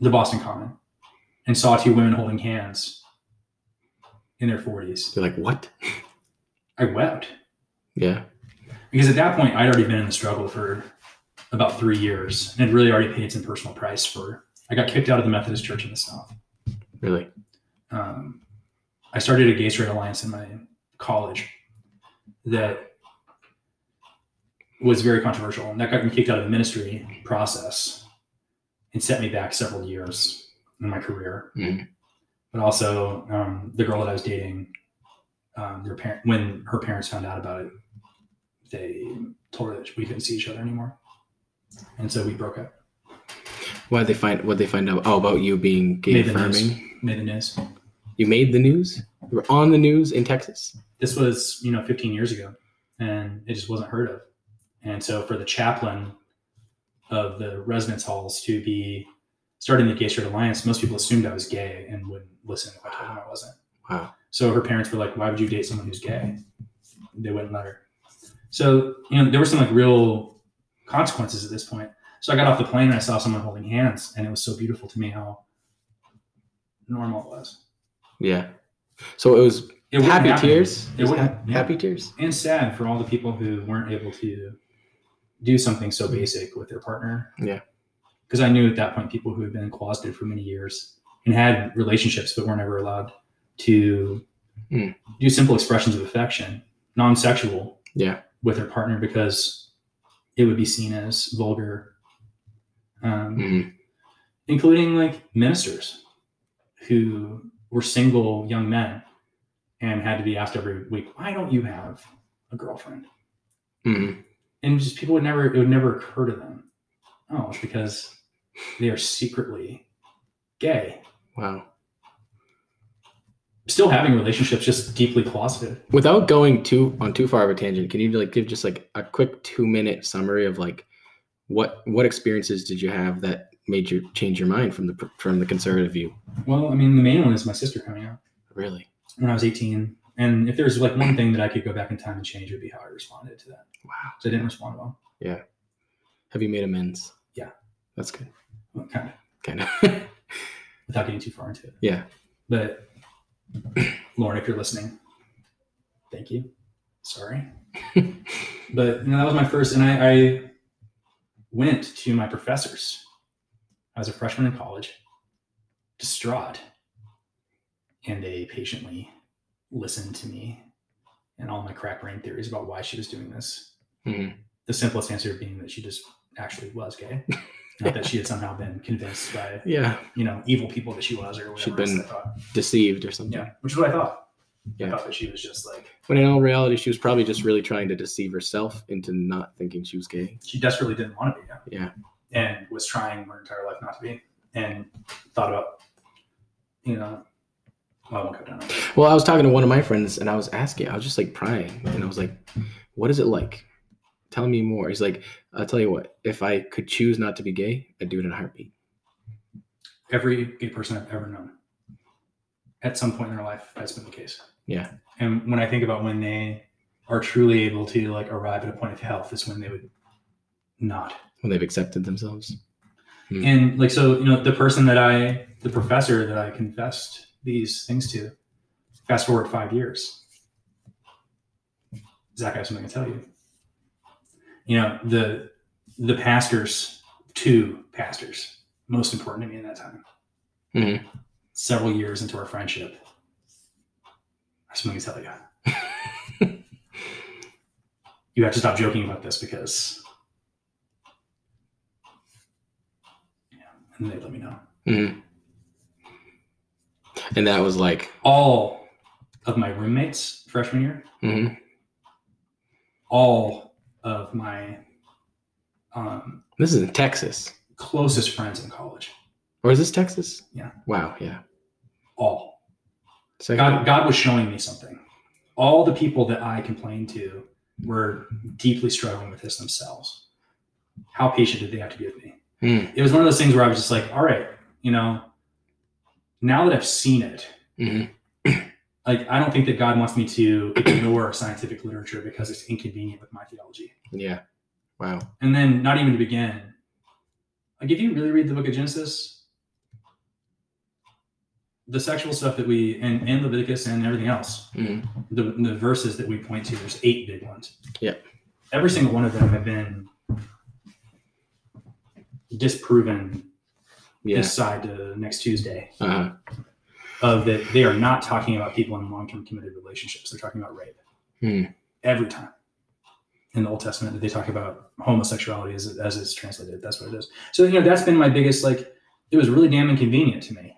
S3: the Boston Common, and saw two women holding hands in their forties.
S2: They're like, what? [laughs]
S3: I wept
S2: Yeah.
S3: because at that point I'd already been in the struggle for about three years and really already paid some personal price for. I got kicked out of the Methodist Church in the South.
S2: Really.
S3: um, I started a gay straight alliance in my college that was very controversial, and that got me kicked out of the ministry process and set me back several years in my career.
S2: Mhm.
S3: But also, um, the girl that I was dating, um, their parent when her parents found out about it, they told her that we couldn't see each other anymore, and so we broke up.
S2: Why did they find what they find out? Oh, about you being gay
S3: Made the news.
S2: affirming.
S3: Made the news.
S2: You made the news. You were on the news in Texas.
S3: this was you know 15 years ago and it just wasn't heard of and so for the chaplain of the residence halls to be starting the gay straight alliance most people assumed i was gay and wouldn't listen if i told them i wasn't
S2: Wow.
S3: so her parents were like why would you date someone who's gay they wouldn't let her so you know there were some like real consequences at this point so i got off the plane and i saw someone holding hands and it was so beautiful to me how normal it was
S2: Yeah. So it was
S3: it
S2: happy
S3: happen.
S2: tears.
S3: It
S2: was ha-
S3: yeah.
S2: happy tears.
S3: and sad for all the people who weren't able to do something so basic with their partner.
S2: Yeah.
S3: Because I knew at that point people who had been closeted for many years and had relationships but weren't ever allowed to
S2: Hmm.
S3: do simple expressions of affection, non sexual,
S2: Yeah.
S3: with their partner because it would be seen as vulgar. Um,
S2: Mhm.
S3: including like ministers who were single young men and had to be asked every week, why don't you have a girlfriend?
S2: Mhm.
S3: And just people would never, it would never occur to them. Oh, it's because they are secretly gay,
S2: Wow.
S3: Still having relationships, just deeply closeted.
S2: Without going too on too far of a tangent, can you like give just like a quick two minute summary of like what what experiences did you have that made you change your mind from the from the conservative view?
S3: Well, I mean, the main one is my sister coming out
S2: Really?
S3: when I was 18. And if there's like one thing that I could go back in time and change, it would be how I responded to that.
S2: Wow.
S3: So I didn't respond well. Yeah.
S2: Have you made amends?
S3: Yeah.
S2: That's good.
S3: Well, kind of.
S2: Kind of. [laughs]
S3: without getting too far into it.
S2: Yeah.
S3: But [clears throat] Lauren, if you're listening, thank you. Sorry. [laughs] but you know, that was my first, and I, I went to my professors. I was a freshman in college, distraught, and they patiently listened to me and all my crack brain theories about why she was doing this.
S2: Mhm.
S3: The simplest answer being that she just actually was gay, [laughs] not that she had somehow been convinced by
S2: Yeah.
S3: you know, evil people that she was or whatever.
S2: She'd been-. Deceived or something.
S3: Yeah, which is what I thought.
S2: Yeah.
S3: I thought that she was just like
S2: When in all reality, she was probably just really trying to deceive herself into not thinking she was gay.
S3: she desperately didn't want to be.
S2: Yeah.
S3: And was trying her entire life not to be, and thought about, you know, well, I won't go down.
S2: Well, I was talking to one of my friends and I was asking, I was just like prying, and I was like, "What is it like? Tell me more." He's like, "I'll tell you what. If I could choose not to be gay, I'd do it in a heartbeat."
S3: Every gay person I've ever known, at some point in their life, that's been the case.
S2: Yeah.
S3: And when I think about when they are truly able to like arrive at a point of health, is when they would not
S2: When they've accepted themselves. Hmm.
S3: And like so, you know, the person that I, the professor that I confessed these things to, fast forward five years. Zach, I have something to tell you you know the the pastors two pastors most important to me in that time
S2: mm-hmm.
S3: several years into our friendship that's let me tell you [laughs] you have to stop joking about this because yeah and they let me know
S2: mm-hmm. and that was like
S3: all of my roommates freshman year
S2: mm-hmm.
S3: all of my um,
S2: this is in Texas,
S3: closest friends in college,
S2: or is this Texas?
S3: Yeah.
S2: Wow. Yeah.
S3: all.
S2: So
S3: God, God was showing me something. All the people that I complained to were deeply struggling with this themselves. How patient did they have to be with me?
S2: Mm,
S3: It was one of those things where I was just like, all right, you know, now that I've seen it,
S2: mhm.
S3: Like I don't think that God wants me to ignore scientific literature because it's inconvenient with my theology.
S2: Yeah. Wow.
S3: And then not even to begin, like if you really read the book of Genesis, the sexual stuff that we and, and Leviticus and everything else,
S2: Mhm.
S3: the, the verses that we point to, there's eight big ones.
S2: Yeah.
S3: Every single one of them have been disproven
S2: Yeah.
S3: this side to next Tuesday
S2: Uh-huh.
S3: Of that they are not talking about people in long-term committed relationships. They're talking about rape.
S2: Hmm.
S3: Every time. In the Old Testament, they talk about homosexuality as, as it's translated. That's what it is. So, you know, that's been my biggest, like, it was really damn inconvenient to me.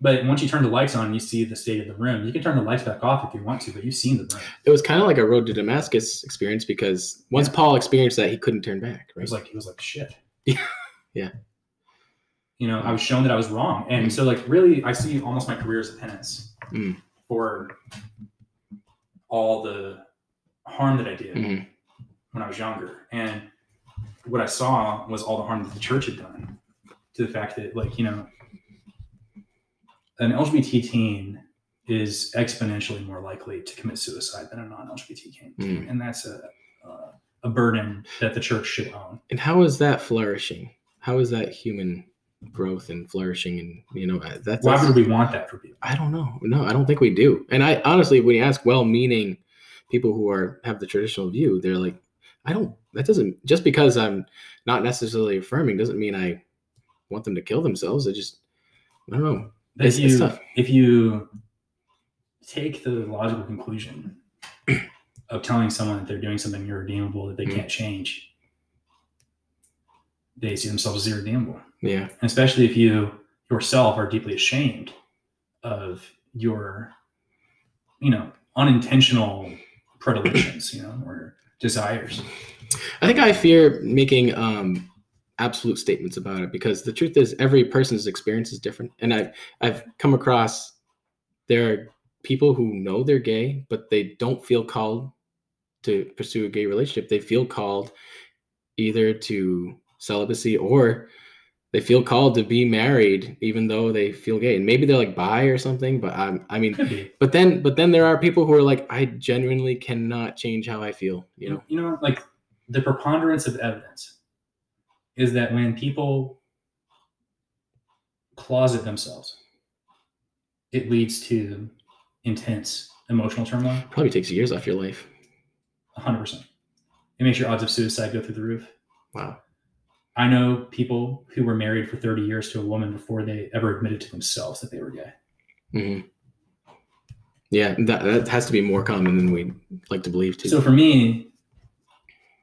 S3: But once you turn the lights on, you see the state of the room. You can turn the lights back off if you want to, but you've seen the room.
S2: It was kind of like a road to Damascus experience because once
S3: Yeah.
S2: Paul experienced that, he couldn't turn back.
S3: It was like, he was like shit. [laughs]
S2: Yeah. Yeah.
S3: You know, I was shown that I was wrong. And so, like, really, I see almost my career as a penance
S2: Mm.
S3: for all the harm that I did
S2: Mhm.
S3: when I was younger. And what I saw was all the harm that the church had done to the fact that, like, you know, an LGBT teen is exponentially more likely to commit suicide than a non-LGBT teen,
S2: Mm.
S3: and that's a uh, a burden that the church should own.
S2: And how is that flourishing? How is that human growth and flourishing? And you know, that's,
S3: Why would we want that for people?
S2: I don't know. No, I don't think we do. And I honestly, when you ask well-meaning people who are have the traditional view, they're like, I don't. That doesn't just because I'm not necessarily affirming doesn't mean I want them to kill themselves. I just, I don't know. It's-
S3: you,
S2: it's tough.
S3: if you take the logical conclusion [clears throat] of telling someone that they're doing something irredeemable that they
S2: Mhm.
S3: can't change, they see themselves as irredeemable.
S2: Yeah.
S3: And especially if you yourself are deeply ashamed of your, you know, unintentional predilections, you know, or desires.
S2: I think I fear making um, absolute statements about it because the truth is every person's experience is different, and I've I've come across there are people who know they're gay but they don't feel called to pursue a gay relationship. They feel called either to celibacy or they feel called to be married even though they feel gay and maybe they're like bi or something but i'm i mean but then but then there are people who are like i genuinely cannot change how i feel you know
S3: you know, like the preponderance of evidence is that when people closet themselves, it leads to intense emotional turmoil.
S2: probably takes years off your life
S3: 100%. It makes your odds of suicide go through the roof.
S2: wow
S3: I know people who were married for 30 years to a woman before they ever admitted to themselves that they were gay.
S2: hmm Yeah, that that has to be more common than we like to believe too.
S3: So for me,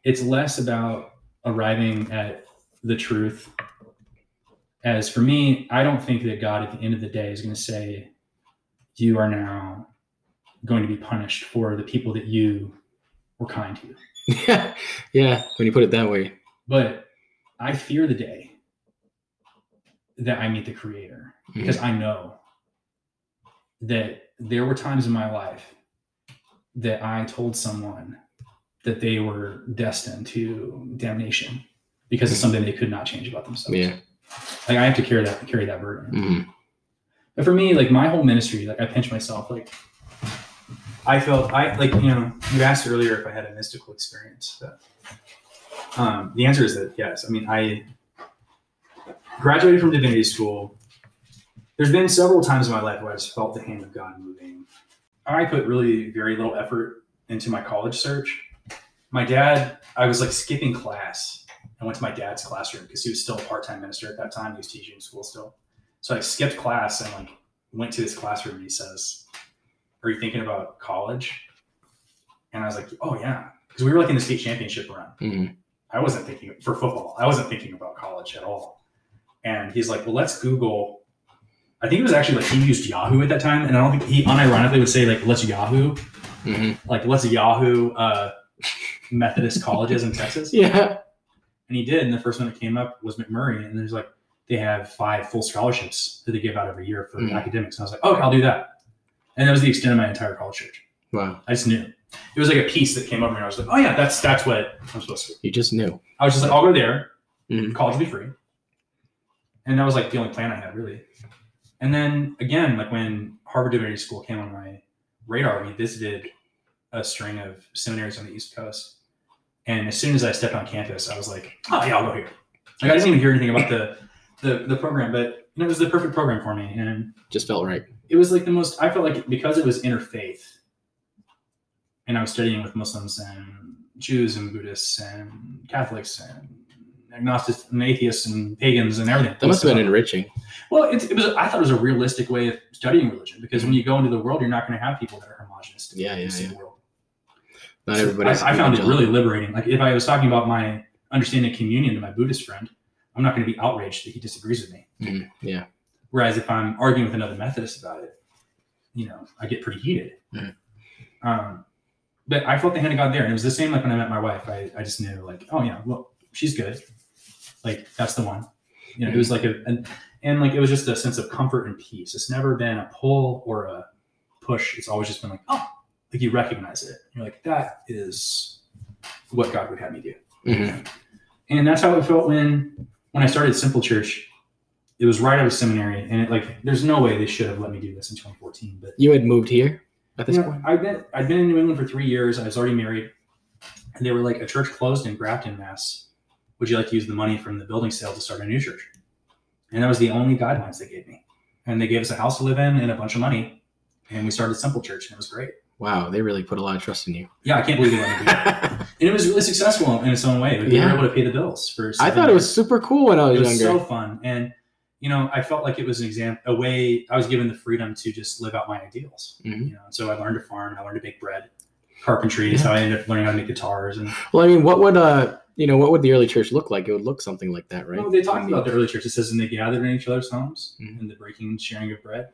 S3: it's less about arriving at the truth. As for me, I don't think that God at the end of the day is going to say, You are now going to be punished for the people that you were kind to.
S2: yeah, [laughs] yeah. When you put it that way,
S3: But I fear the day that I meet the Creator because I know that there were times in my life that I told someone that they were destined to damnation because of something they could not change about themselves.
S2: yeah,
S3: Like I have to carry that carry that burden.
S2: Mhm.
S3: But for me, like my whole ministry, like I pinch myself, like I felt I like you know you asked earlier if I had a mystical experience. But, um, the answer is that yes. I mean, I graduated from divinity school. There's been several times in my life where I just felt the hand of God moving. I put really very little effort into my college search. My dad, I was like skipping class. I went to my dad's classroom because he was still a part-time minister at that time. He was teaching school still. So I skipped class and like went to his classroom and he says, Are you thinking about college? And I was like, Oh yeah. Because we were like in the state championship run.
S2: Mhm.
S3: I wasn't thinking for football. I wasn't thinking about college at all. and he's like, "Well, let's Google." I think it was actually like he used Yahoo at that time, and I don't think he unironically would say like, "Let's Yahoo,"
S2: hmm
S3: like "Let's Yahoo." Uh, Methodist colleges in Texas. [laughs]
S2: Yeah.
S3: And he did, and the first one that came up was McMurry, and there's like they have five full scholarships that they give out every year for
S2: Mhm.
S3: academics. And I was like, oh, I'll do that. And that was the extent of my entire college church.
S2: Wow.
S3: I just knew. It was like a piece that came over, and I was like, oh yeah, that's that's what I'm supposed to. do.
S2: You just knew.
S3: I was just like, I'll go there.
S2: Mhm.
S3: College will be free. And that was like the only plan I had, really. And then again, like when Harvard Divinity School came on my radar, we visited a string of seminaries on the East Coast. And as soon as I stepped on campus, I was like, oh yeah, I'll go here. Like I didn't even hear anything about the the, the program, but you know, it was the perfect program for me. And
S2: Just felt right.
S3: it was like the most I felt like because it was interfaith and I was studying with Muslims and Jews and Buddhists and Catholics and agnostics and atheists and pagans and everything.
S2: That must have been enriching.
S3: Well, it, it was. I thought it was a realistic way of studying religion because when you go into the world, you're not going to have people that are homogenous. to
S2: Yeah, yeah, yeah.
S3: world.
S2: Not
S3: So
S2: everybody.
S3: I, I found it really liberating. Like if I was talking about my understanding of communion to my Buddhist friend, I'm not going to be outraged that he disagrees with me.
S2: Mhm, yeah.
S3: Whereas if I'm arguing with another Methodist about it, you know, I get pretty heated.
S2: Mhm.
S3: Um, but I felt the hand of God there, and it was the same like when I met my wife. I, I just knew like, oh yeah, well, she's good. Like that's the one. You know, it was like a and, and like it was just a sense of comfort and peace. It's never been a pull or a push. It's always just been like, oh, like you recognize it. You're like, that is what God would have me do
S2: Mhm.
S3: and that's how it felt when when I started Simple Church. It was right out of seminary, and it like there's no way they should have let me do this in 2014. But
S2: You had moved here at this
S3: you know,
S2: point.
S3: I've been I've been in New England for three years. I was already married, and they were like, a church closed in Grafton, Mass. Would you like to use the money from the building sale to start a new church? And that was the only guidelines they gave me. And they gave us a house to live in and a bunch of money, and we started a Simple Church, and it was great.
S2: Wow, they really put a lot of trust in you.
S3: Yeah, I can't believe they let me do that. [laughs] And it was really successful in its own way. But we
S2: Yeah.
S3: were able to pay the bills for.
S2: I
S3: seven
S2: thought it was super cool when I was,
S3: it was
S2: younger.
S3: so fun and you know i felt like it was an exam a way i was given the freedom to just live out my ideals
S2: Mhm.
S3: you know so i learned to farm i learned to bake bread carpentry is how i ended up learning how to make guitars and
S2: well, I mean, what would uh, you know, what would the early church look like? It would look something like that, right?
S3: well, they talked about the early church it says and they gathered in each other's homes
S2: Mhm.
S3: and the breaking and sharing of bread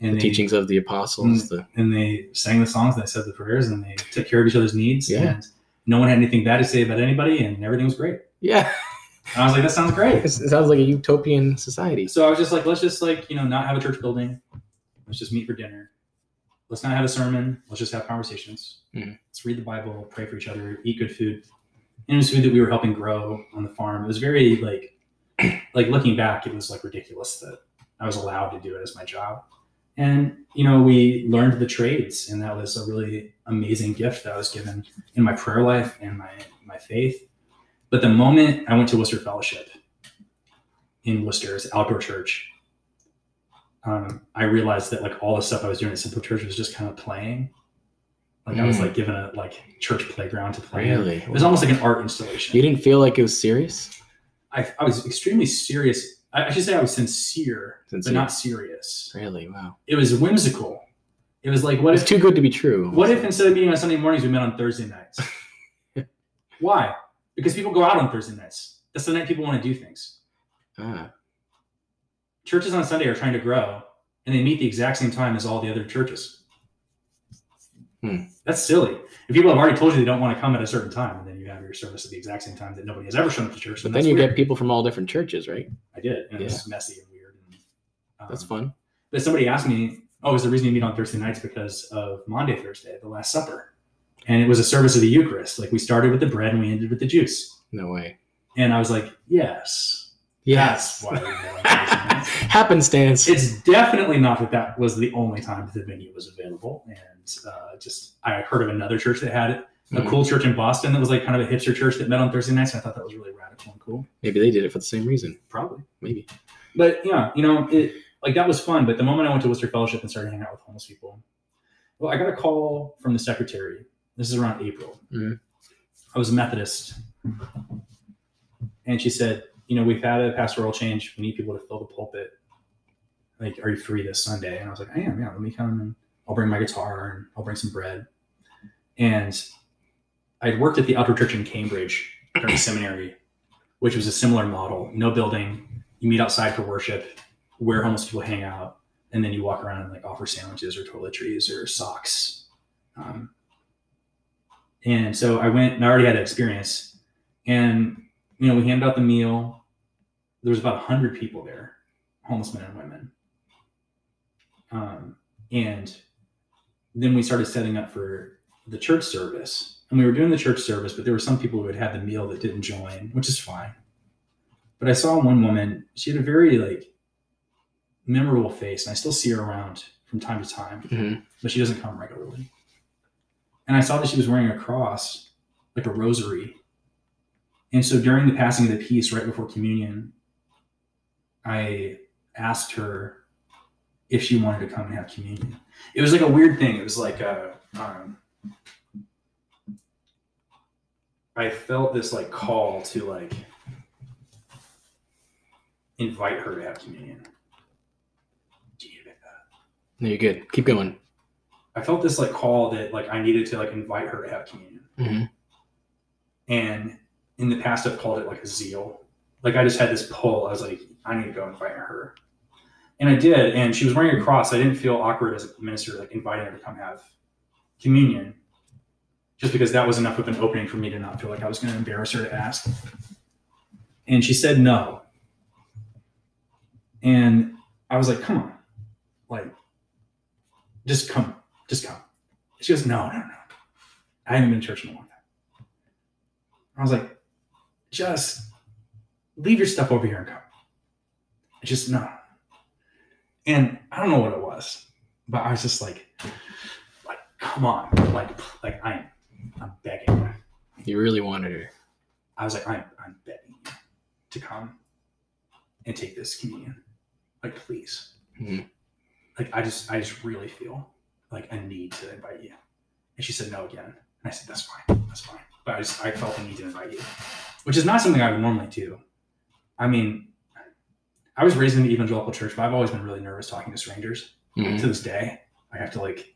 S2: the
S3: and they,
S2: teachings of the apostles. The
S3: and they sang the songs and they said the prayers and they took care of each other's needs
S2: Yeah.
S3: and no one had anything bad to say about anybody and everything was great
S2: yeah, [laughs]
S3: and i was like that sounds great
S2: it sounds like a utopian society.
S3: So I was just like, let's just like, you know, not have a church building. Let's just meet for dinner. Let's not have a sermon. Let's just have conversations.
S2: Mhm.
S3: Let's read the Bible, pray for each other, eat good food. And it was food that we were helping grow on the farm. It was very like, [clears throat] like looking back, it was like ridiculous that I was allowed to do it as my job. And you know, we learned the trades, and that was a really amazing gift that I was given in my prayer life and my my faith. But the moment I went to Worcester Fellowship, in Worcester's outdoor church, um, I realized that like all the stuff I was doing at Simple Church was just kind of playing. Like I was
S2: Mm.
S3: like given a like church playground to play. in.
S2: Really?
S3: It was almost like an art installation.
S2: You didn't feel like it was serious?
S3: I, I was extremely serious. I, I should say I was sincere,
S2: Sincere.
S3: but not serious.
S2: Really? Wow.
S3: It was whimsical. It was like, what
S2: It's
S3: if
S2: too good to be true.
S3: what if instead of meeting on Sunday mornings, we met on Thursday nights? [laughs] Why? Because people go out on Thursday nights. That's the night people want to do things.
S2: Ah,
S3: churches on Sunday are trying to grow and they meet the exact same time as all the other churches.
S2: Hmm.
S3: That's silly. If people have already told you they don't want to come at a certain time, and then you have your service at the exact same time that nobody has ever shown up to church,
S2: but
S3: that's
S2: then you
S3: weird.
S2: get people from all different churches, right?
S3: I did, and it was messy and weird. And, um,
S2: That's fun.
S3: But somebody asked me, "Oh, is the reason you meet on Thursday nights because of Maundy, Thursday, the Last Supper?" And it was a service of the Eucharist. Like we started with the bread and we ended with the juice.
S2: No way.
S3: And I was like, "Yes,
S2: Yes.
S3: that's why we met on Thursday nights."
S2: Happenstance.
S3: it's definitely not that that was the only time that the venue was available. And uh, just I heard of another church that had it, a
S2: Mhm.
S3: cool church in Boston that was like kind of a hipster church that met on Thursday nights. And I thought that was really radical and cool.
S2: Maybe they did it for the same reason.
S3: Probably,
S2: Maybe.
S3: but yeah, you know, it like that was fun. But the moment I went to Worcester Fellowship and started hanging out with homeless people, well, I got a call from the secretary. This is around April.
S2: Mhm.
S3: I was a Methodist, and she said, "You know, we've had a pastoral change. We need people to fill the pulpit. Like, are you free this Sunday?" And I was like, "I am. Yeah, let me come and I'll bring my guitar and I'll bring some bread." And I'd worked at the outdoor church in Cambridge during seminary, which was a similar model. No building. You you meet outside for worship, where homeless people hang out, and then you walk around and like offer sandwiches or toiletries or socks. Um, and so I went and I already had that experience. And you know, we handed out the meal. There was about hundred people there, homeless men and women. Um, and then we started setting up for the church service. And we were doing the church service, but there were some people who had had the meal that didn't join, which is fine. But I saw one woman, she had a very like memorable face, and I still see her around from time to time,
S2: Mhm.
S3: but she doesn't come regularly. And I saw that she was wearing a cross, like a rosary. And so during the passing of the peace, right before communion, I asked her if she wanted to come and have communion. It was like a weird thing. It was like a, um, I felt this like call to like invite her to have communion. Do you get that?
S2: No, you're good. Keep going.
S3: I felt this like call that like I needed to like invite her to have communion.
S2: hmm
S3: And in the past, I've called it like a zeal. Like I just had this pull. I was like, I need to go invite her. And I did. And she was wearing a cross. I didn't feel awkward as a minister, like inviting her to come have communion, just because that was enough of an opening for me to not feel like I was going to embarrass her to ask. And she said no. And I was like, come on, like, just come, just come. She goes, no, no, no. I haven't been to church in a long time. I was like, just leave your stuff over here and come. I just no. And I don't know what it was, but I was just like, like, come on, like, like I'm, I'm begging.
S2: You really wanted her.
S3: I was like, I'm, I'm begging you to come and take this communion, like, please.
S2: Mhm.
S3: Like, I just, I just really feel like a need to invite you. And she said no again, and I said, that's fine, that's fine. But I just, I felt the need to invite you, which is not something I would normally do. I mean, I was raised in the evangelical church, but I've always been really nervous talking to strangers.
S2: Mhm.
S3: To this day, I have to like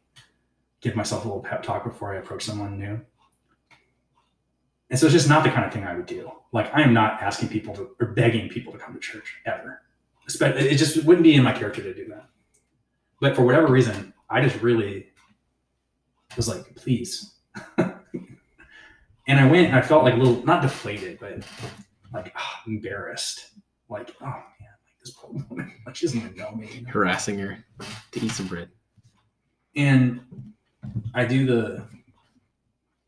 S3: give myself a little pep talk before I approach someone new. And so it's just not the kind of thing I would do. Like I am not asking people to or begging people to come to church ever. It just wouldn't be in my character to do that. But for whatever reason, I just really was like, please. [laughs] and I went and I felt like a little not deflated, but like ah, embarrassed. Like, oh man, like this poor woman, [laughs] like she doesn't even know me. you know?
S2: Harassing her to eat some bread.
S3: and I do the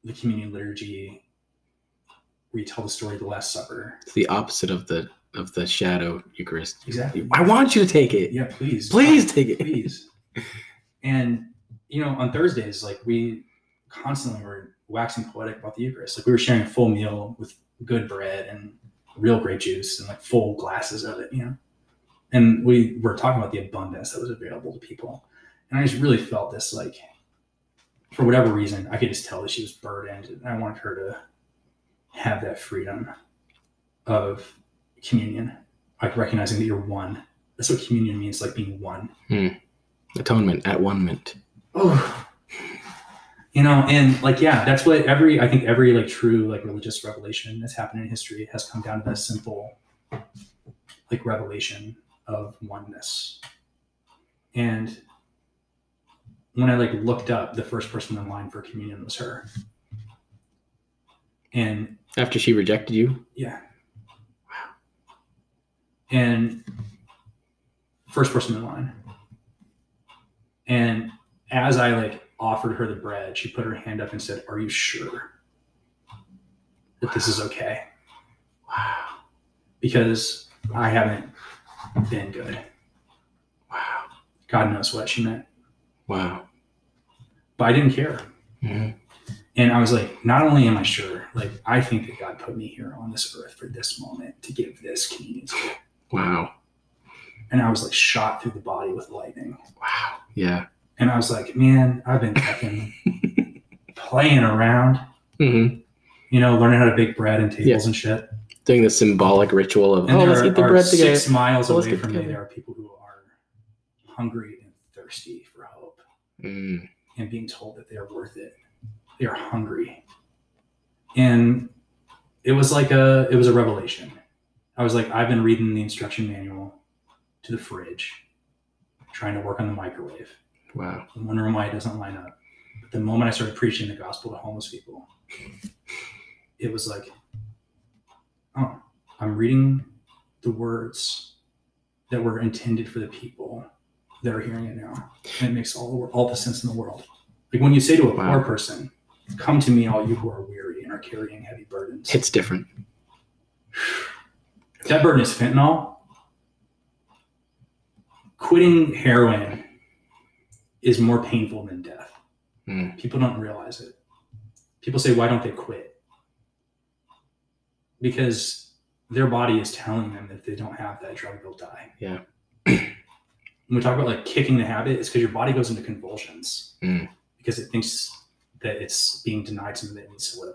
S3: the communion liturgy where you tell the story of the Last Supper.
S2: It's the opposite of the of the shadow Eucharist.
S3: Exactly.
S2: I want you to take it.
S3: Yeah, please,
S2: Please take it.
S3: please. [laughs] And you know, on Thursdays, like we constantly were waxing poetic about the Eucharist. Like we were sharing a full meal with good bread and real grape juice and like full glasses of it, you know. And we were talking about the abundance that was available to people. And I just really felt this like for whatever reason, I could just tell that she was burdened and I wanted her to have that freedom of communion. Like recognizing that you're one. That's what communion means, like being one. Hmm.
S2: Atonement at one mint.
S3: oh you know and like yeah that's what every i think every like true like religious revelation that's happened in history has come down to this simple like revelation of oneness and when i like looked up the first person in line for communion was her and
S2: After she rejected you,
S3: yeah. Wow. And first person in line. And as I like offered her the bread, she put her hand up and said, Are you sure that this is okay?
S2: wow,
S3: Because I haven't been good.
S2: wow,
S3: God knows what she meant.
S2: wow.
S3: But I didn't care.
S2: Mhm.
S3: And I was like, not only am I sure, like I think that God put me here on this earth for this moment to give this you.
S2: Wow,
S3: And I was like shot through the body with lightning.
S2: wow. Yeah.
S3: And I was like, man, I've been fucking [laughs] playing around,
S2: hmm
S3: you know, learning how to bake bread and tables
S2: Yeah.
S3: and shit.
S2: Doing the symbolic ritual of
S3: And
S2: oh, let's
S3: are,
S2: eat the bread together.
S3: six miles
S2: let's
S3: away from me, there are people who are hungry and thirsty for hope
S2: Mm.
S3: and being told that they are worth it. They are hungry. And it was like a it was a revelation. I was like, I've been reading the instruction manual to the fridge, trying to work on the microwave.
S2: Wow.
S3: I'm wondering why it doesn't line up. But the moment I started preaching the gospel to homeless people, it was like, oh, I'm reading the words that were intended for the people that are hearing it now. And it makes all the, all the sense in the world. Like when you say to a
S2: Wow.
S3: poor person, come to me, all you who are weary and are carrying heavy burdens.
S2: It's different.
S3: If that burden is fentanyl, quitting heroin is more painful than death.
S2: Mm.
S3: People don't realize it. People say, why don't they quit? Because their body is telling them that if they don't have that drug, they'll die.
S2: Yeah. [clears throat]
S3: when we talk about like kicking the habit, it's because your body goes into convulsions
S2: Mm.
S3: because it thinks that it's being denied something that it needs to live.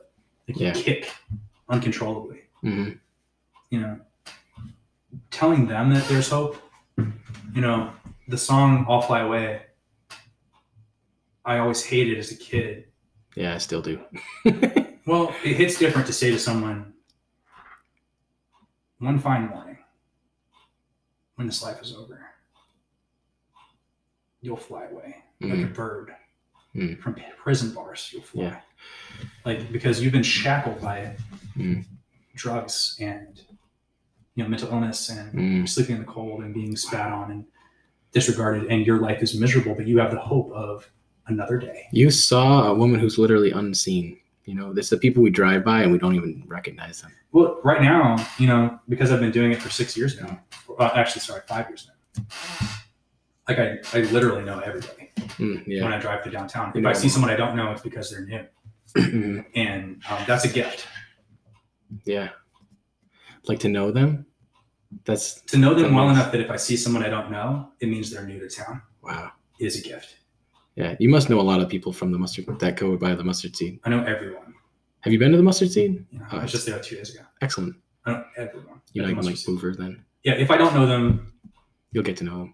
S3: Like
S2: Yeah.
S3: you kick uncontrollably.
S2: hmm
S3: you know, telling them that there's hope. You know, the song "I'll Fly Away." I always hated as a kid.
S2: Yeah, I still do. [laughs] [laughs]
S3: Well, it hits different to say to someone, "One fine morning, when this life is over, you'll fly away like a
S2: Mhm.
S3: bird
S2: Mm.
S3: from prison bars. You'll fly,
S2: Yeah.
S3: like because you've been shackled by
S2: Mm.
S3: drugs and you know mental illness and
S2: Mm.
S3: sleeping in the cold and being spat on and disregarded and your life is miserable but you have the hope of another day
S2: You saw a woman who's literally unseen. You know, it's the people we drive by and we don't even recognize them.
S3: well right now you know because i've been doing it for six years now uh, actually sorry five years now like i, I literally know everybody
S2: Mm,
S3: when i drive to downtown if i see someone i don't know it's because they're new [clears throat] and um, that's a gift
S2: yeah. Like to know them. That's
S3: to know them well enough that if i see someone i don't know it means they're new to town
S2: wow.
S3: is a gift
S2: Yeah, you must know a lot of people from the mustard that go by the mustard seed.
S3: i know everyone
S2: Have you been to the mustard seed?
S3: know,
S2: Oh,
S3: i was just there two days ago
S2: Excellent.
S3: I know everyone
S2: You know, like. Boover then.
S3: yeah if i don't know them
S2: You'll get to know them.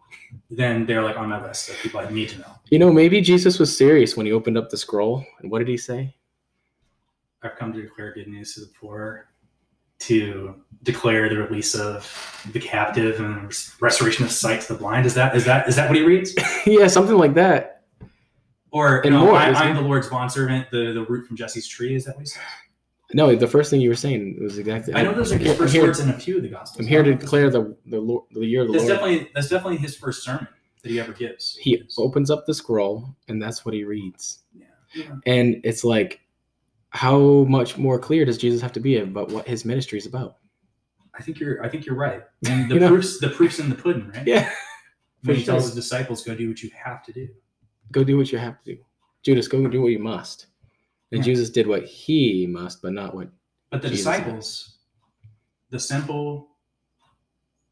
S3: then they're like on my list of people I need to know.
S2: You know, maybe Jesus was serious when he opened up the scroll. And what did he say?
S3: I've come to declare good news to the poor, to declare the release of the captive and restoration of sight to the blind. Is that is that is that what he reads? [laughs]
S2: yeah, something like that.
S3: Or
S2: And
S3: no,
S2: more,
S3: I, I'm the Lord's bondservant, the the root from Jesse's tree. Is that what he says?
S2: No, the first thing you were saying was exactly.
S3: I know those are his
S2: here-
S3: first
S2: here,
S3: words in a few of the gospels.
S2: I'm here to
S3: I don't know if
S2: declare the the, Lord, the year of the
S3: That's
S2: Lord.
S3: definitely that's definitely his first sermon that he ever gives.
S2: he opens up the scroll, and that's what he reads.
S3: yeah, yeah.
S2: And it's like, how much more clear does Jesus have to be about what his ministry is about?
S3: I think you're I think you're right. And [laughs] the
S2: You know?
S3: proofs the proofs in the pudding, right?
S2: Yeah.
S3: When he tells his disciples, "Go do what you have to do."
S2: Go do what you have to do. Judas, go do what you must. And
S3: Yeah.
S2: Jesus did what he must, but not what.
S3: But the
S2: Jesus had.
S3: disciples, the simple,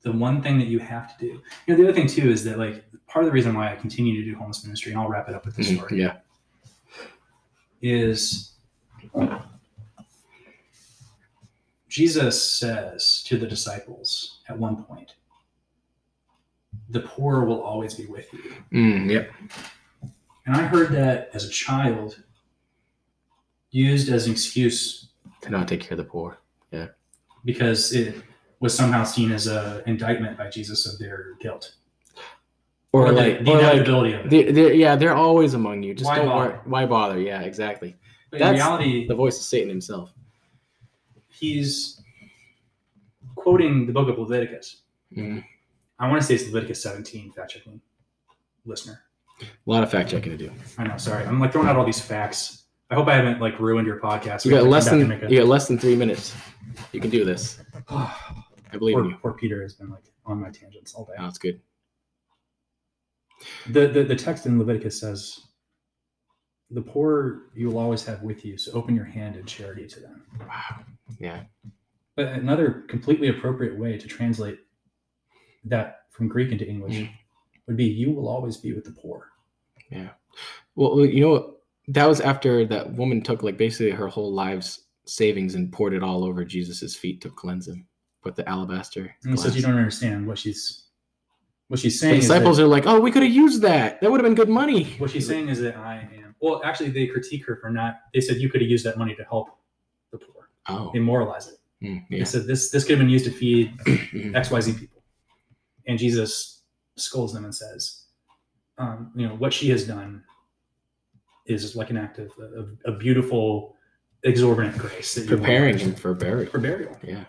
S3: the one thing that you have to do. You know, the other thing too is that like part of the reason why I continue to do homeless ministry, and I'll wrap it up with this story,
S2: Mm-hmm. Yeah.
S3: is Jesus says to the disciples at one point, "The poor will always be with you."
S2: Mm, yep.
S3: And I heard that as a child used as an excuse
S2: To not take care of the poor. Yeah.
S3: Because it was somehow seen as a indictment by Jesus of their guilt
S2: Or,
S3: the-
S2: like,
S3: the,
S2: or like
S3: of it.
S2: they're, they're, yeah, they're always among you. Just
S3: Why
S2: don't
S3: bother?
S2: worry. Why bother? Yeah, exactly.
S3: But in reality,
S2: The voice of Satan himself.
S3: he's quoting the book of Leviticus.
S2: Mm.
S3: I want to say it's Leviticus 17, fact checking listener.
S2: A lot of fact checking to do.
S3: I know, sorry. I'm like throwing out all these facts. I hope I haven't like ruined your podcast.
S2: You got less than
S3: and
S2: you got less than three minutes. You can do this. [sighs] I believe in
S3: poor,
S2: you.
S3: poor Peter has been like on my tangents all day.
S2: Oh, it's good.
S3: The, the the text in Leviticus says, "The poor you will always have with you, so open your hand in charity to them."
S2: Wow. Yeah.
S3: But another completely appropriate way to translate that from Greek into English
S2: Mhm.
S3: would be, "You will always be with the poor." Yeah.
S2: Well, you know, that was after that woman took like basically her whole life's savings and poured it all over Jesus's feet to cleanse him. Put the alabaster.
S3: And says, "You don't understand what she's what she's
S2: The
S3: saying." is
S2: disciples
S3: that,
S2: are like, "Oh, we could have used that. That would have been good money."
S3: what she's saying is that I am. Well, actually, they critique her for not. They said you could have used that money to help the poor.
S2: Oh,
S3: They moralize it.
S2: Mm, yeah.
S3: said this this could have been used to feed [clears throat]
S2: Mhm.
S3: XYZ people. And Jesus scolds them and says, um, you know, what she has done is like an act of, of beautiful, exorbitant grace. That
S2: Preparing him for burial.
S3: for burial.
S2: Yeah.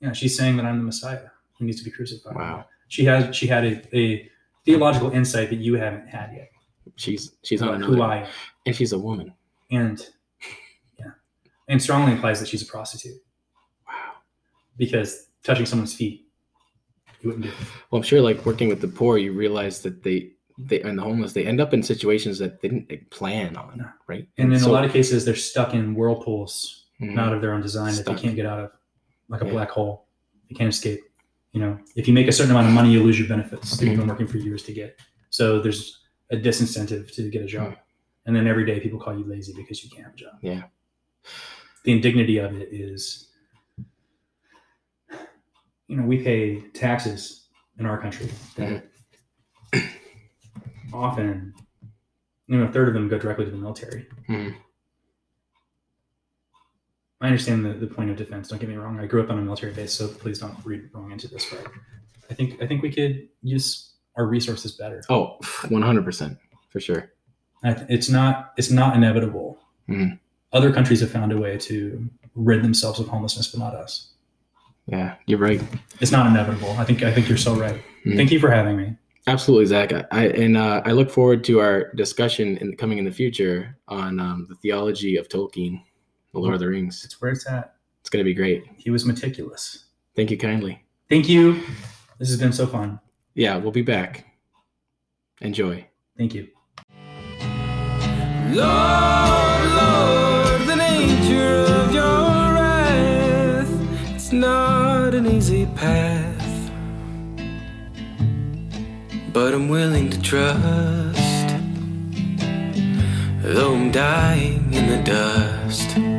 S3: Yeah, she's saying that I'm the Messiah who needs to be crucified.
S2: Wow.
S3: She has she had a, a theological insight that you haven't had yet.
S2: She's she's on another.
S3: who I
S2: and she's a woman.
S3: And yeah. And strongly implies that she's a prostitute
S2: Wow.
S3: because touching someone's feet, you wouldn't do.
S2: Well, I'm sure, like working with the poor, you realize that they they and the homeless they end up in situations that they didn't plan on,
S3: No.
S2: right?
S3: And in
S2: so-
S3: a lot of cases, they're stuck in whirlpools
S2: Mhm.
S3: not of their own design that they can't get out of, like a
S2: Yeah.
S3: black hole. They can't escape. You know, if you make a certain amount of money, you lose your benefits that
S2: Mm-hmm.
S3: you've been working for years to get. So there's a disincentive to get a job. And then every day people call you lazy because you can't have a job.
S2: Yeah.
S3: The indignity of it is, you know, we pay taxes in our country that often, you know, a third of them go directly to the military.
S2: Mhm.
S3: I understand the, the point of defense. Don't get me wrong. I grew up on a military base, so please don't read wrong into this. But I think I think we could use our resources better.
S2: Oh, 100 percent for sure.
S3: It's not it's not inevitable.
S2: Mhm.
S3: Other countries have found a way to rid themselves of homelessness, but not us.
S2: Yeah, you're right.
S3: It's not inevitable. I think I think you're so right.
S2: Mhm.
S3: Thank you for having me.
S2: Absolutely, Zach. I, I and uh, I look forward to our discussion in coming in the future on um, the theology of Tolkien, The Lord of the Rings.
S3: It's where it's at.
S2: It's going to be great.
S3: He was meticulous.
S2: Thank you kindly.
S3: Thank you. This has been so fun.
S2: Yeah, we'll be back. Enjoy.
S3: Thank you.
S1: Lord, Lord, the nature of your wrath. It's not an easy path. But I'm willing to trust. Though I'm dying in the dust.